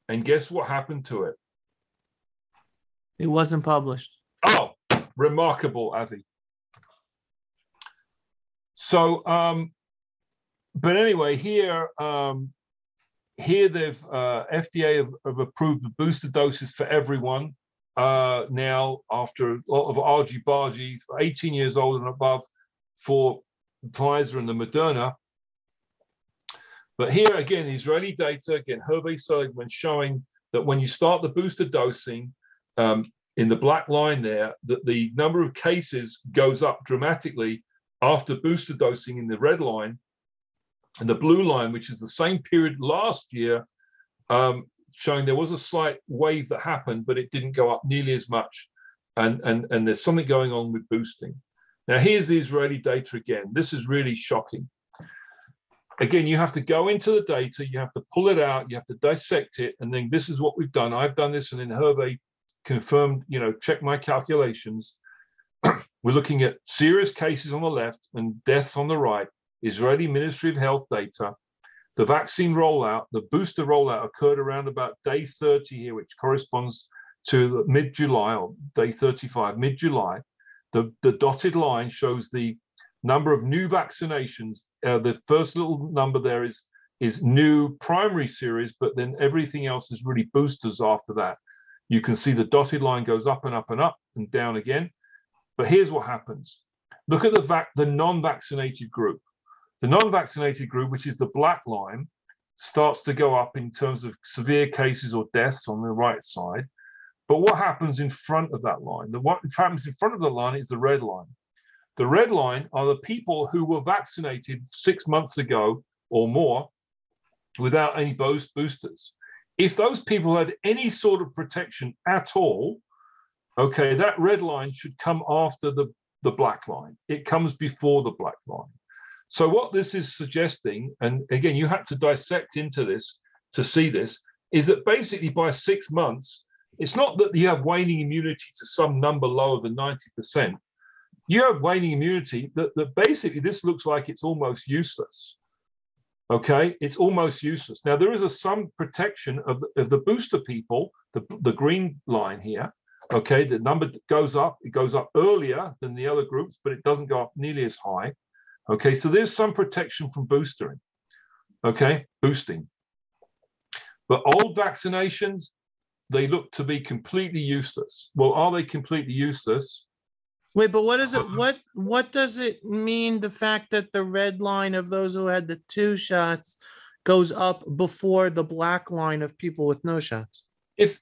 And guess what happened to it? It wasn't published. Oh, remarkable, Avi. So, um, but anyway, here um, here they've uh, FDA have, have, approved the booster doses for everyone uh, now after a lot of argy bargy 18 years old and above for Pfizer and the Moderna. But here again, Israeli data, again, Hervé Seligmann showing that when you start the booster dosing, um, in the black line there, that the number of cases goes up dramatically after booster dosing in the red line, and the blue line, which is the same period last year, um, showing there was a slight wave that happened, but it didn't go up nearly as much. And, and, and there's something going on with boosting. Now, here's the Israeli data again. This is really shocking. Again, you have to go into the data, you have to pull it out, you have to dissect it, and then this is what we've done. I've done this, and then Hervé confirmed, you know, check my calculations. We're looking at serious cases on the left and deaths on the right. Israeli Ministry of Health data, the vaccine rollout, the booster rollout occurred around about day 30 here, which corresponds to mid-July or day 35, mid-July, the, the dotted line shows the number of new vaccinations. Uh, the first little number there is is new primary series, but then everything else is really boosters after that. You can see the dotted line goes up and up and up and down again. But here's what happens. Look at the vac the non-vaccinated group. The non-vaccinated group, which is the black line, starts to go up in terms of severe cases or deaths on the right side. But what happens in front of that line? The what happens in front of the line is the red line. The red line are the people who were vaccinated six months ago or more without any boosters. If those people had any sort of protection at all, okay, that red line should come after the, the black line. It comes before the black line. So what this is suggesting, and again, you had to dissect into this to see this, is that basically by six months, it's not that you have waning immunity to some number lower than 90%. You have waning immunity that, that basically this looks like it's almost useless. Okay, it's almost useless. Now, there is a some protection of the, of the booster people, the, the green line here. Okay, the number goes up, it goes up earlier than the other groups, but it doesn't go up nearly as high. Okay, so there's some protection from boostering. Okay, boosting. But old vaccinations, they look to be completely useless. Well, are they completely useless? Wait, but what is it? Uh, what what does it mean? The fact that the red line of those who had the two shots goes up before the black line of people with no shots. If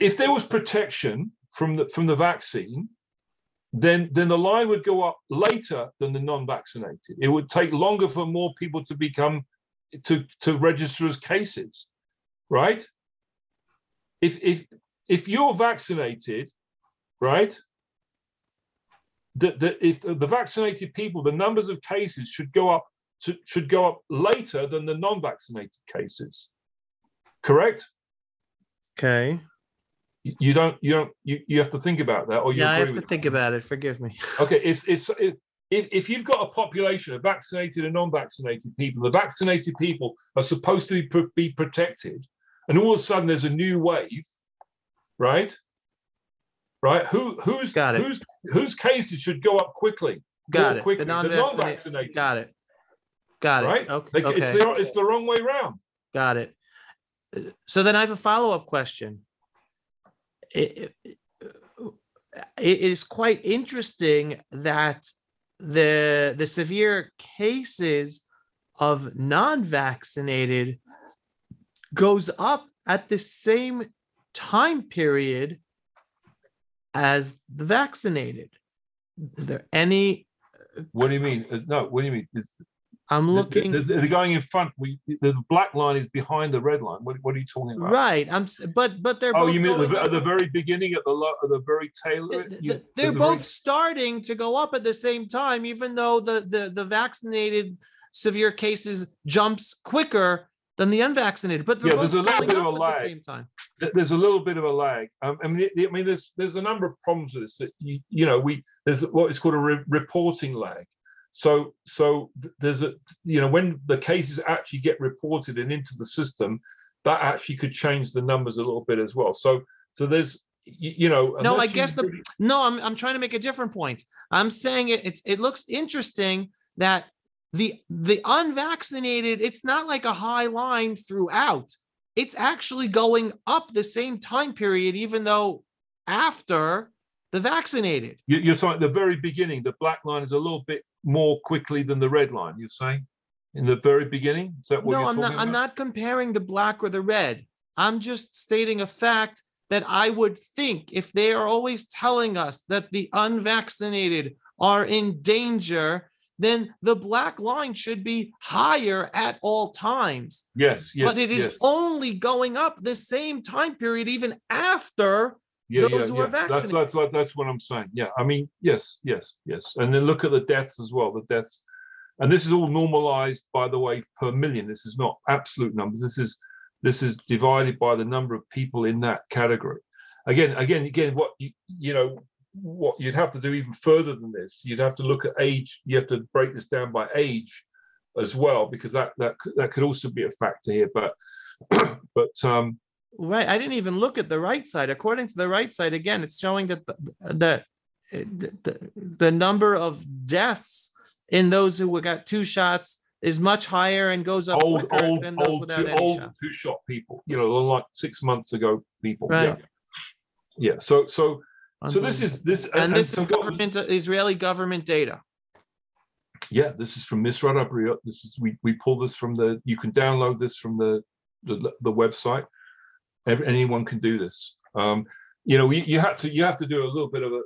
if there was protection from the from the vaccine, then then the line would go up later than the non-vaccinated. It would take longer for more people to become to to register as cases, right? If if if you're vaccinated, right? that, that if the vaccinated people, the numbers of cases should go up to, should go up later than the non-vaccinated cases. Correct? Okay. You don't you don't you, you have to think about that or you yeah, I have to think about it. Forgive me. Okay, if if if if you've got a population of vaccinated and non-vaccinated people, the vaccinated people are supposed to be, be protected, and all of a sudden there's a new wave, right? right? Who who's Got it. whose whose cases should go up quickly? Got it. quickly, The non-vaccinated. Got it. Got it. right? Okay. Like, It's Okay. the it's the wrong way round. Got it. So then I have a follow-up question. It, it, it is quite interesting that the the severe cases of non-vaccinated goes up at the same time period as the vaccinated. Is there any? What do you mean? Uh, No, what do you mean? It's- I'm looking. the- the- They're going in front. We the black line is behind the red line. What, what are you talking about? Right. I'm. But but they're. Oh, both you mean the, at the very beginning, at the lo- at the very tail of th- it? th- You- they're the both very- starting to go up at the same time, even though the, the, the vaccinated severe cases jumps quicker than the unvaccinated, but Yeah, there's a little bit of a at lag. the same time. there's a little bit of a lag. Um, I mean, I mean, there's there's a number of problems with this. That you, you know, we there's what is called a re- reporting lag. So so there's a you know when the cases actually get reported and into the system, that actually could change the numbers a little bit as well. So so there's you, you know. No, I guess the- really- No, I'm, I'm trying to make a different point. I'm saying it, it's, it looks interesting that the, the unvaccinated, it's not like a high line throughout. It's actually going up the same time period, even though after the vaccinated. you, you're saying at the very beginning, the black line is a little bit more quickly than the red line. You're saying in the very beginning. Is that what No, you're I'm talking not, I'm not comparing the black or the red. I'm just stating a fact that I would think if they are always telling us that the unvaccinated are in danger, then the black line should be higher at all times. Yes, yes, But it is yes. only going up the same time period, even after. yeah, those yeah, who yeah. are vaccinated. that's, that's, that's what I'm saying. Yeah, I mean, yes, yes, yes. And then look at the deaths as well. The deaths, and this is all normalized, by the way, per million. This is not absolute numbers. This is this is divided by the number of people in that category. Again, again, again. What you you know, what you'd have to do even further than this. You'd have to look at age. You have to break this down by age as well, because that that could- that could also be a factor here. But but um, Right. I didn't even look at the right side. According to the right side, again, it's showing that the, the, the, the number of deaths in those who got two shots is much higher and goes up Old, quicker old, than those old, without two, any old shots. two shot people, you know, like six months ago people. Yeah. Yeah. So, so, so this is this. and this is so what- government Israeli government data. Yeah, this is from Misrad HaBriut. This is we we pull this from the. You can download this from the the, the website. Ev- Anyone can do this. Um, you know, you, you have to you have to do a little bit of a,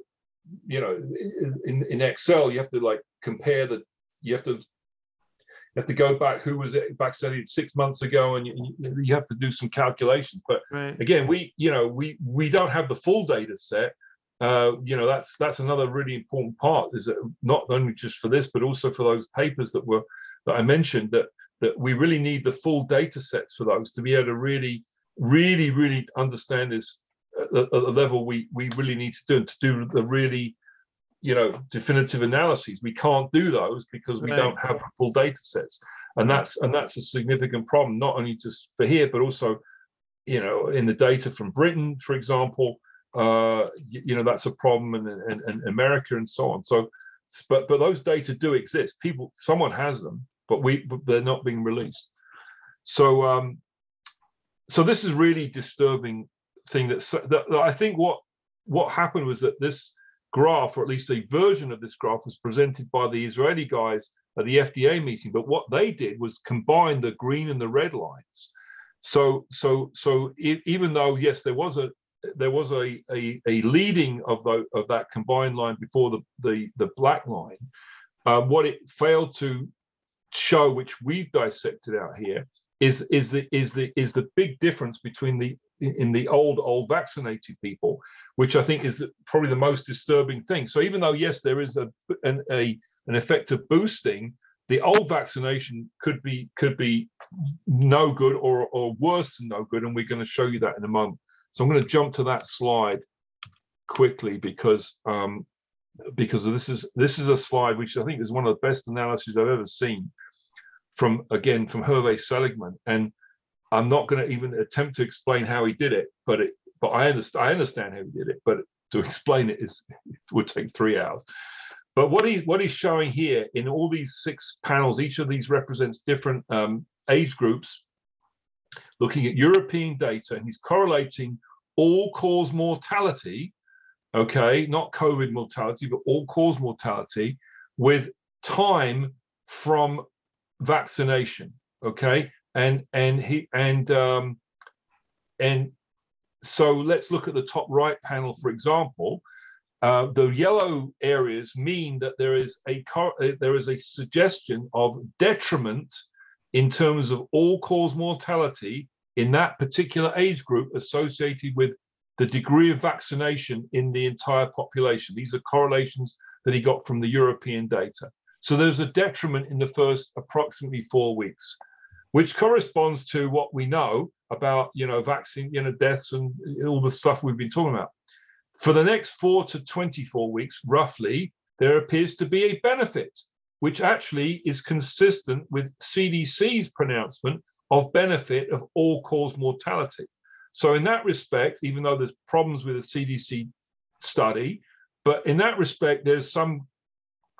you know, in, in in Excel you have to like compare the. You have to. You have to go back. Who was it vaccinated six months ago, and you, you you have to do some calculations. But Right. again we you know we we don't have the full data set uh you know that's that's another really important part is that not only just for this but also for those papers that were that i mentioned that that we really need the full data sets for those to be able to really really really understand this at the, at the level we we really need to do and to do the really you know definitive analyses we can't do those because we Right. don't have the full data sets and that's and that's a significant problem not only just for here but also you know, in the data from Britain, for example, uh, you, you know, that's a problem, in, and, and America and so on. So, but but those data do exist. People, someone has them, but we but they're not being released. So, um, so this is really disturbing thing that, that, that I think what what happened was that this graph, or at least a version of this graph, was presented by the Israeli guys at the FDA meeting. But what they did was combine the green and the red lines. So so so even though yes, there was a there was a a, a leading of the, of that combined line before the the the black line, uh, what it failed to show, which we've dissected out here, is is the is the is the big difference between the in the old old vaccinated people, which I think is the, probably the most disturbing thing. So even though yes, there is a an a an effect of boosting, the old vaccination could be could be no good or or worse than no good, and we're going to show you that in a moment. So I'm going to jump to that slide quickly because um, because this is this is a slide which I think is one of the best analyses I've ever seen from again from Hervé Seligmann, and I'm not going to even attempt to explain how he did it, but it but I understand I understand how he did it, but to explain it is it would take three hours. But what he what he's showing here in all these six panels, each of these represents different um, age groups, looking at European data, and he's correlating all-cause mortality, okay, not COVID mortality, but all-cause mortality with time from vaccination, okay, and and he and um, and so let's look at the top right panel, for example. Uh, the yellow areas mean that there is a uh, there is a suggestion of detriment in terms of all-cause mortality in that particular age group associated with the degree of vaccination in the entire population. These are correlations that he got from the European data. So there's a detriment in the first approximately four weeks, which corresponds to what we know about, you know, vaccine, you know, deaths and all the stuff we've been talking about. For the next four to 24 weeks, roughly, there appears to be a benefit, which actually is consistent with CDC's pronouncement of benefit of all cause mortality. So, in that respect, even though there's problems with the CDC study, but in that respect, there's some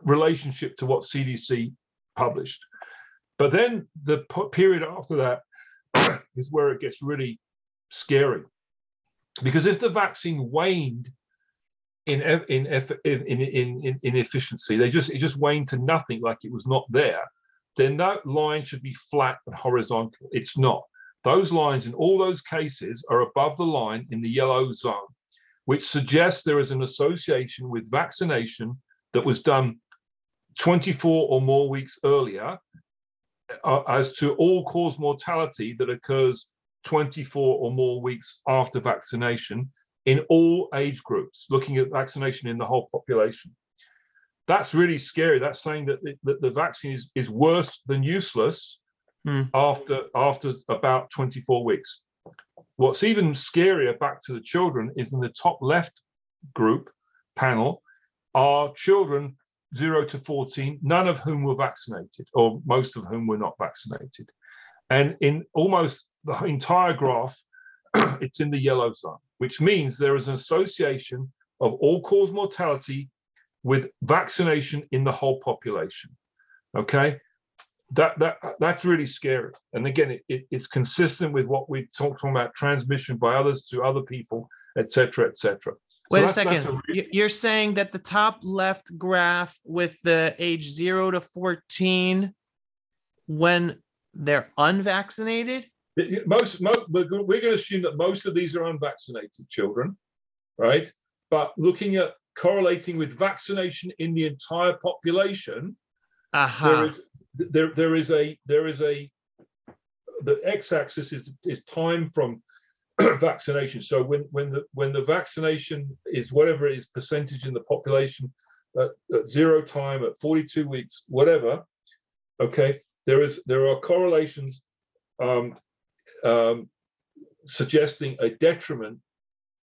relationship to what CDC published. But then the period after that is where it gets really scary. Because if the vaccine waned in in in in, in, in efficiency, they just it just waned to nothing, like it was not there. Then that line should be flat and horizontal. It's not. Those lines in all those cases are above the line in the yellow zone, which suggests there is an association with vaccination that was done 24 or more weeks earlier uh, as to all cause mortality that occurs 24 or more weeks after vaccination in all age groups, looking at vaccination in the whole population. That's really scary. That's saying that the, that the vaccine is, is worse than useless Hmm. after after about 24 weeks. What's even scarier back to the children is in the top left group panel are children 0 to 14, none of whom were vaccinated, or most of whom were not vaccinated. And in almost the entire graph, it's in the yellow zone, which means there is an association of all-cause mortality with vaccination in the whole population. Okay, that that that's really scary. And again, it, it, it's consistent with what we talked about transmission by others to other people, etc., etc. Wait a second. A You're saying that the top left graph with the age zero to 14, when they're unvaccinated? Most, most we're going to assume that most of these are unvaccinated children, right? But looking at correlating with vaccination in the entire population, uh-huh. there is there there is a there is a the x-axis is is time from vaccination. So when when the when the vaccination is whatever it is percentage in the population at, at zero time at 42 weeks, whatever, okay, there is there are correlations um, um, suggesting a detriment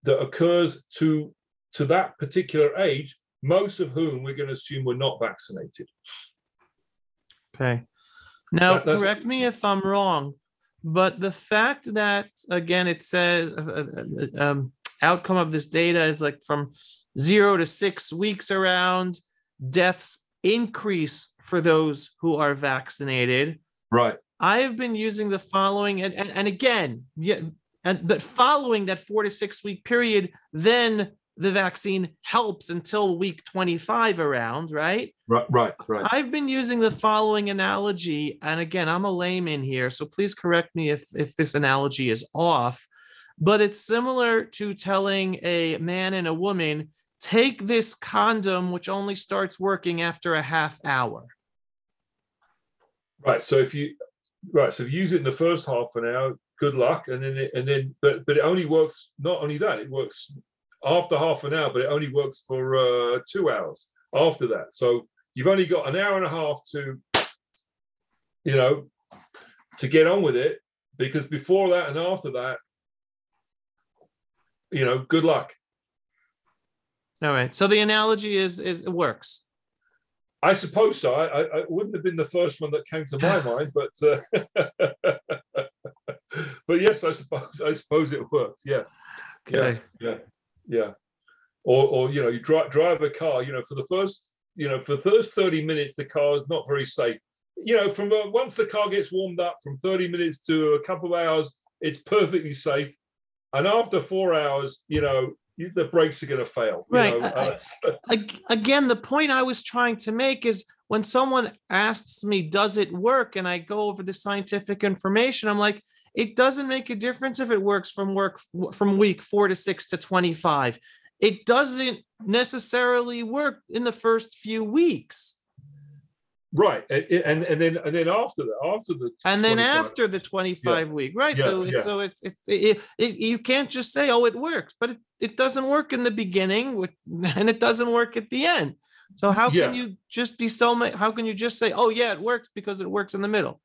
that occurs to to that particular age, most of whom we're going to assume were not vaccinated. Okay. Now, that, correct me if I'm wrong, but the fact that again it says uh, uh, uh, um, outcome of this data is like from zero to six weeks around deaths increase for those who are vaccinated. Right. I have been using the following, and, and, and again, yeah, and but following that four to six week period, then the vaccine helps until week 25 around, right? Right, right, right. I've been using the following analogy, and again, I'm a layman here, so please correct me if if this analogy is off. But it's similar to telling a man and a woman, take this condom, which only starts working after a half hour. Right. So if you right, so if you use it in the first half an hour, good luck. And then it, and then but but it only works not only that, it works after half an hour, but it only works for uh, two hours after that. So you've only got an hour and a half to, you know, to get on with it because before that and after that, you know, good luck. All right. So the analogy is is it works. I suppose so. I, I, I wouldn't have been the first one that came to my mind, but uh, but yes, I suppose I suppose it works. Yeah. Okay. Yeah. Yeah yeah. Or or you know you drive drive a car you know for the first you know for the first 30 minutes the car is not very safe. You know from uh, once the car gets warmed up from 30 minutes to a couple of hours it's perfectly safe. And after four hours you know you, the brakes are going to fail right. know, uh, again the point i was trying to make is when someone asks me does it work? and i go over the scientific information i'm like it doesn't make a difference if it works from work from week four to six to 25. It doesn't necessarily work in the first few weeks. Right, and, and and then and then after that, after the and then after the twenty five yeah. week, right? Yeah, so yeah. so it's it, it, it, you can't just say oh it works, but it, it doesn't work in the beginning, and it doesn't work at the end. So how can you just be so? How can you just say oh yeah it works because it works in the middle?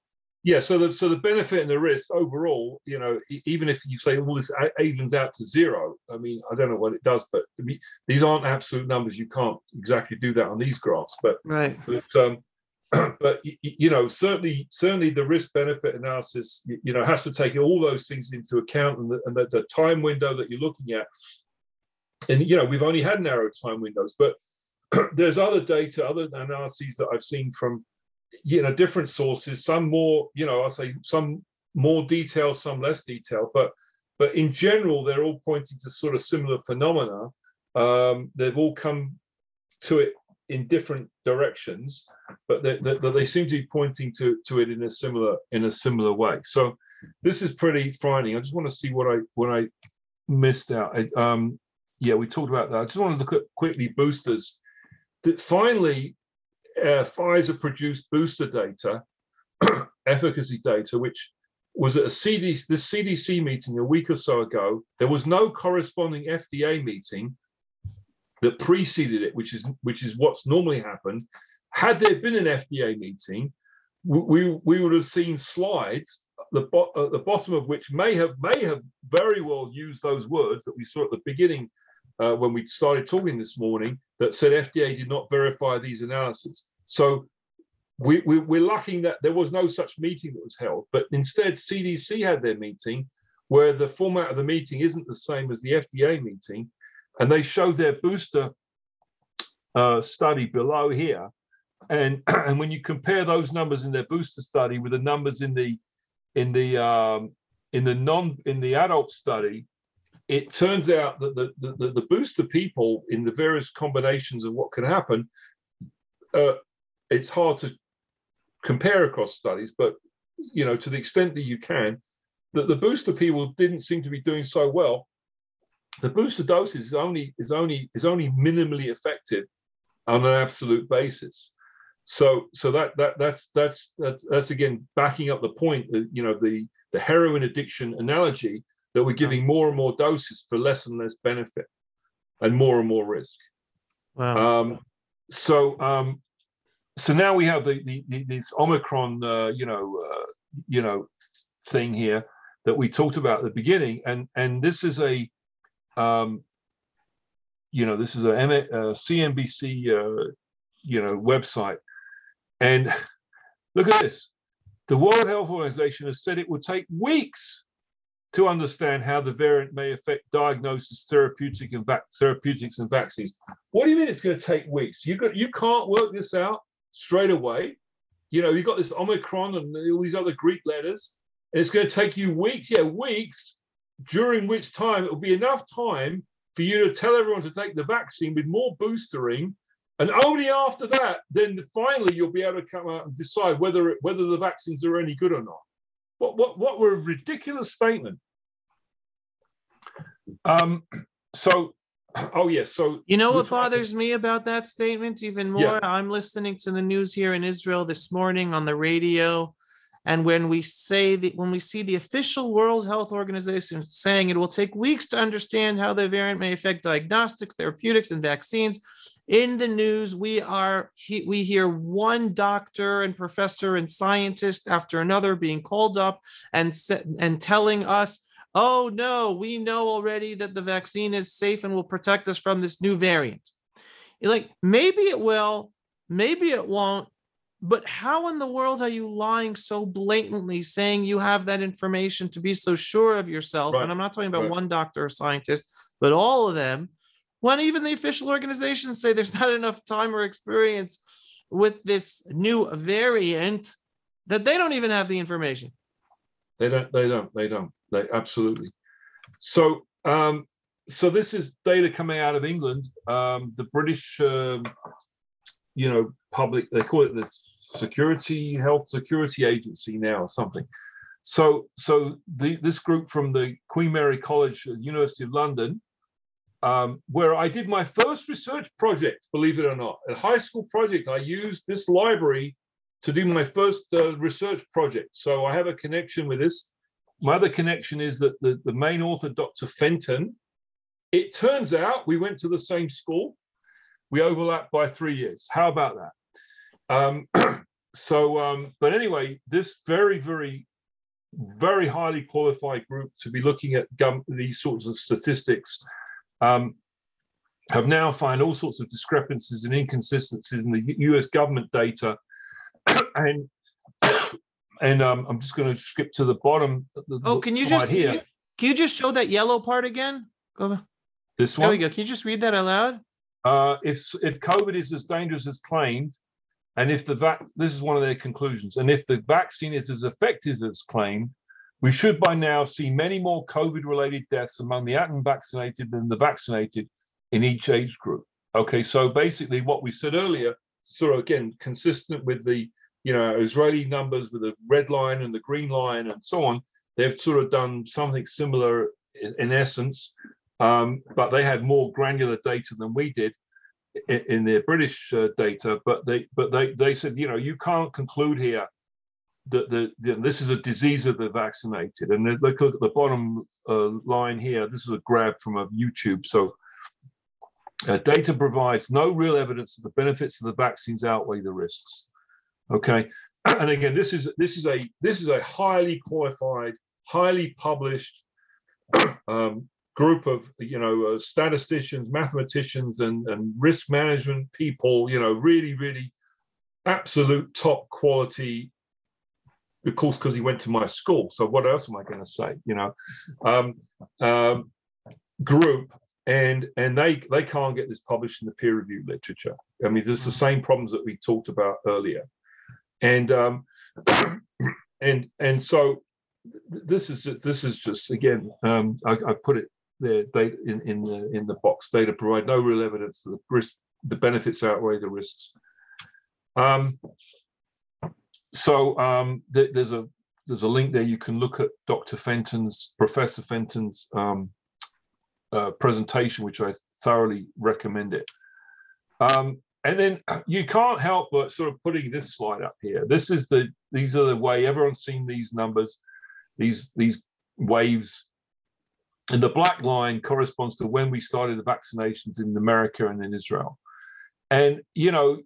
Yeah so the so the benefit and the risk overall you know even if you say all this evens out to zero i mean i don't know what it does but these aren't absolute numbers. You can't exactly do that on these graphs but right. but um but you know certainly certainly the risk benefit analysis you know has to take all those things into account and the, and the, the time window that you're looking at. And you know we've only had narrow time windows but there's other data other analyses that i've seen from you know different sources some more you know i'll say some more detail some less detail but but in general they're all pointing to sort of similar phenomena. Um, they've all come to it in different directions but they, they, they, seem to be pointing to to it in a similar in a similar way. So this is pretty frightening. I just want to see what i what i missed out. I, um yeah we talked about that. I just want to look at quickly boosters. That finally uh, Pfizer produced booster data, efficacy data, which was at a CDC, the CDC meeting a week or so ago. There was no corresponding FDA meeting that preceded it, which is which is what's normally happened. Had there been an FDA meeting, we we would have seen slides the bo- at the bottom of which may have may have very well used those words that we saw at the beginning uh, when we started talking this morning that said FDA did not verify these analyses. So we, we, we're lucky that there was no such meeting that was held, but instead CDC had their meeting where the format of the meeting isn't the same as the FDA meeting, and they showed their booster uh, study below here, and and when you compare those numbers in their booster study with the numbers in the in the um, in the non in the adult study, it turns out that the, the, the booster people in the various combinations of what can happen, uh, it's hard to compare across studies, but you know, to the extent that you can, that the booster people didn't seem to be doing so well. The booster doses is only is only is only minimally effective on an absolute basis. So so that that that's that's that's that's again backing up the point that you know the the heroin addiction analogy that we're giving more and more doses for less and less benefit and more and more risk. Wow. Um, so um, so now we have the, the, the this Omicron, uh, you know, uh, you know, thing here that we talked about at the beginning, and and this is a, um, you know, this is a, M- a CNBC, uh, you know, website, and look at this. The World Health Organization has said it will take weeks to understand how the variant may affect diagnosis, therapeutic and vac- therapeutics and vaccines. What do you mean it's going to take weeks? You got you can't work this out straight away. You know, you've got this Omicron and all these other Greek letters, and it's going to take you weeks, yeah, weeks, during which time it will be enough time for you to tell everyone to take the vaccine with more boostering. And only after that, then finally you'll be able to come out and decide whether whether the vaccines are any good or not. What what what were a ridiculous statement. Um, so oh yes, so You know what talking- bothers me about that statement even more? Yeah. I'm listening to the news here in Israel this morning on the radio. And when we say that, when we see the official World Health Organization saying it will take weeks to understand how the variant may affect diagnostics, therapeutics, and vaccines, in the news we are he, we hear one doctor and professor and scientist after another being called up and and telling us oh no, we know already that the vaccine is safe and will protect us from this new variant. You're like, maybe it will, maybe it won't, but how in the world are you lying so blatantly saying you have that information to be so sure of yourself? Right, And I'm not talking about right. one doctor or scientist, but all of them. When even the official organizations say there's not enough time or experience with this new variant, that they don't even have the information. They don't. They don't. They don't. They absolutely. So, um, so this is data coming out of England. Um, the British, um, you know, public. They call it the Security Health Security Agency now, or something. So, so the, this group from the Queen Mary College, University of London, um, where I did my first research project, believe it or not, a high school project. I used this library to do my first uh, research project. So I have a connection with this. My other connection is that the, the main author, Dr. Fenton, it turns out we went to the same school. We overlapped by three years. How about that? Um, so, um, but anyway, this very, very, very highly qualified group to be looking at these sorts of statistics um, have now found all sorts of discrepancies and inconsistencies in the US government data and and um, I'm just going to skip to the bottom. the Oh, can you just can here? you, can you just show that yellow part again? Go. This There we go. Can you just read that aloud? Uh, if if COVID is as dangerous as claimed, and if the vac this is one of their conclusions, and if the vaccine is as effective as claimed, we should by now see many more COVID-related deaths among the unvaccinated than the vaccinated in each age group. Okay, so basically what we said earlier, sort of again consistent with the you know Israeli numbers with the red line and the green line and so on, they've sort of done something similar in, in essence, um, but they had more granular data than we did in, in their British uh, data. But they but they they said you know you can't conclude here that the, the this is a disease of the vaccinated. And then look at the bottom uh, line here. This is a grab from a YouTube. So. Uh, data provides no real evidence that the benefits of the vaccines outweigh the risks. Okay, and again, this is this is a this is a highly qualified, highly published um, group of you know uh, statisticians, mathematicians, and and risk management people. You know, really, really absolute top quality of course, because he went to my school. So what else am I going to say? You know, um, um, group, and and they they can't get this published in the peer reviewed literature. I mean, there's the mm. same problems that we talked about earlier, and um, and and so this is just this is just again um, I, I put it there data in, in the in the box data provide no real evidence that the risk the benefits outweigh the risks um, so um, th there's a there's a link there. You can look at Dr. Fenton's, Professor Fenton's um, uh, presentation, which I thoroughly recommend it. Um, and then you can't help but sort of putting this slide up here. This is the these are the way everyone's seen these numbers, these these waves. And the black line corresponds to when we started the vaccinations in America and in Israel. And you know,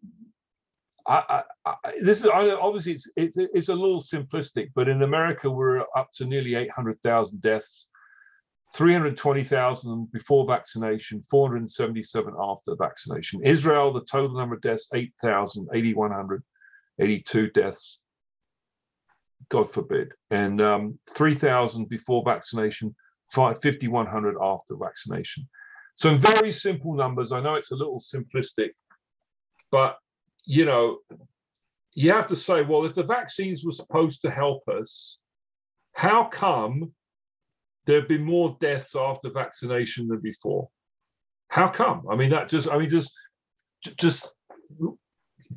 I, I, this is obviously it's, it's, it's a little simplistic, but in America we're up to nearly 800,000 deaths, 320,000 before vaccination, 477 after vaccination. Israel, the total number of deaths 8,000, 8,182 deaths. God forbid, and um, 3,000 before vaccination, 5,100 after vaccination. So very simple numbers. I know it's a little simplistic, but you know, you have to say, well, if the vaccines were supposed to help us, how come there have been more deaths after vaccination than before? How come? I mean, that just, I mean, just, just,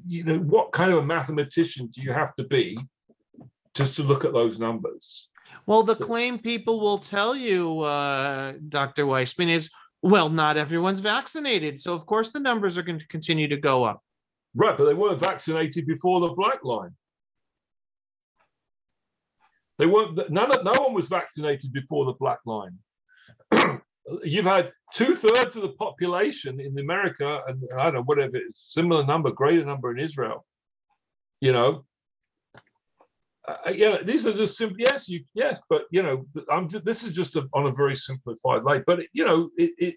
you know, what kind of a mathematician do you have to be just to look at those numbers? Well, the claim people will tell you, uh, Dr. Wiseman, is well, not everyone's vaccinated. So, of course, the numbers are going to continue to go up. Right, but they weren't vaccinated before the black line. They weren't. None. No one was vaccinated before the black line. You've had two thirds of the population in America, and I don't know whatever it is, similar number, greater number in Israel. You know, uh, yeah, these are just simple. Yes, you yes, but you know, I'm. This is just a, on a very simplified light. But you know, it, it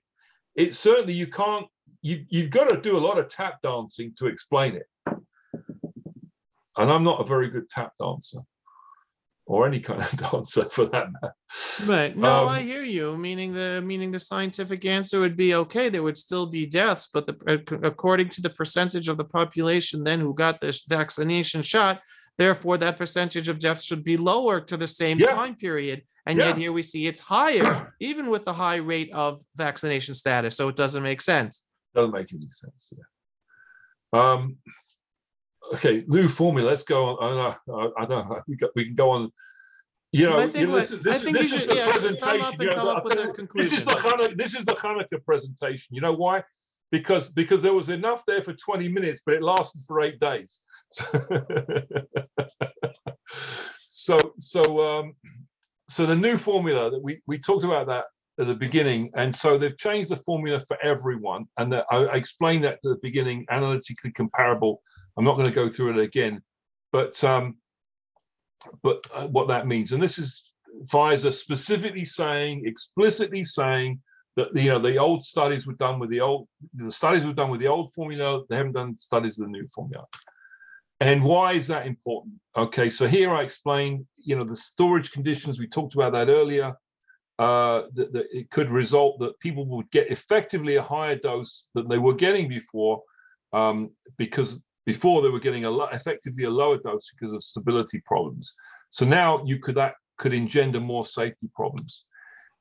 it certainly you can't you, you've got to do a lot of tap dancing to explain it. And I'm not a very good tap dancer or any kind of dancer for that matter. Right. No, um, I hear you. Meaning the meaning the scientific answer would be okay. There would still be deaths, but the, according to the percentage of the population then who got this vaccination shot, therefore that percentage of deaths should be lower to the same yeah. time period. And yeah. yet here we see it's higher, even with the high rate of vaccination status. So it doesn't make sense. Doesn't make any sense. Yeah. Um, okay, new formula. Let's go on. I, I don't know. We, got, we can go on. You know, you know, this, this, this is the yeah, presentation. You know, this is the Hanukkah, this is the Hanukkah presentation. You know why? Because because there was enough there for 20 minutes, but it lasted for eight days. so so um, so the new formula that we we talked about that at the beginning. And so they've changed the formula for everyone. And I, I explained that at the beginning, analytically comparable. I'm not going to go through it again, but um, but uh, what that means. And this is Pfizer specifically saying, explicitly saying that you know the old studies were done with the old the studies were done with the old formula. They haven't done studies with the new formula. And why is that important? Okay, so here I explain, you know, the storage conditions. We talked about that earlier uh, that, that, it could result that people would get effectively a higher dose than they were getting before, um, because before they were getting a lo- effectively a lower dose because of stability problems. So now you could that could engender more safety problems.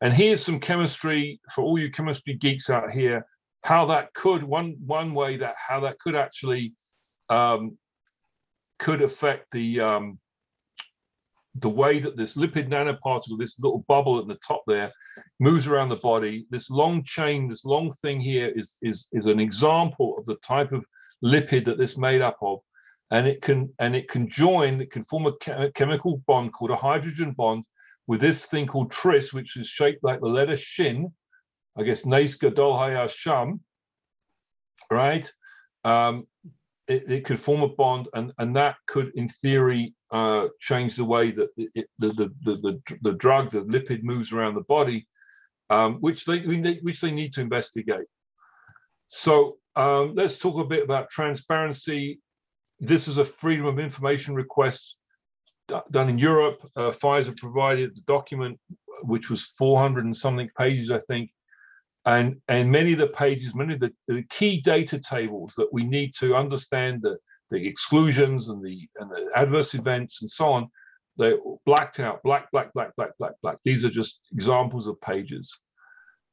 And here's some chemistry for all you chemistry geeks out here. How that could one one way that how that could actually um, could affect the um, the way that this lipid nanoparticle, this little bubble at the top there, moves around the body, this long chain, this long thing here is, is, is an example of the type of lipid that this made up of. And it can and it can join, it can form a, chemical bond called a hydrogen bond with this thing called tris, which is shaped like the letter shin. I guess Nes Gadol Haya Sham, right? Um, it, it, could form a bond, and, and that could, in theory, uh, change the way that it, the, the, the, the, the drug, the lipid moves around the body, um, which, they, which they need to investigate. So um, let's talk a bit about transparency. This is a freedom of information request done in Europe. Uh, Pfizer provided the document, which was 400 and something pages, I think. And, and many of the pages, many of the, the key data tables that we need to understand the, the exclusions and the, and the adverse events and so on, they blacked out, black, black, black, black, black, black. These are just examples of pages.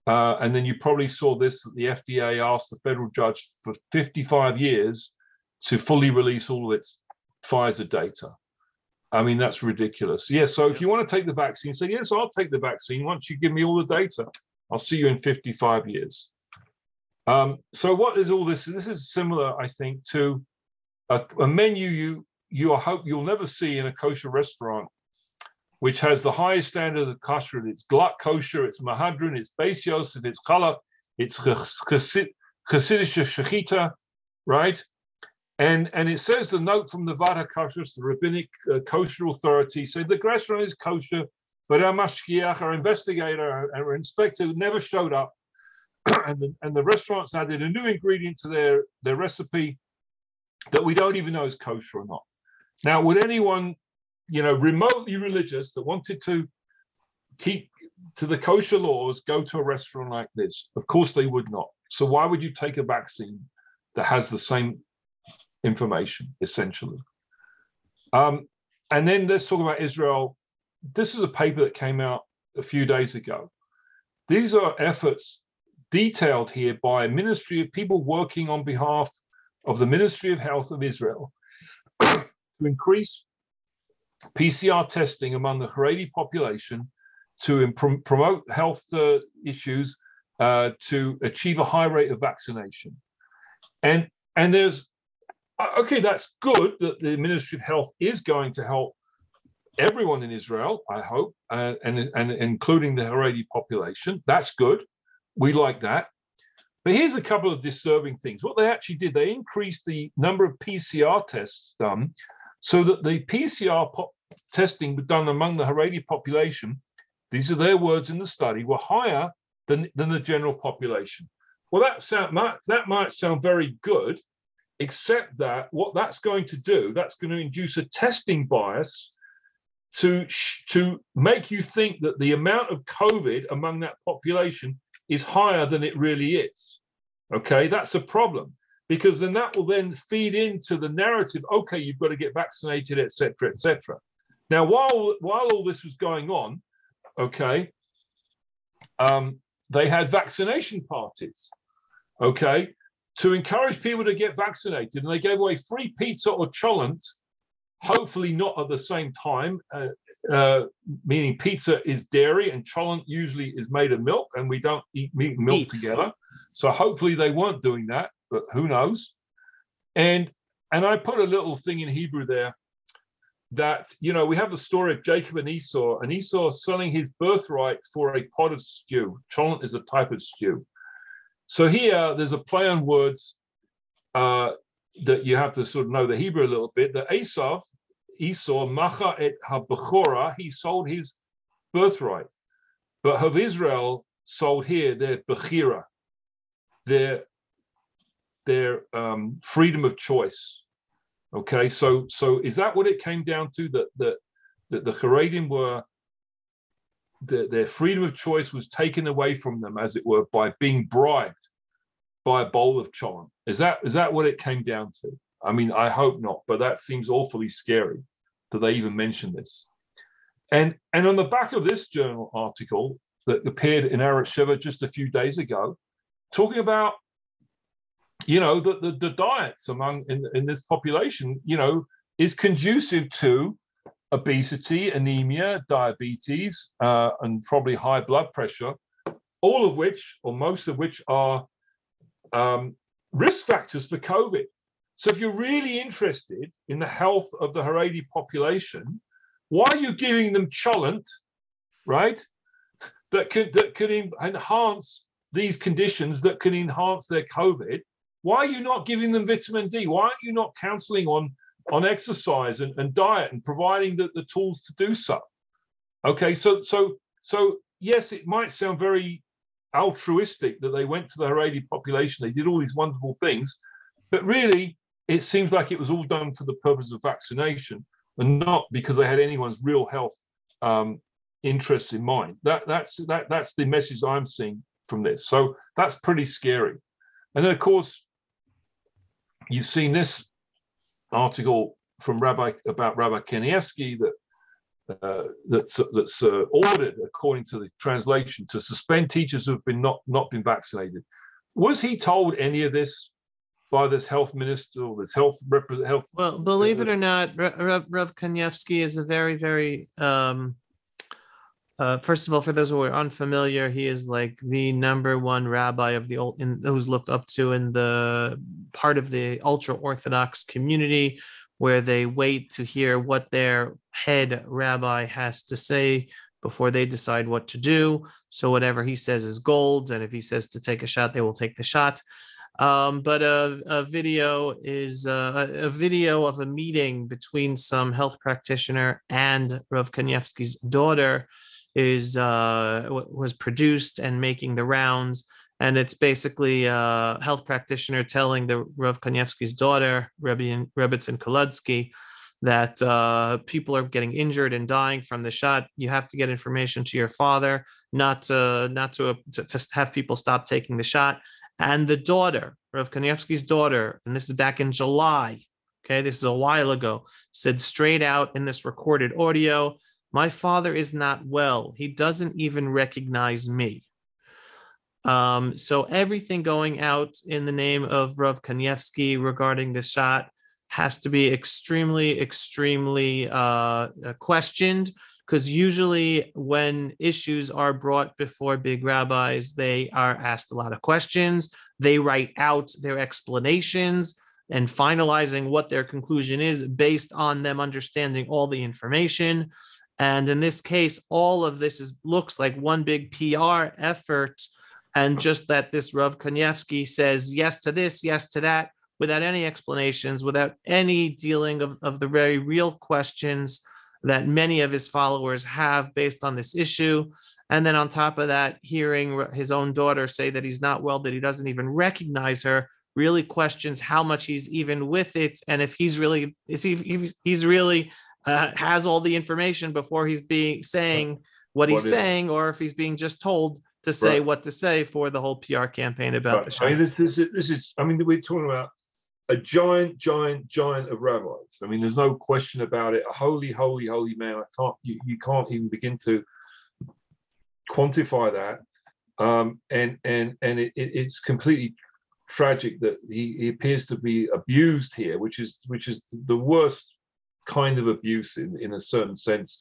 Uh, and then you probably saw this that the FDA asked the federal judge for 55 years to fully release all of its Pfizer data. I mean, that's ridiculous. Yes. Yeah, so if you want to take the vaccine, say, yes, I'll take the vaccine once you give me all the data. I'll see you in 55 years. Um, so what is all this? This is similar, I think, to a, a menu you you hope you'll never see in a kosher restaurant, which has the highest standard of kosher. It's glatt kosher, it's mehadrin, it's yosef, it's challah, it's chassidish shechita, right? And, and it says the note from the Vada Kashrus, the rabbinic uh, kosher authority, said the restaurant is kosher, but our mashgiach, our investigator, our, our inspector never showed up. and, the, and the restaurants added a new ingredient to their, their recipe that we don't even know is kosher or not. Now, would anyone, you know, remotely religious that wanted to keep to the kosher laws go to a restaurant like this? Of course they would not. So why would you take a vaccine that has the same information, essentially? Um, and then let's talk about Israel this is a paper that came out a few days ago. These are efforts detailed here by a ministry of people working on behalf of the Ministry of Health of Israel to increase PCR testing among the Haredi population to pr- promote health uh, issues uh, to achieve a high rate of vaccination. And and there's okay, that's good that the Ministry of Health is going to help everyone in Israel, I hope, uh, and, and including the Haredi population. That's good. We like that. But here's a couple of disturbing things. What they actually did, they increased the number of PCR tests done so that the PCR po- testing done among the Haredi population, these are their words in the study, were higher than, than the general population. Well, that, sound, might, that might sound very good, except that what that's going to do, that's going to induce a testing bias to to make you think that the amount of COVID among that population is higher than it really is. Okay, that's a problem because then that will then feed into the narrative. Okay, you've got to get vaccinated, etc., etc. Now, while while all this was going on, okay, um, they had vaccination parties. Okay, to encourage people to get vaccinated, and they gave away free pizza or cholent hopefully not at the same time, uh, uh, meaning pizza is dairy and cholent usually is made of milk and we don't eat meat and milk together. So hopefully they weren't doing that, but who knows? And and I put a little thing in Hebrew there that you know we have the story of Jacob and Esau, and Esau selling his birthright for a pot of stew. Cholent is a type of stew. So here there's a play on words. Uh, that you have to sort of know the Hebrew a little bit. That Esau, Esau, Macha et HaBechora, he sold his birthright. But of Israel sold here their Bechira, their, their um, freedom of choice. Okay, so so is that what it came down to? That that that the Haredim were the, their freedom of choice was taken away from them, as it were, by being bribed by a bowl of cholent. Is that is that what it came down to? I mean, I hope not, but that seems awfully scary that they even mention this. And and on the back of this journal article that appeared in Arutz Sheva just a few days ago, talking about you know the, the, the diets among in, in this population, you know, is conducive to obesity, anemia, diabetes, uh, and probably high blood pressure, all of which, or most of which, are um, risk factors for COVID. So if you're really interested in the health of the Haredi population, why are you giving them cholent, right? That could that could enhance these conditions that can enhance their COVID. Why are you not giving them vitamin D? Why aren't you not counseling on on exercise and, and diet and providing the, the tools to do so? Okay, so so so yes, it might sound very altruistic that they went to the Haredi population. They did all these wonderful things, but really, it seems like it was all done for the purpose of vaccination. and not because they had anyone's real health um, interest in mind. That that's that that's the message I'm seeing from this. So that's pretty scary. And then of course, you've seen this article from Rabbi about Rabbi Kanievsky that uh, that's that's uh, ordered, according to the translation, to suspend teachers who have been not not been vaccinated. Was he told any of this by this health minister or this health health? Well, believe it or not, Rav, Rav Kanievsky is a very, very um, uh, first of all, for those who are unfamiliar, he is like the number one rabbi of the old, in, who's looked up to in the part of the ultra orthodox community, where they wait to hear what their head rabbi has to say before they decide what to do. So whatever he says is gold, and if he says to take a shot, they will take the shot. Um, but a, a, video is uh, a video of a meeting between some health practitioner and Rav Kanievsky's daughter is uh, was produced and making the rounds. And it's basically a health practitioner telling the Rav Kanievsky's daughter, Rebbitzin Koludsky, that uh, people are getting injured and dying from the shot. You have to get information to your father, not to not to, to, to have people stop taking the shot. And the daughter, Rav Kanievsky's daughter, and this is back in July. Okay, this is a while ago. Said straight out in this recorded audio, "My father is not well. He doesn't even recognize me." Um, so everything going out in the name of Rav Kanievsky regarding the shot has to be extremely, extremely uh, questioned because usually when issues are brought before big rabbis, they are asked a lot of questions. They write out their explanations and finalizing what their conclusion is based on them understanding all the information. And in this case, all of this is looks like one big PR effort and just that this Rav Kanievsky says yes to this, yes to that, without any explanations, without any dealing of, of the very real questions that many of his followers have based on this issue. And then on top of that, hearing his own daughter say that he's not well, that he doesn't even recognize her, really questions how much he's even with it, and if he's really, if he's really uh, has all the information before he's being saying what he's what saying, or if he's being just told to say right. what to say for the whole PR campaign about right. the show. I mean, this, is, this is, I mean, we're talking about a giant, giant, giant of rabbis. I mean, there's no question about it. A holy, holy, holy man. I can't, you, you can't even begin to quantify that. Um, and and and it, it, it's completely tragic that he, he, appears to be abused here, which is which is the worst kind of abuse in, in a certain sense.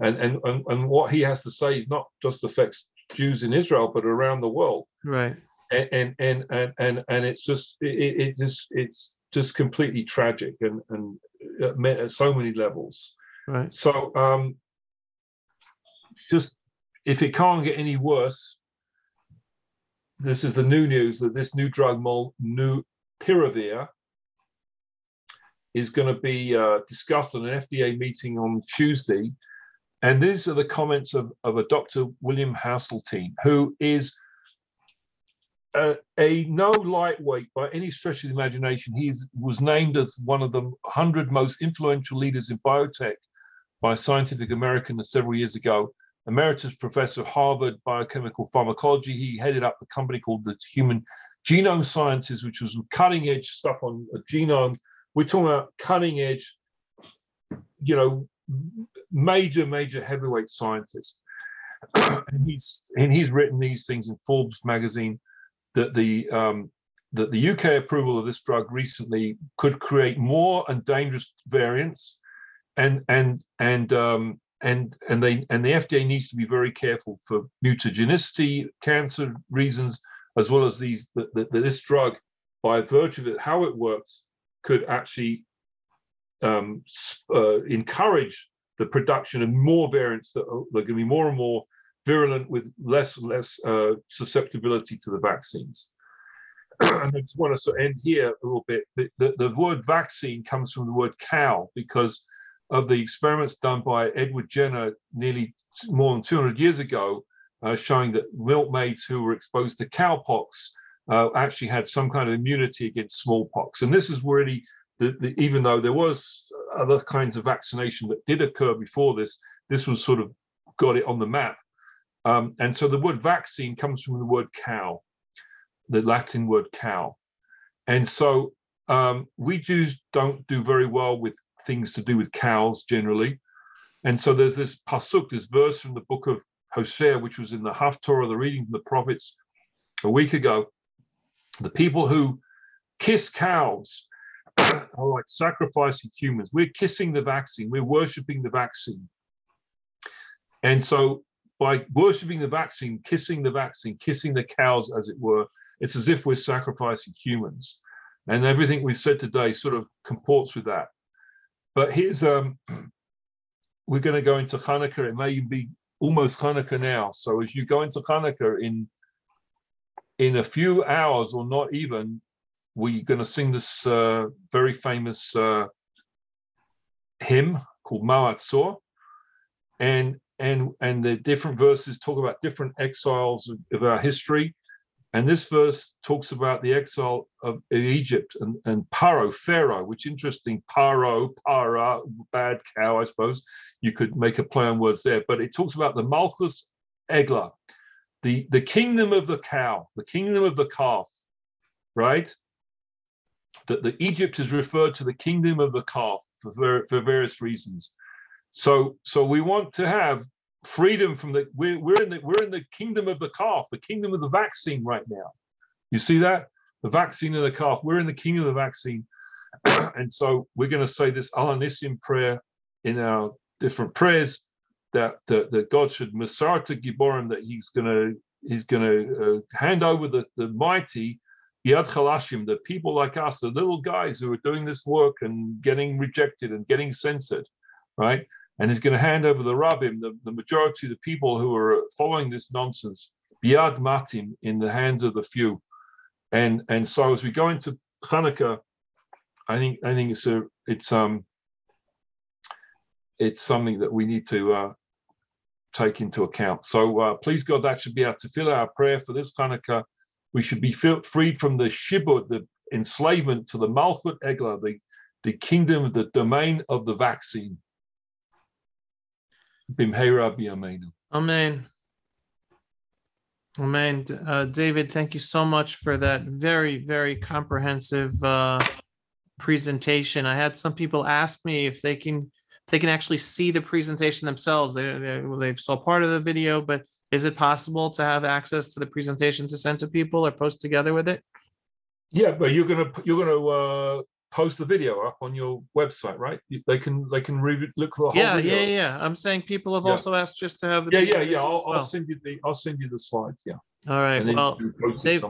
And, and and and what he has to say is not just affects Jews in Israel, but around the world. Right. And and and and and, and it's just it, it just it's just completely tragic and and at so many levels. Right. So um, just if it can't get any worse, this is the new news that this new drug, mole new Piravir, is going to be uh, discussed on an FDA meeting on Tuesday and these are the comments of, of a Dr. William Haseltine, who is a, a, no lightweight by any stretch of the imagination. He was named as one of the 100 most influential leaders in biotech by Scientific American several years ago. Emeritus professor of Harvard Biochemical Pharmacology. He headed up a company called the Human Genome Sciences, which was cutting edge stuff on a genome. We're talking about cutting edge, you know, major, major heavyweight scientist. and he's and he's written these things in Forbes magazine that the um, that the UK approval of this drug recently could create more and dangerous variants, and and and um, and and they and the FDA needs to be very careful for mutagenicity, cancer reasons, as well as these that, that this drug, by virtue of it, how it works, could actually um, uh, encourage the production of more variants that are, that are going to be more and more virulent with less and less uh, susceptibility to the vaccines. and I just want to sort of end here a little bit. The, the, the, word vaccine comes from the word cow because of the experiments done by Edward Jenner nearly more than 200 years ago, uh, showing that milkmaids who were exposed to cowpox uh, actually had some kind of immunity against smallpox. And this is really the, the, even though there was other kinds of vaccination that did occur before this. This was sort of got it on the map. Um, and so the word vaccine comes from the word cow, the Latin word cow. And so um, we Jews don't do very well with things to do with cows generally. And so there's this pasuk, this verse from the book of Hosea, which was in the Haftorah, the reading from the prophets a week ago. The people who kiss cows are like sacrificing humans. We're kissing the vaccine, we're worshiping the vaccine. And so by worshiping the vaccine, kissing the vaccine, kissing the cows, as it were, it's as if we're sacrificing humans. And everything we've said today sort of comports with that. But here's um we're going to go into Hanukkah. It may be almost Hanukkah now. So as you go into Hanukkah in in a few hours or not even, we're going to sing this uh, very famous uh, hymn called Ma'oz Tzur. And and and the different verses talk about different exiles of, of our history. And this verse talks about the exile of, Egypt and, and Paro, Pharaoh, which interesting, Paro, Para, bad cow, I suppose. You could make a play on words there, but it talks about the Malchus Eglah, the, the kingdom of the cow, the kingdom of the calf, right? That the Egypt is referred to the kingdom of the calf for, for various reasons. So, so we want to have freedom from the we're, we're in the we're in the kingdom of the calf the kingdom of the vaccine right now. You see that? The vaccine of the calf. We're in the kingdom of the vaccine. And so we're going to say this Al HaNissim prayer in our different prayers that that, that god should masarta giborim that he's going to he's going to uh, hand over the the mighty yad chalashim the people like us the little guys who are doing this work and getting rejected and getting censored right and he's going to hand over the rabbim, the, the majority of the people who are following this nonsense, biad matim, in the hands of the few. And and so as we go into Hanukkah, I think I think it's a it's um it's something that we need to uh, take into account. So uh, please God, that should be to fill our prayer for this Hanukkah. We should be freed from the shibud, the enslavement to the Malchut Eglah, the the kingdom, the domain of the vaccine. Bimheira b'yameinu. Amen. Amen. Uh, David, thank you so much for that very, very comprehensive uh, presentation. I had some people ask me if they can they can actually see the presentation themselves. They, they they saw part of the video, but is it possible to have access to the presentation to send to people or post together with it? Yeah, but you're gonna you're gonna uh, post the video up on your website, right? They can they can re- look for the whole Yeah, video. yeah, yeah. I'm saying people have Yeah. also asked just to have the. yeah, yeah, yeah. I'll, as I'll send you the I'll send you the slides. Yeah, All right, well, post Dave-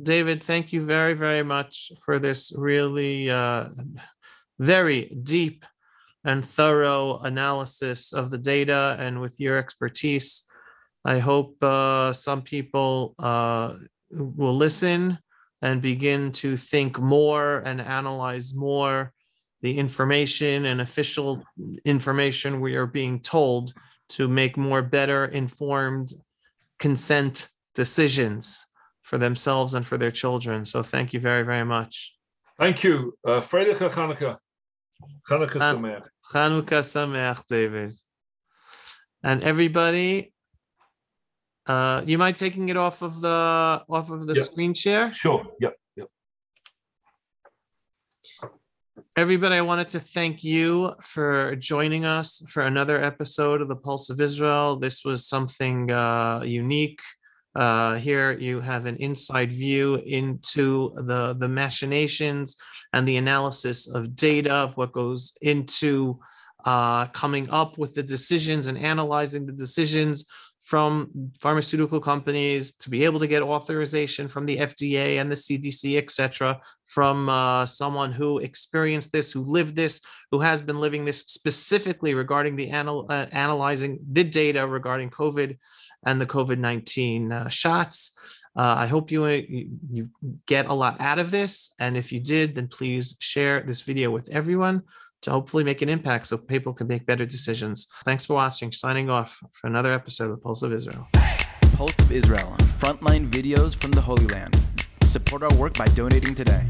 David, thank you very, very much for this really uh, very deep and thorough analysis of the data and with your expertise. I hope uh, some people uh, will listen and begin to think more and analyze more the information and official information we are being told to make more better informed consent decisions for themselves and for their children. So thank you very, very much. Thank you. Uh, Hanukkah. Hanukkah Han- Sameach. Chanukah Sameach, David. And everybody, uh, you mind taking it off of the off of the Yeah. screen share? Sure. Yep. Yep. Everybody, I wanted to thank you for joining us for another episode of the Pulse of Israel. This was something uh, unique. Uh, here you have an inside view into the the machinations and the analysis of data of what goes into uh, coming up with the decisions and analyzing the decisions from pharmaceutical companies to be able to get authorization from the FDA and the CDC, et cetera, from uh, someone who experienced this, who lived this, who has been living this specifically regarding the anal- uh, analyzing the data regarding COVID and the COVID 19 uh, shots. Uh, I hope you, you get a lot out of this, and if you did, then please share this video with everyone to hopefully make an impact so people can make better decisions. Thanks for watching. Signing off for another episode of the Pulse of Israel. Pulse of Israel, frontline videos from the Holy Land. Support our work by donating today.